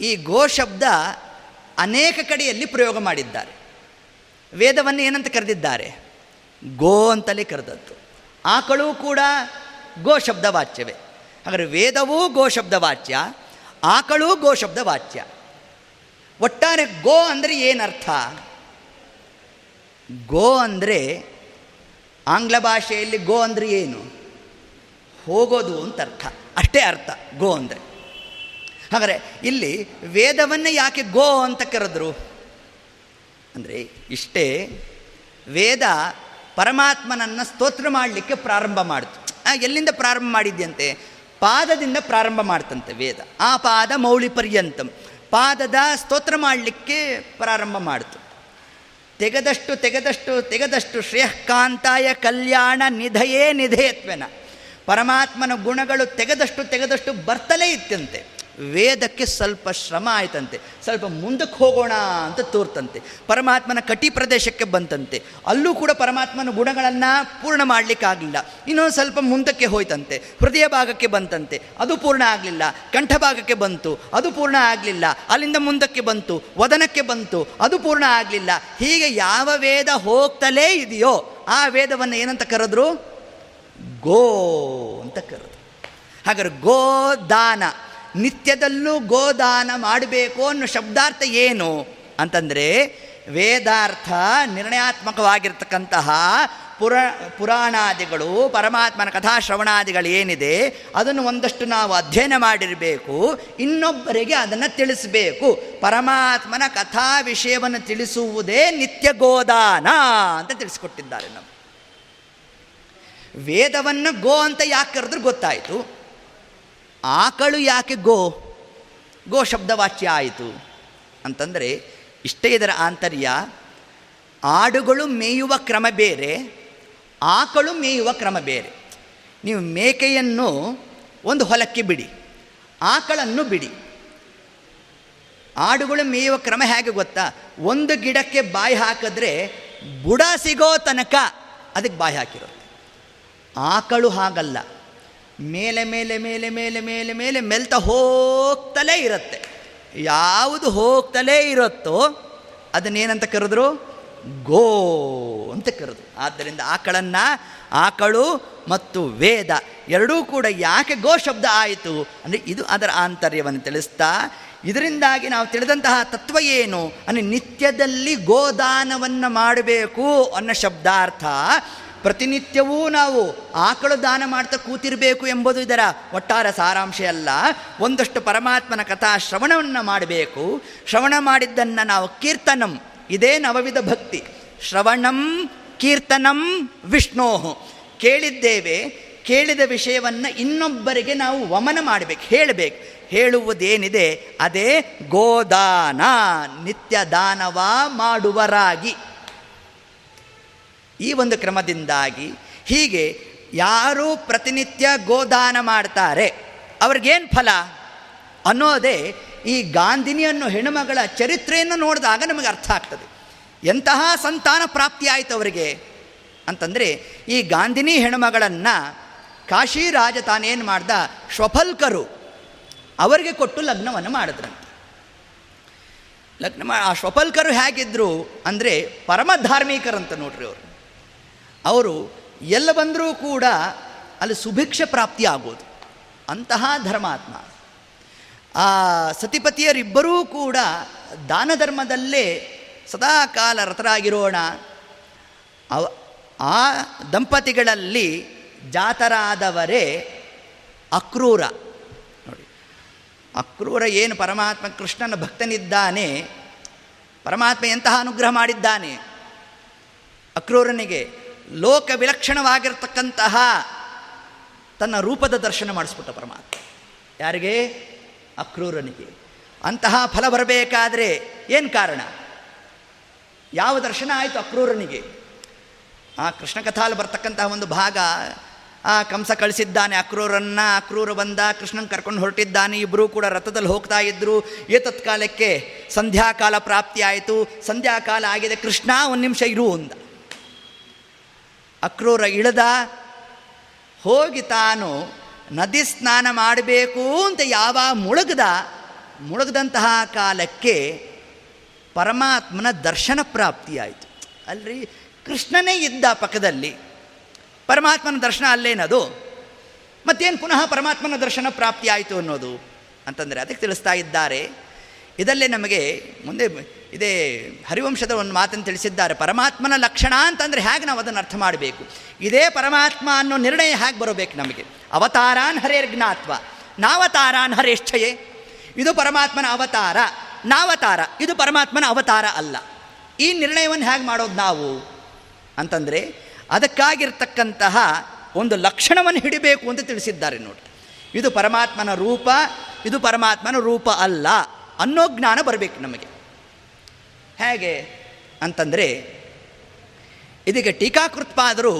ಈ ಗೋ ಶಬ್ದ ಅನೇಕ ಕಡೆಯಲ್ಲಿ ಪ್ರಯೋಗ ಮಾಡಿದ್ದಾರೆ. ವೇದವನ್ನು ಏನಂತ ಕರೆದಿದ್ದಾರೆ? ಗೋ ಅಂತಲೇ ಕರೆದದ್ದು. ಆಕಳು ಕೂಡ ಗೋ ಶಬ್ದ ವಾಚ್ಯವೇ ಹಾಗಾದರೆ ವೇದವೂ ಗೋ ಶಬ್ದ ವಾಚ್ಯ ಆಕಳು ಗೋ ಶಬ್ದ ವಾಚ್ಯ ಒಟ್ಟಾರೆ ಗೋ ಅಂದರೆ ಏನರ್ಥ? ಗೋ ಅಂದರೆ ಆಂಗ್ಲ ಭಾಷೆಯಲ್ಲಿ ಗೋ ಅಂದರೆ ಏನು? ಹೋಗೋದು ಅಂತ ಅರ್ಥ ಅಷ್ಟೇ ಅರ್ಥ, ಗೋ ಅಂದರೆ. ಹಾಗಾದರೆ ಇಲ್ಲಿ ವೇದವನ್ನು ಯಾಕೆ ಗೋ ಅಂತ ಕರೆದ್ರು? ಅಂದರೆ ಇಷ್ಟೇ ವೇದ ಪರಮಾತ್ಮನನ್ನು ಸ್ತೋತ್ರ ಮಾಡಲಿಕ್ಕೆ ಪ್ರಾರಂಭ ಮಾಡಿತು. ಎಲ್ಲಿಂದ ಪ್ರಾರಂಭ ಮಾಡಿದ್ಯಂತೆ? ಪಾದದಿಂದ ಪ್ರಾರಂಭ ಮಾಡ್ತಂತೆ ವೇದ. ಆ ಪಾದ ಮೌಳಿ ಪರ್ಯಂತಂ. ಪಾದದ ಸ್ತೋತ್ರ ಮಾಡಲಿಕ್ಕೆ ಪ್ರಾರಂಭ ಮಾಡಿತು. ತೆಗೆದಷ್ಟು ತೆಗೆದಷ್ಟು ತೆಗೆದಷ್ಟು ಶ್ರೇಯಃಕಾಂತಾಯ ಕಲ್ಯಾಣ ನಿಧಯೇ ನಿಧೇಯತ್ವೆನ. ಪರಮಾತ್ಮನ ಗುಣಗಳು ತೆಗೆದಷ್ಟು ತೆಗೆದಷ್ಟು ಬರ್ತಲೇ ಇತ್ತಂತೆ ವೇದಕ್ಕೆ ಸ್ವಲ್ಪ ಶ್ರಮ ಆಯ್ತಂತೆ, ಸ್ವಲ್ಪ ಮುಂದಕ್ಕೆ ಹೋಗೋಣ ಅಂತ ತೋರ್ತಂತೆ, ಪರಮಾತ್ಮನ ಕಟಿ ಪ್ರದೇಶಕ್ಕೆ ಬಂತಂತೆ, ಅಲ್ಲೂ ಕೂಡ ಪರಮಾತ್ಮನ ಗುಣಗಳನ್ನು ಪೂರ್ಣ ಮಾಡಲಿಕ್ಕಾಗಲಿಲ್ಲ. ಇನ್ನೊಂದು ಸ್ವಲ್ಪ ಮುಂದಕ್ಕೆ ಹೋಯ್ತಂತೆ, ಹೃದಯ ಭಾಗಕ್ಕೆ ಬಂತಂತೆ, ಅದು ಪೂರ್ಣ ಆಗಲಿಲ್ಲ, ಕಂಠ ಭಾಗಕ್ಕೆ ಬಂತು, ಅದು ಪೂರ್ಣ ಆಗಲಿಲ್ಲ, ಅಲ್ಲಿಂದ ಮುಂದಕ್ಕೆ ಬಂತು, ವದನಕ್ಕೆ ಬಂತು, ಅದು ಪೂರ್ಣ ಆಗಲಿಲ್ಲ. ಹೀಗೆ ಯಾವ ವೇದ ಹೋಗ್ತಲೇ ಇದೆಯೋ, ಆ ವೇದವನ್ನು ಏನಂತ ಕರೆದ್ರು? ಗೋ ಅಂತ ಕರೆದ್ರು. ಹಾಗಾದ್ರೆ ಗೋದಾನ ನಿತ್ಯದಲ್ಲೂ ಗೋದಾನ ಮಾಡಬೇಕು ಅನ್ನೋ ಶಬ್ದಾರ್ಥ ಏನು ಅಂತಂದರೆ ವೇದಾರ್ಥ ನಿರ್ಣಯಾತ್ಮಕವಾಗಿರ್ತಕ್ಕಂತಹ ಪುರ ಪುರಾಣಾದಿಗಳು, ಪರಮಾತ್ಮನ ಕಥಾಶ್ರವಣಾದಿಗಳು ಏನಿದೆ ಅದನ್ನು ಒಂದಷ್ಟು ನಾವು ಅಧ್ಯಯನ ಮಾಡಿರಬೇಕು, ಇನ್ನೊಬ್ಬರಿಗೆ ಅದನ್ನು ತಿಳಿಸಬೇಕು. ಪರಮಾತ್ಮನ ಕಥಾ ವಿಷಯವನ್ನು ತಿಳಿಸುವುದೇ ನಿತ್ಯ ಗೋದಾನ ಅಂತ ತಿಳಿಸಿಕೊಟ್ಟಿದ್ದಾರೆ ನಾವು ವೇದವನ್ನು ಗೋ ಅಂತ ಯಾಕೆ ಕರೆದ್ರು ಗೊತ್ತಾಯಿತು. ಆಕಳು ಯಾಕೆ ಗೋ? ಗೋ ಶಬ್ದವಾಚ್ಯ ಆಯಿತು. ಅಂತಂದರೆ, ಇಷ್ಟೇ ಇದರ ಆಂತರ್ಯ, ಆಡುಗಳು ಮೇಯುವ ಕ್ರಮ ಬೇರೆ, ಆಕಳು ಮೇಯುವ ಕ್ರಮ ಬೇರೆ. ನೀವು ಮೇಕೆಯನ್ನು ಒಂದು ಹೊಲಕ್ಕೆ ಬಿಡಿ, ಆಕಳನ್ನು ಬಿಡಿ. ಆಡುಗಳು ಮೇಯುವ ಕ್ರಮ ಹೇಗೆ ಗೊತ್ತಾ? ಒಂದು ಗಿಡಕ್ಕೆ ಬಾಯಿ ಹಾಕಿದ್ರೆ ಬುಡ ಸಿಗೋ ತನಕ ಅದಕ್ಕೆ ಬಾಯಿ ಹಾಕಿರುತ್ತೆ. ಆಕಳು ಹಾಗಲ್ಲ. ಮೇಲೆ ಮೇಲೆ ಮೇಲೆ ಮೇಲೆ ಮೇಲೆ ಮೇಲೆ ಮೆಲ್ತಾ ಹೋಗ್ತಲೇ ಇರುತ್ತೆ. ಯಾವುದು ಹೋಗ್ತಲೇ ಇರುತ್ತೋ ಅದನ್ನೇನಂತ ಕರೆದ್ರು? ಗೋ ಅಂತ ಕರೆದು ಆದ್ದರಿಂದ ಆಕಳನ್ನು ಆಕಳು ಮತ್ತು ವೇದ ಎರಡೂ ಕೂಡ ಯಾಕೆ ಗೋ ಶಬ್ದ ಆಯಿತು? ಅಂದರೆ ಇದು ಅದರ ಆಂತರ್ಯವನ್ನು ತಿಳಿಸ್ತಾ, ಇದರಿಂದಾಗಿ ನಾವು ತಿಳಿದಂತಹ ತತ್ವ ಏನು? ಅಂದರೆ ನಿತ್ಯದಲ್ಲಿ ಗೋದಾನವನ್ನು ಮಾಡಬೇಕು ಅನ್ನೋ ಶಬ್ದಾರ್ಥ ಪ್ರತಿನಿತ್ಯವೂ ನಾವು ಆಕಳು ದಾನ ಮಾಡ್ತಾ ಕೂತಿರಬೇಕು ಎಂಬುದು ಇದರ ಒಟ್ಟಾರ ಸಾರಾಂಶ ಅಲ್ಲ. ಒಂದಷ್ಟು ಪರಮಾತ್ಮನ ಕಥಾ ಶ್ರವಣವನ್ನು ಮಾಡಬೇಕು. ಶ್ರವಣ ಮಾಡಿದ್ದನ್ನು ನಾವು ಕೀರ್ತನಂ. ಇದೇ ನವವಿಧ ಭಕ್ತಿ. ಶ್ರವಣಂ, ಕೀರ್ತನಂ, ವಿಷ್ಣೋಹು. ಕೇಳಿದ್ದೇವೆ. ಕೇಳಿದ ವಿಷಯವನ್ನು ಇನ್ನೊಬ್ಬರಿಗೆ ನಾವು ವಮನ ಮಾಡಬೇಕು, ಹೇಳಬೇಕು. ಹೇಳುವುದೇನಿದೆ? ಅದೇ ಗೋದಾನ. ನಿತ್ಯ ದಾನವ ಮಾಡುವರಾಗಿ ಈ ಒಂದು ಕ್ರಮದಿಂದಾಗಿ ಹೀಗೆ ಯಾರು ಪ್ರತಿನಿತ್ಯ ಗೋದಾನ ಮಾಡ್ತಾರೆ. ಅವ್ರಿಗೇನು ಫಲ? ಅನ್ನೋದೇ ಈ ಗಾಂಧಿನಿಯನ್ನು ಹೆಣ್ಣುಮಗಳ ಚರಿತ್ರೆಯನ್ನು ನೋಡಿದಾಗ ನಮಗೆ ಅರ್ಥ ಆಗ್ತದೆ. ಎಂತಹ ಸಂತಾನ ಪ್ರಾಪ್ತಿ ಆಯಿತು ಅವರಿಗೆ? ಅಂತಂದರೆ ಈ ಗಾಂಧಿನಿ ಹೆಣ್ಣುಮಗಳನ್ನು ಕಾಶಿ ರಾಜ ತಾನೇನು ಮಾಡ್ದ? ಶ್ವಫಲ್ಕರು ಅವರಿಗೆ ಕೊಟ್ಟು ಲಗ್ನವನ್ನು ಮಾಡಿದ್ರಂತೆ. ಲಗ್ನ ಮಾ ಆ ಶ್ವಫಲ್ಕರು ಹೇಗಿದ್ದರು ಅಂದರೆ ಪರಮ ಧಾರ್ಮಿಕರಂತ ನೋಡ್ರಿ ಅವರು. ಅವರು ಎಲ್ಲ ಬಂದರೂ ಕೂಡ ಅಲ್ಲಿ ಸುಭಿಕ್ಷ ಪ್ರಾಪ್ತಿ ಆಗೋದು. ಅಂತಹ ಧರ್ಮಾತ್ಮ. ಆ ಸತಿಪತಿಯರಿಬ್ಬರೂ ಕೂಡ ದಾನ ಧರ್ಮದಲ್ಲೇ ಸದಾ ಕಾಲ ಅವ, ಆ ದಂಪತಿಗಳಲ್ಲಿ ಜಾತರಾದವರೇ ಅಕ್ರೂರ. ನೋಡಿ, ಅಕ್ರೂರ ಏನು ಪರಮಾತ್ಮ ಕೃಷ್ಣನ ಭಕ್ತನಿದ್ದಾನೆ, ಪರಮಾತ್ಮ ಎಂತಹ ಅನುಗ್ರಹ ಮಾಡಿದ್ದಾನೆ? ಅಕ್ರೂರನಿಗೆ ಲೋಕ ವಿಲಕ್ಷಣವಾಗಿರ್ತಕ್ಕಂತಹ ತನ್ನ ರೂಪದ ದರ್ಶನ ಮಾಡಿಸ್ಬಿಟ್ಟ ಪರಮಾತ್ಮ. ಯಾರಿಗೆ? ಅಕ್ರೂರನಿಗೆ. ಅಂತಹ ಫಲ ಬರಬೇಕಾದ್ರೆ ಏನು ಕಾರಣ? ಯಾವ ದರ್ಶನ ಆಯಿತು ಅಕ್ರೂರನಿಗೆ? ಆ ಕೃಷ್ಣ ಕಥಾಲ್ ಬರ್ತಕ್ಕಂತಹ ಒಂದು ಭಾಗ, ಆ ಕಂಸ ಕಳಿಸಿದ್ದಾನೆ, ಅಕ್ರೂರನ್ನ, ಅಕ್ರೂರ ಬಂದ ಕೃಷ್ಣನ್ ಕರ್ಕೊಂಡು ಹೊರಟಿದ್ದಾನೆ ಇಬ್ಬರೂ ಕೂಡ ರಥದಲ್ಲಿ ಹೋಗ್ತಾ ಇದ್ದರು ತತ್ಕಾಲಕ್ಕೆ ಸಂಧ್ಯಾಕಾಲ ಪ್ರಾಪ್ತಿ ಆಯಿತು ಸಂಧ್ಯಾಕಾಲ ಆಗಿದೆ, ಕೃಷ್ಣ ಒಂದು ನಿಮಿಷ ಇರು ಅಂದ. ಅಕ್ರೂರ ಇಳದ ಹೋಗಿ ತಾನು ನದಿ ಸ್ನಾನ ಮಾಡಬೇಕು ಅಂತ ಯಾವ ಮುಳುಗದ, ಮುಳುಗದಂತಹ ಕಾಲಕ್ಕೆ ಪರಮಾತ್ಮನ ದರ್ಶನ ಪ್ರಾಪ್ತಿಯಾಯಿತು. ಅಲ್ರಿ, ಕೃಷ್ಣನೇ ಇದ್ದ ಪಕ್ಕದಲ್ಲಿ ಪರಮಾತ್ಮನ ದರ್ಶನ ಅಲ್ಲೇನದು? ಮತ್ತೇನು ಪುನಃ ಪರಮಾತ್ಮನ ದರ್ಶನ ಪ್ರಾಪ್ತಿಯಾಯಿತು ಅನ್ನೋದು ಅಂತಂದರೆ ಅದಕ್ಕೆ ತಿಳಿಸ್ತಾ ಇದ್ದಾರೆ. ಇದಲ್ಲೇ ನಮಗೆ ಮುಂದೆ ಇದೇ ಹರಿವಂಶದ ಒಂದು ಮಾತನ್ನು ತಿಳಿಸಿದ್ದಾರೆ. ಪರಮಾತ್ಮನ ಲಕ್ಷಣ ಅಂತಂದರೆ ಹೇಗೆ ನಾವು ಅದನ್ನು ಅರ್ಥ ಮಾಡಬೇಕು? ಇದೇ ಪರಮಾತ್ಮ ಅನ್ನೋ ನಿರ್ಣಯ ಹೇಗೆ ಬರಬೇಕು ನಮಗೆ? ಅವತಾರಾನ್ ಹರೇರ್ ಜ್ಞಾತ್ವ. ನಾವತಾರಾನ್ ಹರೇಶ್ಚಯೇ. ಇದು ಪರಮಾತ್ಮನ ಅವತಾರ. ನಾವತಾರ. ಇದು ಪರಮಾತ್ಮನ ಅವತಾರ ಅಲ್ಲ. ಈ ನಿರ್ಣಯವನ್ನು ಹೇಗೆ ಮಾಡೋದು ನಾವು? ಅಂತಂದರೆ ಅದಕ್ಕಾಗಿರ್ತಕ್ಕಂತಹ ಒಂದು ಲಕ್ಷಣವನ್ನು ಹಿಡಿಬೇಕು ಅಂತ ತಿಳಿಸಿದ್ದಾರೆ ನೋಡಿ ಇದು ಪರಮಾತ್ಮನ ರೂಪ, ಇದು ಪರಮಾತ್ಮನ ರೂಪ ಅಲ್ಲ ಅನ್ನೋ ಜ್ಞಾನ ಬರಬೇಕು ನಮಗೆ. ಹೇಗೆ ಅಂತಂದರೆ, ಇದಕ್ಕೆ ಟೀಕಾಕೃತ್ಪಾದರು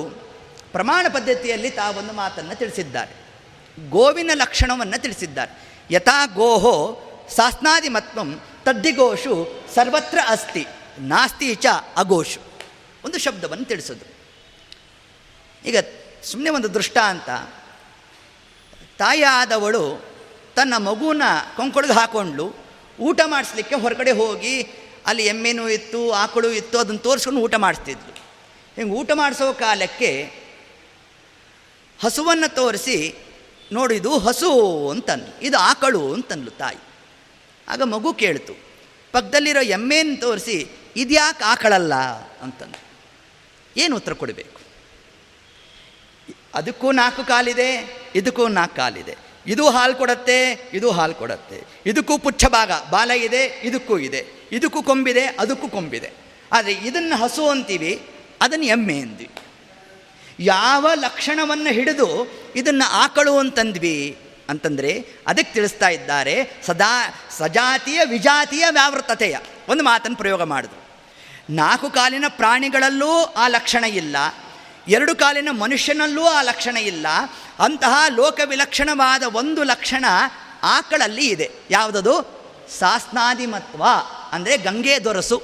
ಪ್ರಮಾಣ ಪದ್ಧತಿಯಲ್ಲಿ ತಾವೊಂದು ಮಾತನ್ನು ತಿಳಿಸಿದ್ದಾರೆ. ಗೋವಿನ ಲಕ್ಷಣವನ್ನು ತಿಳಿಸಿದ್ದಾರೆ. ಯಥಾ ಗೋಹೋ ಸಾಸ್ನಾದಿಮತ್ವಂ ತದ್ದಿಗೋಷು ಸರ್ವತ್ರ ಅಸ್ತಿ, ನಾಸ್ತಿ ಚ ಅಗೋಷು ಒಂದು ಶಬ್ದವನ್ನು ತಿಳಿಸೋದು. ಈಗ ಸುಮ್ಮನೆ ಒಂದು ದೃಷ್ಟಾಂತ ತಾಯಿಯಾದವಳು ತನ್ನ ಮಗುನ ಕೊಂಕೊಳಗೆ ಹಾಕೊಂಡ್ಲು, ಊಟ ಮಾಡಿಸ್ಲಿಕ್ಕೆ ಹೊರಗಡೆ ಹೋಗಿ ಅಲ್ಲಿ ಎಮ್ಮೆನೂ ಇತ್ತು, ಆಕಳು ಇತ್ತು, ಅದನ್ನು ತೋರಿಸ್ಕೊಂಡು ಊಟ ಮಾಡಿಸ್ತಿದ್ಲು ಹಿಂಗೆ ಊಟ ಮಾಡಿಸೋ ಕಾಲಕ್ಕೆ ಹಸುವನ್ನು ತೋರಿಸಿ ನೋಡಿದು ಹಸು ಅಂತನ್ಲು ಇದು ಆಕಳು ಅಂತನ್ಲು ತಾಯಿ. ಆಗ ಮಗು ಕೇಳ್ತು, ಪಕ್ಕದಲ್ಲಿರೋ ಎಮ್ಮೆಯನ್ನು ತೋರಿಸಿ, ಇದ್ಯಾಕೆ ಆಕಳಲ್ಲ ಅಂತಂದು ಏನು ಉತ್ತರ ಕೊಡಬೇಕು? ಅದಕ್ಕೂ ನಾಲ್ಕು ಕಾಲಿದೆ, ಇದಕ್ಕೂ ನಾಲ್ಕು ಕಾಲಿದೆ. ಇದು ಹಾಲು ಕೊಡತ್ತೆ, ಇದು ಹಾಲು ಕೊಡತ್ತೆ. ಇದಕ್ಕೂ ಪುಚ್ಛ ಭಾಗ ಬಾಲ ಇದೆ, ಇದಕ್ಕೂ ಇದೆ. ಇದಕ್ಕೂ ಕೊಂಬಿದೆ, ಅದಕ್ಕೂ ಕೊಂಬಿದೆ. ಆದರೆ ಇದನ್ನು ಹಸು ಅಂತೀವಿ, ಅದನ್ನು ಎಮ್ಮೆ ಅಂದ್ವಿ. ಯಾವ ಲಕ್ಷಣವನ್ನು ಹಿಡಿದು ಇದನ್ನು ಆಕಳು ಅಂತಂದ್ವಿ ಅಂತಂದರೆ, ಅದಕ್ಕೆ ತಿಳಿಸ್ತಾ ಇದ್ದಾರೆ, ಸದಾ ಸಜಾತಿಯ ವಿಜಾತಿಯ ವ್ಯಾವೃತತೆಯ ಒಂದು ಮಾತನ್ನು ಪ್ರಯೋಗ ಮಾಡಿದ್ರು ನಾಲ್ಕು ಕಾಲಿನ ಪ್ರಾಣಿಗಳಲ್ಲೂ ಆ ಲಕ್ಷಣ ಇಲ್ಲ, ಎರಡು ಕಾಲಿನ ಮನುಷ್ಯನಲ್ಲೂ ಆ ಲಕ್ಷಣ ಇಲ್ಲ, ಅಂತಹ ಲೋಕ ವಿಲಕ್ಷಣವಾದ ಒಂದು ಲಕ್ಷಣ ಆಕಳಲ್ಲಿ ಇದೆ. ಯಾವುದದು? ಸಾಸ್ನಾದಿಮತ್ವ. ಅಂದರೆ ಗಂಗೆ ದೊರಸು.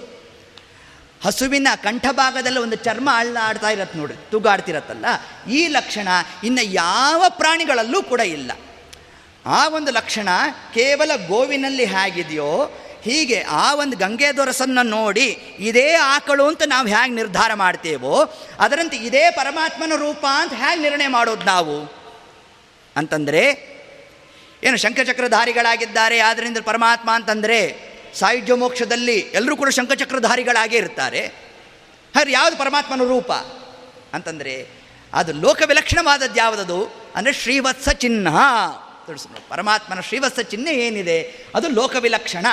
ಹಸುವಿನ ಕಂಠಭಾಗದಲ್ಲಿ ಒಂದು ಚರ್ಮ ಅಳ್ಳಾಡ್ತಾ ಇರತ್ತೆ ನೋಡಿ, ತೂಗಾಡ್ತಿರತ್ತಲ್ಲ, ಈ ಲಕ್ಷಣ ಇನ್ನು ಯಾವ ಪ್ರಾಣಿಗಳಲ್ಲೂ ಕೂಡ ಇಲ್ಲ. ಆ ಒಂದು ಲಕ್ಷಣ ಕೇವಲ ಗೋವಿನಲ್ಲಿ ಹೇಗಿದೆಯೋ, ಹೀಗೆ ಆ ಒಂದು ಗಂಗೆ ದೊರಸನ್ನು ನೋಡಿ ಇದೇ ಆಕಳು ಅಂತ ನಾವು ಹೇಗೆ ನಿರ್ಧಾರ ಮಾಡ್ತೇವೋ, ಅದರಂತೆ ಇದೇ ಪರಮಾತ್ಮನ ರೂಪ ಅಂತ ಹೇಗೆ ನಿರ್ಣಯ ಮಾಡೋದು ನಾವು? ಅಂತಂದರೆ, ಏನು ಶಂಖಚಕ್ರಧಾರಿಗಳಾಗಿದ್ದಾರೆ ಆದ್ದರಿಂದ ಪರಮಾತ್ಮ ಅಂತಂದರೆ ಸಾಯುಜ್ಯ ಮೋಕ್ಷದಲ್ಲಿ ಎಲ್ಲರೂ ಕೂಡ ಶಂಖಚಕ್ರಧಾರಿಗಳಾಗೇ ಇರ್ತಾರೆ. ಹಾಗೆ ಯಾವುದು ಪರಮಾತ್ಮನ ರೂಪ? ಅಂತಂದರೆ, ಅದು ಲೋಕ ವಿಲಕ್ಷಣವಾದದ್ದು ಯಾವುದದು? ಅಂದರೆ ಶ್ರೀವತ್ಸ ಚಿಹ್ನ ತಿಳಿಸ್ಬೋದು ಪರಮಾತ್ಮನ ಶ್ರೀವತ್ಸ ಚಿಹ್ನೆ ಏನಿದೆ? ಅದು ಲೋಕ ವಿಲಕ್ಷಣ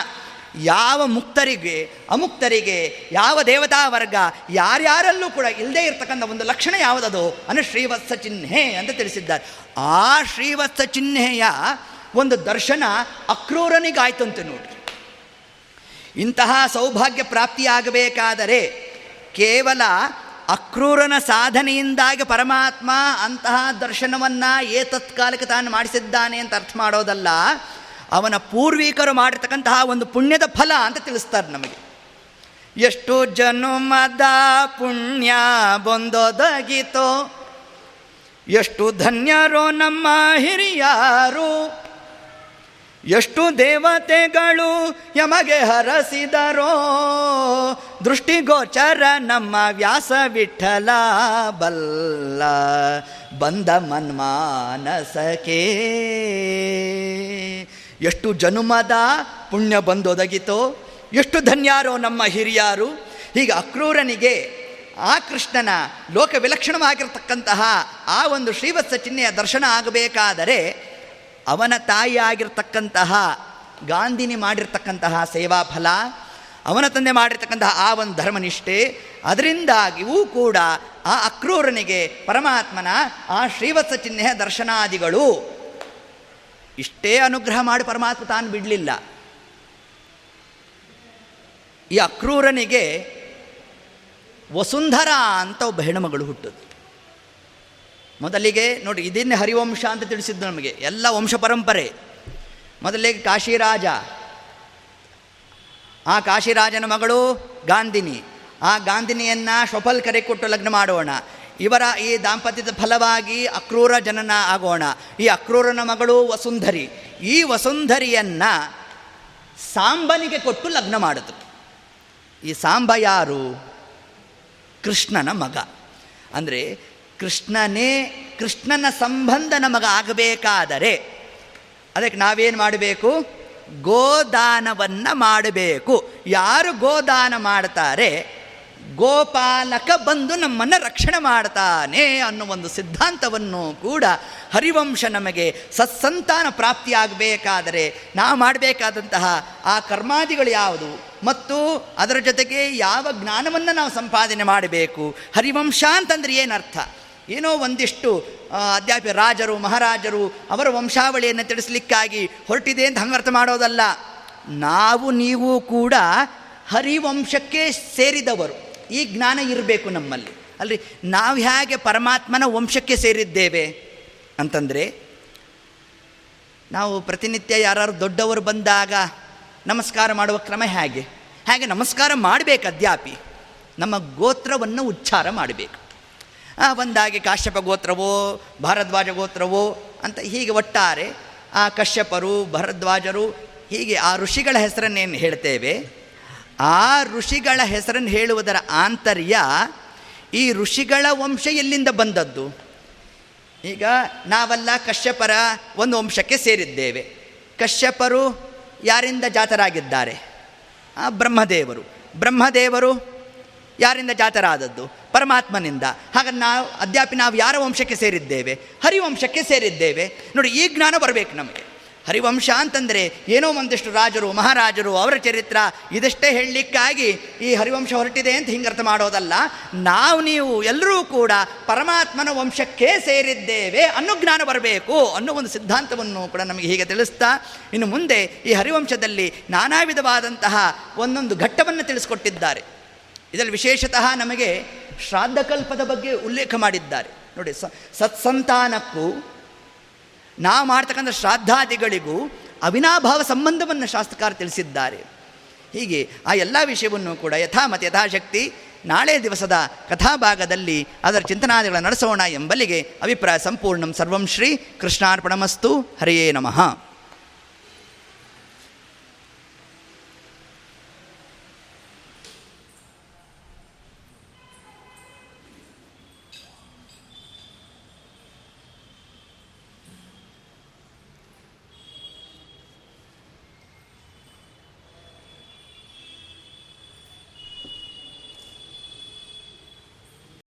ಯಾವ ಮುಕ್ತರಿಗೆ, ಅಮುಕ್ತರಿಗೆ, ಯಾವ ದೇವತಾ ವರ್ಗ, ಯಾರ್ಯಾರಲ್ಲೂ ಕೂಡ ಇಲ್ಲದೇ ಇರತಕ್ಕಂಥ ಒಂದು ಲಕ್ಷಣ ಯಾವುದದು? ಅಂದರೆ ಶ್ರೀವತ್ಸ ಚಿಹ್ನೆ ಅಂತ ತಿಳಿಸಿದ್ದಾರೆ. ಆ ಶ್ರೀವತ್ಸ ಚಿಹ್ನೆಯ ಒಂದು ದರ್ಶನ ಅಕ್ರೂರನಿಗಾಯ್ತಂತೆ ನೋಡ್ರಿ. ಇಂತಹ ಸೌಭಾಗ್ಯ ಪ್ರಾಪ್ತಿಯಾಗಬೇಕಾದರೆ ಕೇವಲ ಅಕ್ರೂರನ ಸಾಧನೆಯಿಂದಾಗಿ ಪರಮಾತ್ಮ ಅಂತಹ ದರ್ಶನವನ್ನು ತತ್ಕಾಲಕ್ಕೆ ತಾನು ಮಾಡಿಸಿದ್ದಾನೆ ಅಂತ ಅರ್ಥ ಮಾಡೋದಲ್ಲ, ಅವನ ಪೂರ್ವಿಕರು ಮಾಡಿರ್ತಕ್ಕಂತಹ ಒಂದು ಪುಣ್ಯದ ಫಲ ಅಂತ ತಿಳಿಸ್ತಾರೆ ನಮಗೆ. ಎಷ್ಟು ಜನುಮದ ಪುಣ್ಯ ಬಂದೊದಗಿತೋ, ಎಷ್ಟು ಧನ್ಯರೋ ನಮ್ಮ ಹಿರಿಯಾರು ಎಷ್ಟು ದೇವತೆಗಳು ಯಮಗೆ ಹರಸಿದರೋ ದೃಷ್ಟಿಗೋಚರ ನಮ್ಮ ವ್ಯಾಸ ವಿಠಲ ಬಲ್ಲ, ಬಂದ ಮನ್ಮಾನಸಕೆ ಎಷ್ಟು ಜನುಮದ ಪುಣ್ಯ ಬಂದೊದಗಿತೋ, ಎಷ್ಟು ಧನ್ಯಾರೋ ನಮ್ಮ ಹಿರಿಯಾರು. ಹೀಗೆ ಅಕ್ರೂರನಿಗೆ ಆ ಕೃಷ್ಣನ ಲೋಕ ವಿಲಕ್ಷಣವಾಗಿರತಕ್ಕಂತಹ ಆ ಒಂದು ಶ್ರೀವತ್ಸ ಚಿಹ್ನೆಯ ದರ್ಶನ ಆಗಬೇಕಾದರೆ ಅವನ ತಾಯಿಯಾಗಿರ್ತಕ್ಕಂತಹ, ಗಾಂಧಿನಿ ಮಾಡಿರ್ತಕ್ಕಂತಹ ಸೇವಾ ಫಲ, ಅವನ ತಂದೆ ಮಾಡಿರ್ತಕ್ಕಂತಹ ಆ ಒಂದು ಧರ್ಮನಿಷ್ಠೆ ಅದರಿಂದಾಗಿಯೂ ಕೂಡ ಆ ಅಕ್ರೂರನಿಗೆ ಪರಮಾತ್ಮನ ಆ ಶ್ರೀವತ್ಸ ಚಿಹ್ನೆಯ ದರ್ಶನಾದಿಗಳು. ಇಷ್ಟೇ ಅನುಗ್ರಹ ಮಾಡಿ ಪರಮಾತ್ಮ ತಾನು ಬಿಡಲಿಲ್ಲ. ಈ ಅಕ್ರೂರನಿಗೆ ವಸುಂಧರ ಅಂತ ಒಬ್ಬ ಹೆಣ್ಣುಮಗಳು ಹುಟ್ಟುದು. ಮೊದಲಿಗೆ ನೋಡಿ, ಇದನ್ನೇ ಹರಿವಂಶ ಅಂತ ತಿಳಿಸಿದ್ದು ನಮಗೆ. ಎಲ್ಲ ವಂಶ ಪರಂಪರೆ. ಮೊದಲಿಗೆ ಕಾಶಿರಾಜ. ಆ ಕಾಶಿರಾಜನ ಮಗಳು ಗಾಂಧಿನಿ. ಆ ಗಾಂಧಿನಿಯನ್ನು ಶಫಲ್ ಕರೆ ಕೊಟ್ಟು ಲಗ್ನ ಮಾಡೋಣ. ಇವರ ಈ ದಾಂಪತ್ಯದ ಫಲವಾಗಿ ಅಕ್ರೂರ ಜನನ ಆಗೋಣ. ಈ ಅಕ್ರೂರನ ಮಗಳು ವಸುಂಧರಿ. ಈ ವಸುಂಧರಿಯನ್ನು ಸಾಂಬನಿಗೆ ಕೊಟ್ಟು ಲಗ್ನ ಮಾಡಿದ್ರು ಈ ಸಾಂಬ ಯಾರು? ಕೃಷ್ಣನ ಮಗ. ಅಂದರೆ ಕೃಷ್ಣನೇ ಕೃಷ್ಣನ ಸಂಬಂಧ ನಮಗೆ ಆಗಬೇಕಾದರೆ ಅದಕ್ಕೆ ನಾವೇನು ಮಾಡಬೇಕು? ಗೋದಾನವನ್ನು ಮಾಡಬೇಕು. ಯಾರು ಗೋದಾನ ಮಾಡ್ತಾರೆ? ಗೋಪಾಲಕ ಬಂದು ನಮ್ಮನ್ನು ರಕ್ಷಣೆ ಮಾಡ್ತಾನೆ ಅನ್ನೋ ಒಂದು ಸಿದ್ಧಾಂತವನ್ನು ಕೂಡ ಹರಿವಂಶ ನಮಗೆ ಸತ್ಸಂತಾನ ಪ್ರಾಪ್ತಿಯಾಗಬೇಕಾದರೆ ನಾವು ಮಾಡಬೇಕಾದಂತಹ ಆ ಕರ್ಮಾದಿಗಳು ಯಾವುದು? ಮತ್ತು ಅದರ ಜೊತೆಗೆ ಯಾವ ಜ್ಞಾನವನ್ನು ನಾವು ಸಂಪಾದನೆ ಮಾಡಬೇಕು? ಹರಿವಂಶ ಅಂತಂದ್ರೆ ಏನರ್ಥ? ಏನೋ ಒಂದಿಷ್ಟು ಅಧ್ಯಾಪಿ ರಾಜರು, ಮಹಾರಾಜರು ಅವರ ವಂಶಾವಳಿಯನ್ನು ತಿಳಿಸ್ಲಿಕ್ಕಾಗಿ ಹೊರಟಿದೆ ಅಂತ ಅರ್ಥ ಮಾಡೋದಲ್ಲ. ನಾವು, ನೀವು ಕೂಡ ಹರಿವಂಶಕ್ಕೆ ಸೇರಿದವರು. ಈ ಜ್ಞಾನ ಇರಬೇಕು ನಮ್ಮಲ್ಲಿ. ಅಲ್ರಿ, ನಾವು ಹೇಗೆ ಪರಮಾತ್ಮನ ವಂಶಕ್ಕೆ ಸೇರಿದ್ದೇವೆ ಅಂತಂದರೆ, ನಾವು ಪ್ರತಿನಿತ್ಯ ಯಾರು ದೊಡ್ಡವರು ಬಂದಾಗ ನಮಸ್ಕಾರ ಮಾಡುವ ಕ್ರಮ ಹೇಗೆ? ಹೇಗೆ ನಮಸ್ಕಾರ ಮಾಡಬೇಕು ಅದ್ಯಾಪಿ ನಮ್ಮ ಗೋತ್ರವನ್ನು ಉಚ್ಚಾರ ಮಾಡಬೇಕು. ಒಂದಾಗಿ ಕಾಶ್ಯಪ ಗೋತ್ರವೋ, ಭಾರದ್ವಾಜ ಗೋತ್ರವೋ ಅಂತ ಹೀಗೆ ಒಟ್ಟಾರೆ ಆ ಕಶ್ಯಪರು, ಭರದ್ವಾಜರು ಹೀಗೆ ಆ ಋಷಿಗಳ ಹೆಸರನ್ನೇನು ಹೇಳ್ತೇವೆ. ಆ ಋಷಿಗಳ ಹೆಸರನ್ನು ಹೇಳುವುದರ ಆಂತರ್ಯ ಈ ಋಷಿಗಳ ವಂಶ ಎಲ್ಲಿಂದ ಬಂದದ್ದು? ಈಗ ನಾವೆಲ್ಲ ಕಶ್ಯಪರ ಒಂದು ವಂಶಕ್ಕೆ ಸೇರಿದ್ದೇವೆ. ಕಶ್ಯಪರು ಯಾರಿಂದ ಜಾತರಾಗಿದ್ದಾರೆ? ಆ ಬ್ರಹ್ಮದೇವರು. ಬ್ರಹ್ಮದೇವರು ಯಾರಿಂದ ಜಾತರಾದದ್ದು? ಪರಮಾತ್ಮನಿಂದ. ಹಾಗಾಗಿ ನಾವು ಅದ್ಯಾಪಿ ನಾವು ಯಾರ ವಂಶಕ್ಕೆ ಸೇರಿದ್ದೇವೆ? ಹರಿವಂಶಕ್ಕೆ ಸೇರಿದ್ದೇವೆ. ನೋಡಿ, ಈ ಜ್ಞಾನ ಬರಬೇಕು ನಮಗೆ. ಹರಿವಂಶ ಅಂತಂದರೆ ಏನೋ ಒಂದಿಷ್ಟು ರಾಜರು, ಮಹಾರಾಜರು, ಅವರ ಚರಿತ್ರ, ಇದಷ್ಟೇ ಹೇಳಲಿಕ್ಕಾಗಿ ಈ ಹರಿವಂಶ ಹೊರಟಿದೆ ಅಂತ ಹಿಂಗರ್ಥ ಮಾಡೋದಲ್ಲ. ನಾವು, ನೀವು ಎಲ್ಲರೂ ಕೂಡ ಪರಮಾತ್ಮನ ವಂಶಕ್ಕೆ ಸೇರಿದ್ದೇವೆ ಅನ್ನೋ ಜ್ಞಾನ ಬರಬೇಕು ಅನ್ನೋ ಒಂದು ಸಿದ್ಧಾಂತವನ್ನು ಕೂಡ ನಮಗೆ ಹೀಗೆ ತಿಳಿಸ್ತಾ, ಇನ್ನು ಮುಂದೆ ಈ ಹರಿವಂಶದಲ್ಲಿ ನಾನಾ ವಿಧವಾದಂತಹ ಒಂದೊಂದು ಘಟ್ಟವನ್ನು ತಿಳಿಸ್ಕೊಟ್ಟಿದ್ದಾರೆ. ಇದರಲ್ಲಿ ವಿಶೇಷತಃ ನಮಗೆ ಶ್ರಾದ್ದಕಲ್ಪದ ಬಗ್ಗೆ ಉಲ್ಲೇಖ ಮಾಡಿದ್ದಾರೆ. ನೋಡಿ ಸತ್ಸಂತಾನಕ್ಕೂ ನಾವು ಮಾಡ್ತಕ್ಕಂಥ ಶ್ರಾದ್ದಾದಿಗಳಿಗೂ ಅವಿನಾಭಾವ ಸಂಬಂಧವನ್ನು ಶಾಸ್ತ್ರಕಾರ ತಿಳಿಸಿದ್ದಾರೆ. ಹೀಗೆ ಆ ಎಲ್ಲ ವಿಷಯವನ್ನು ಕೂಡ ಯಥಾಮತ ಯಥಾಶಕ್ತಿ ನಾಳೆ ದಿವಸದ ಕಥಾಭಾಗದಲ್ಲಿ ಅದರ ಚಿಂತನಾದಿಗಳನ್ನು ನಡೆಸೋಣ ಎಂಬಲ್ಲಿಗೆ ಅಭಿಪ್ರಾಯ ಸಂಪೂರ್ಣಂ ಸರ್ವಂ ಶ್ರೀ ಕೃಷ್ಣಾರ್ಪಣಮಸ್ತು. ಹರಿಯೇ ನಮಃ.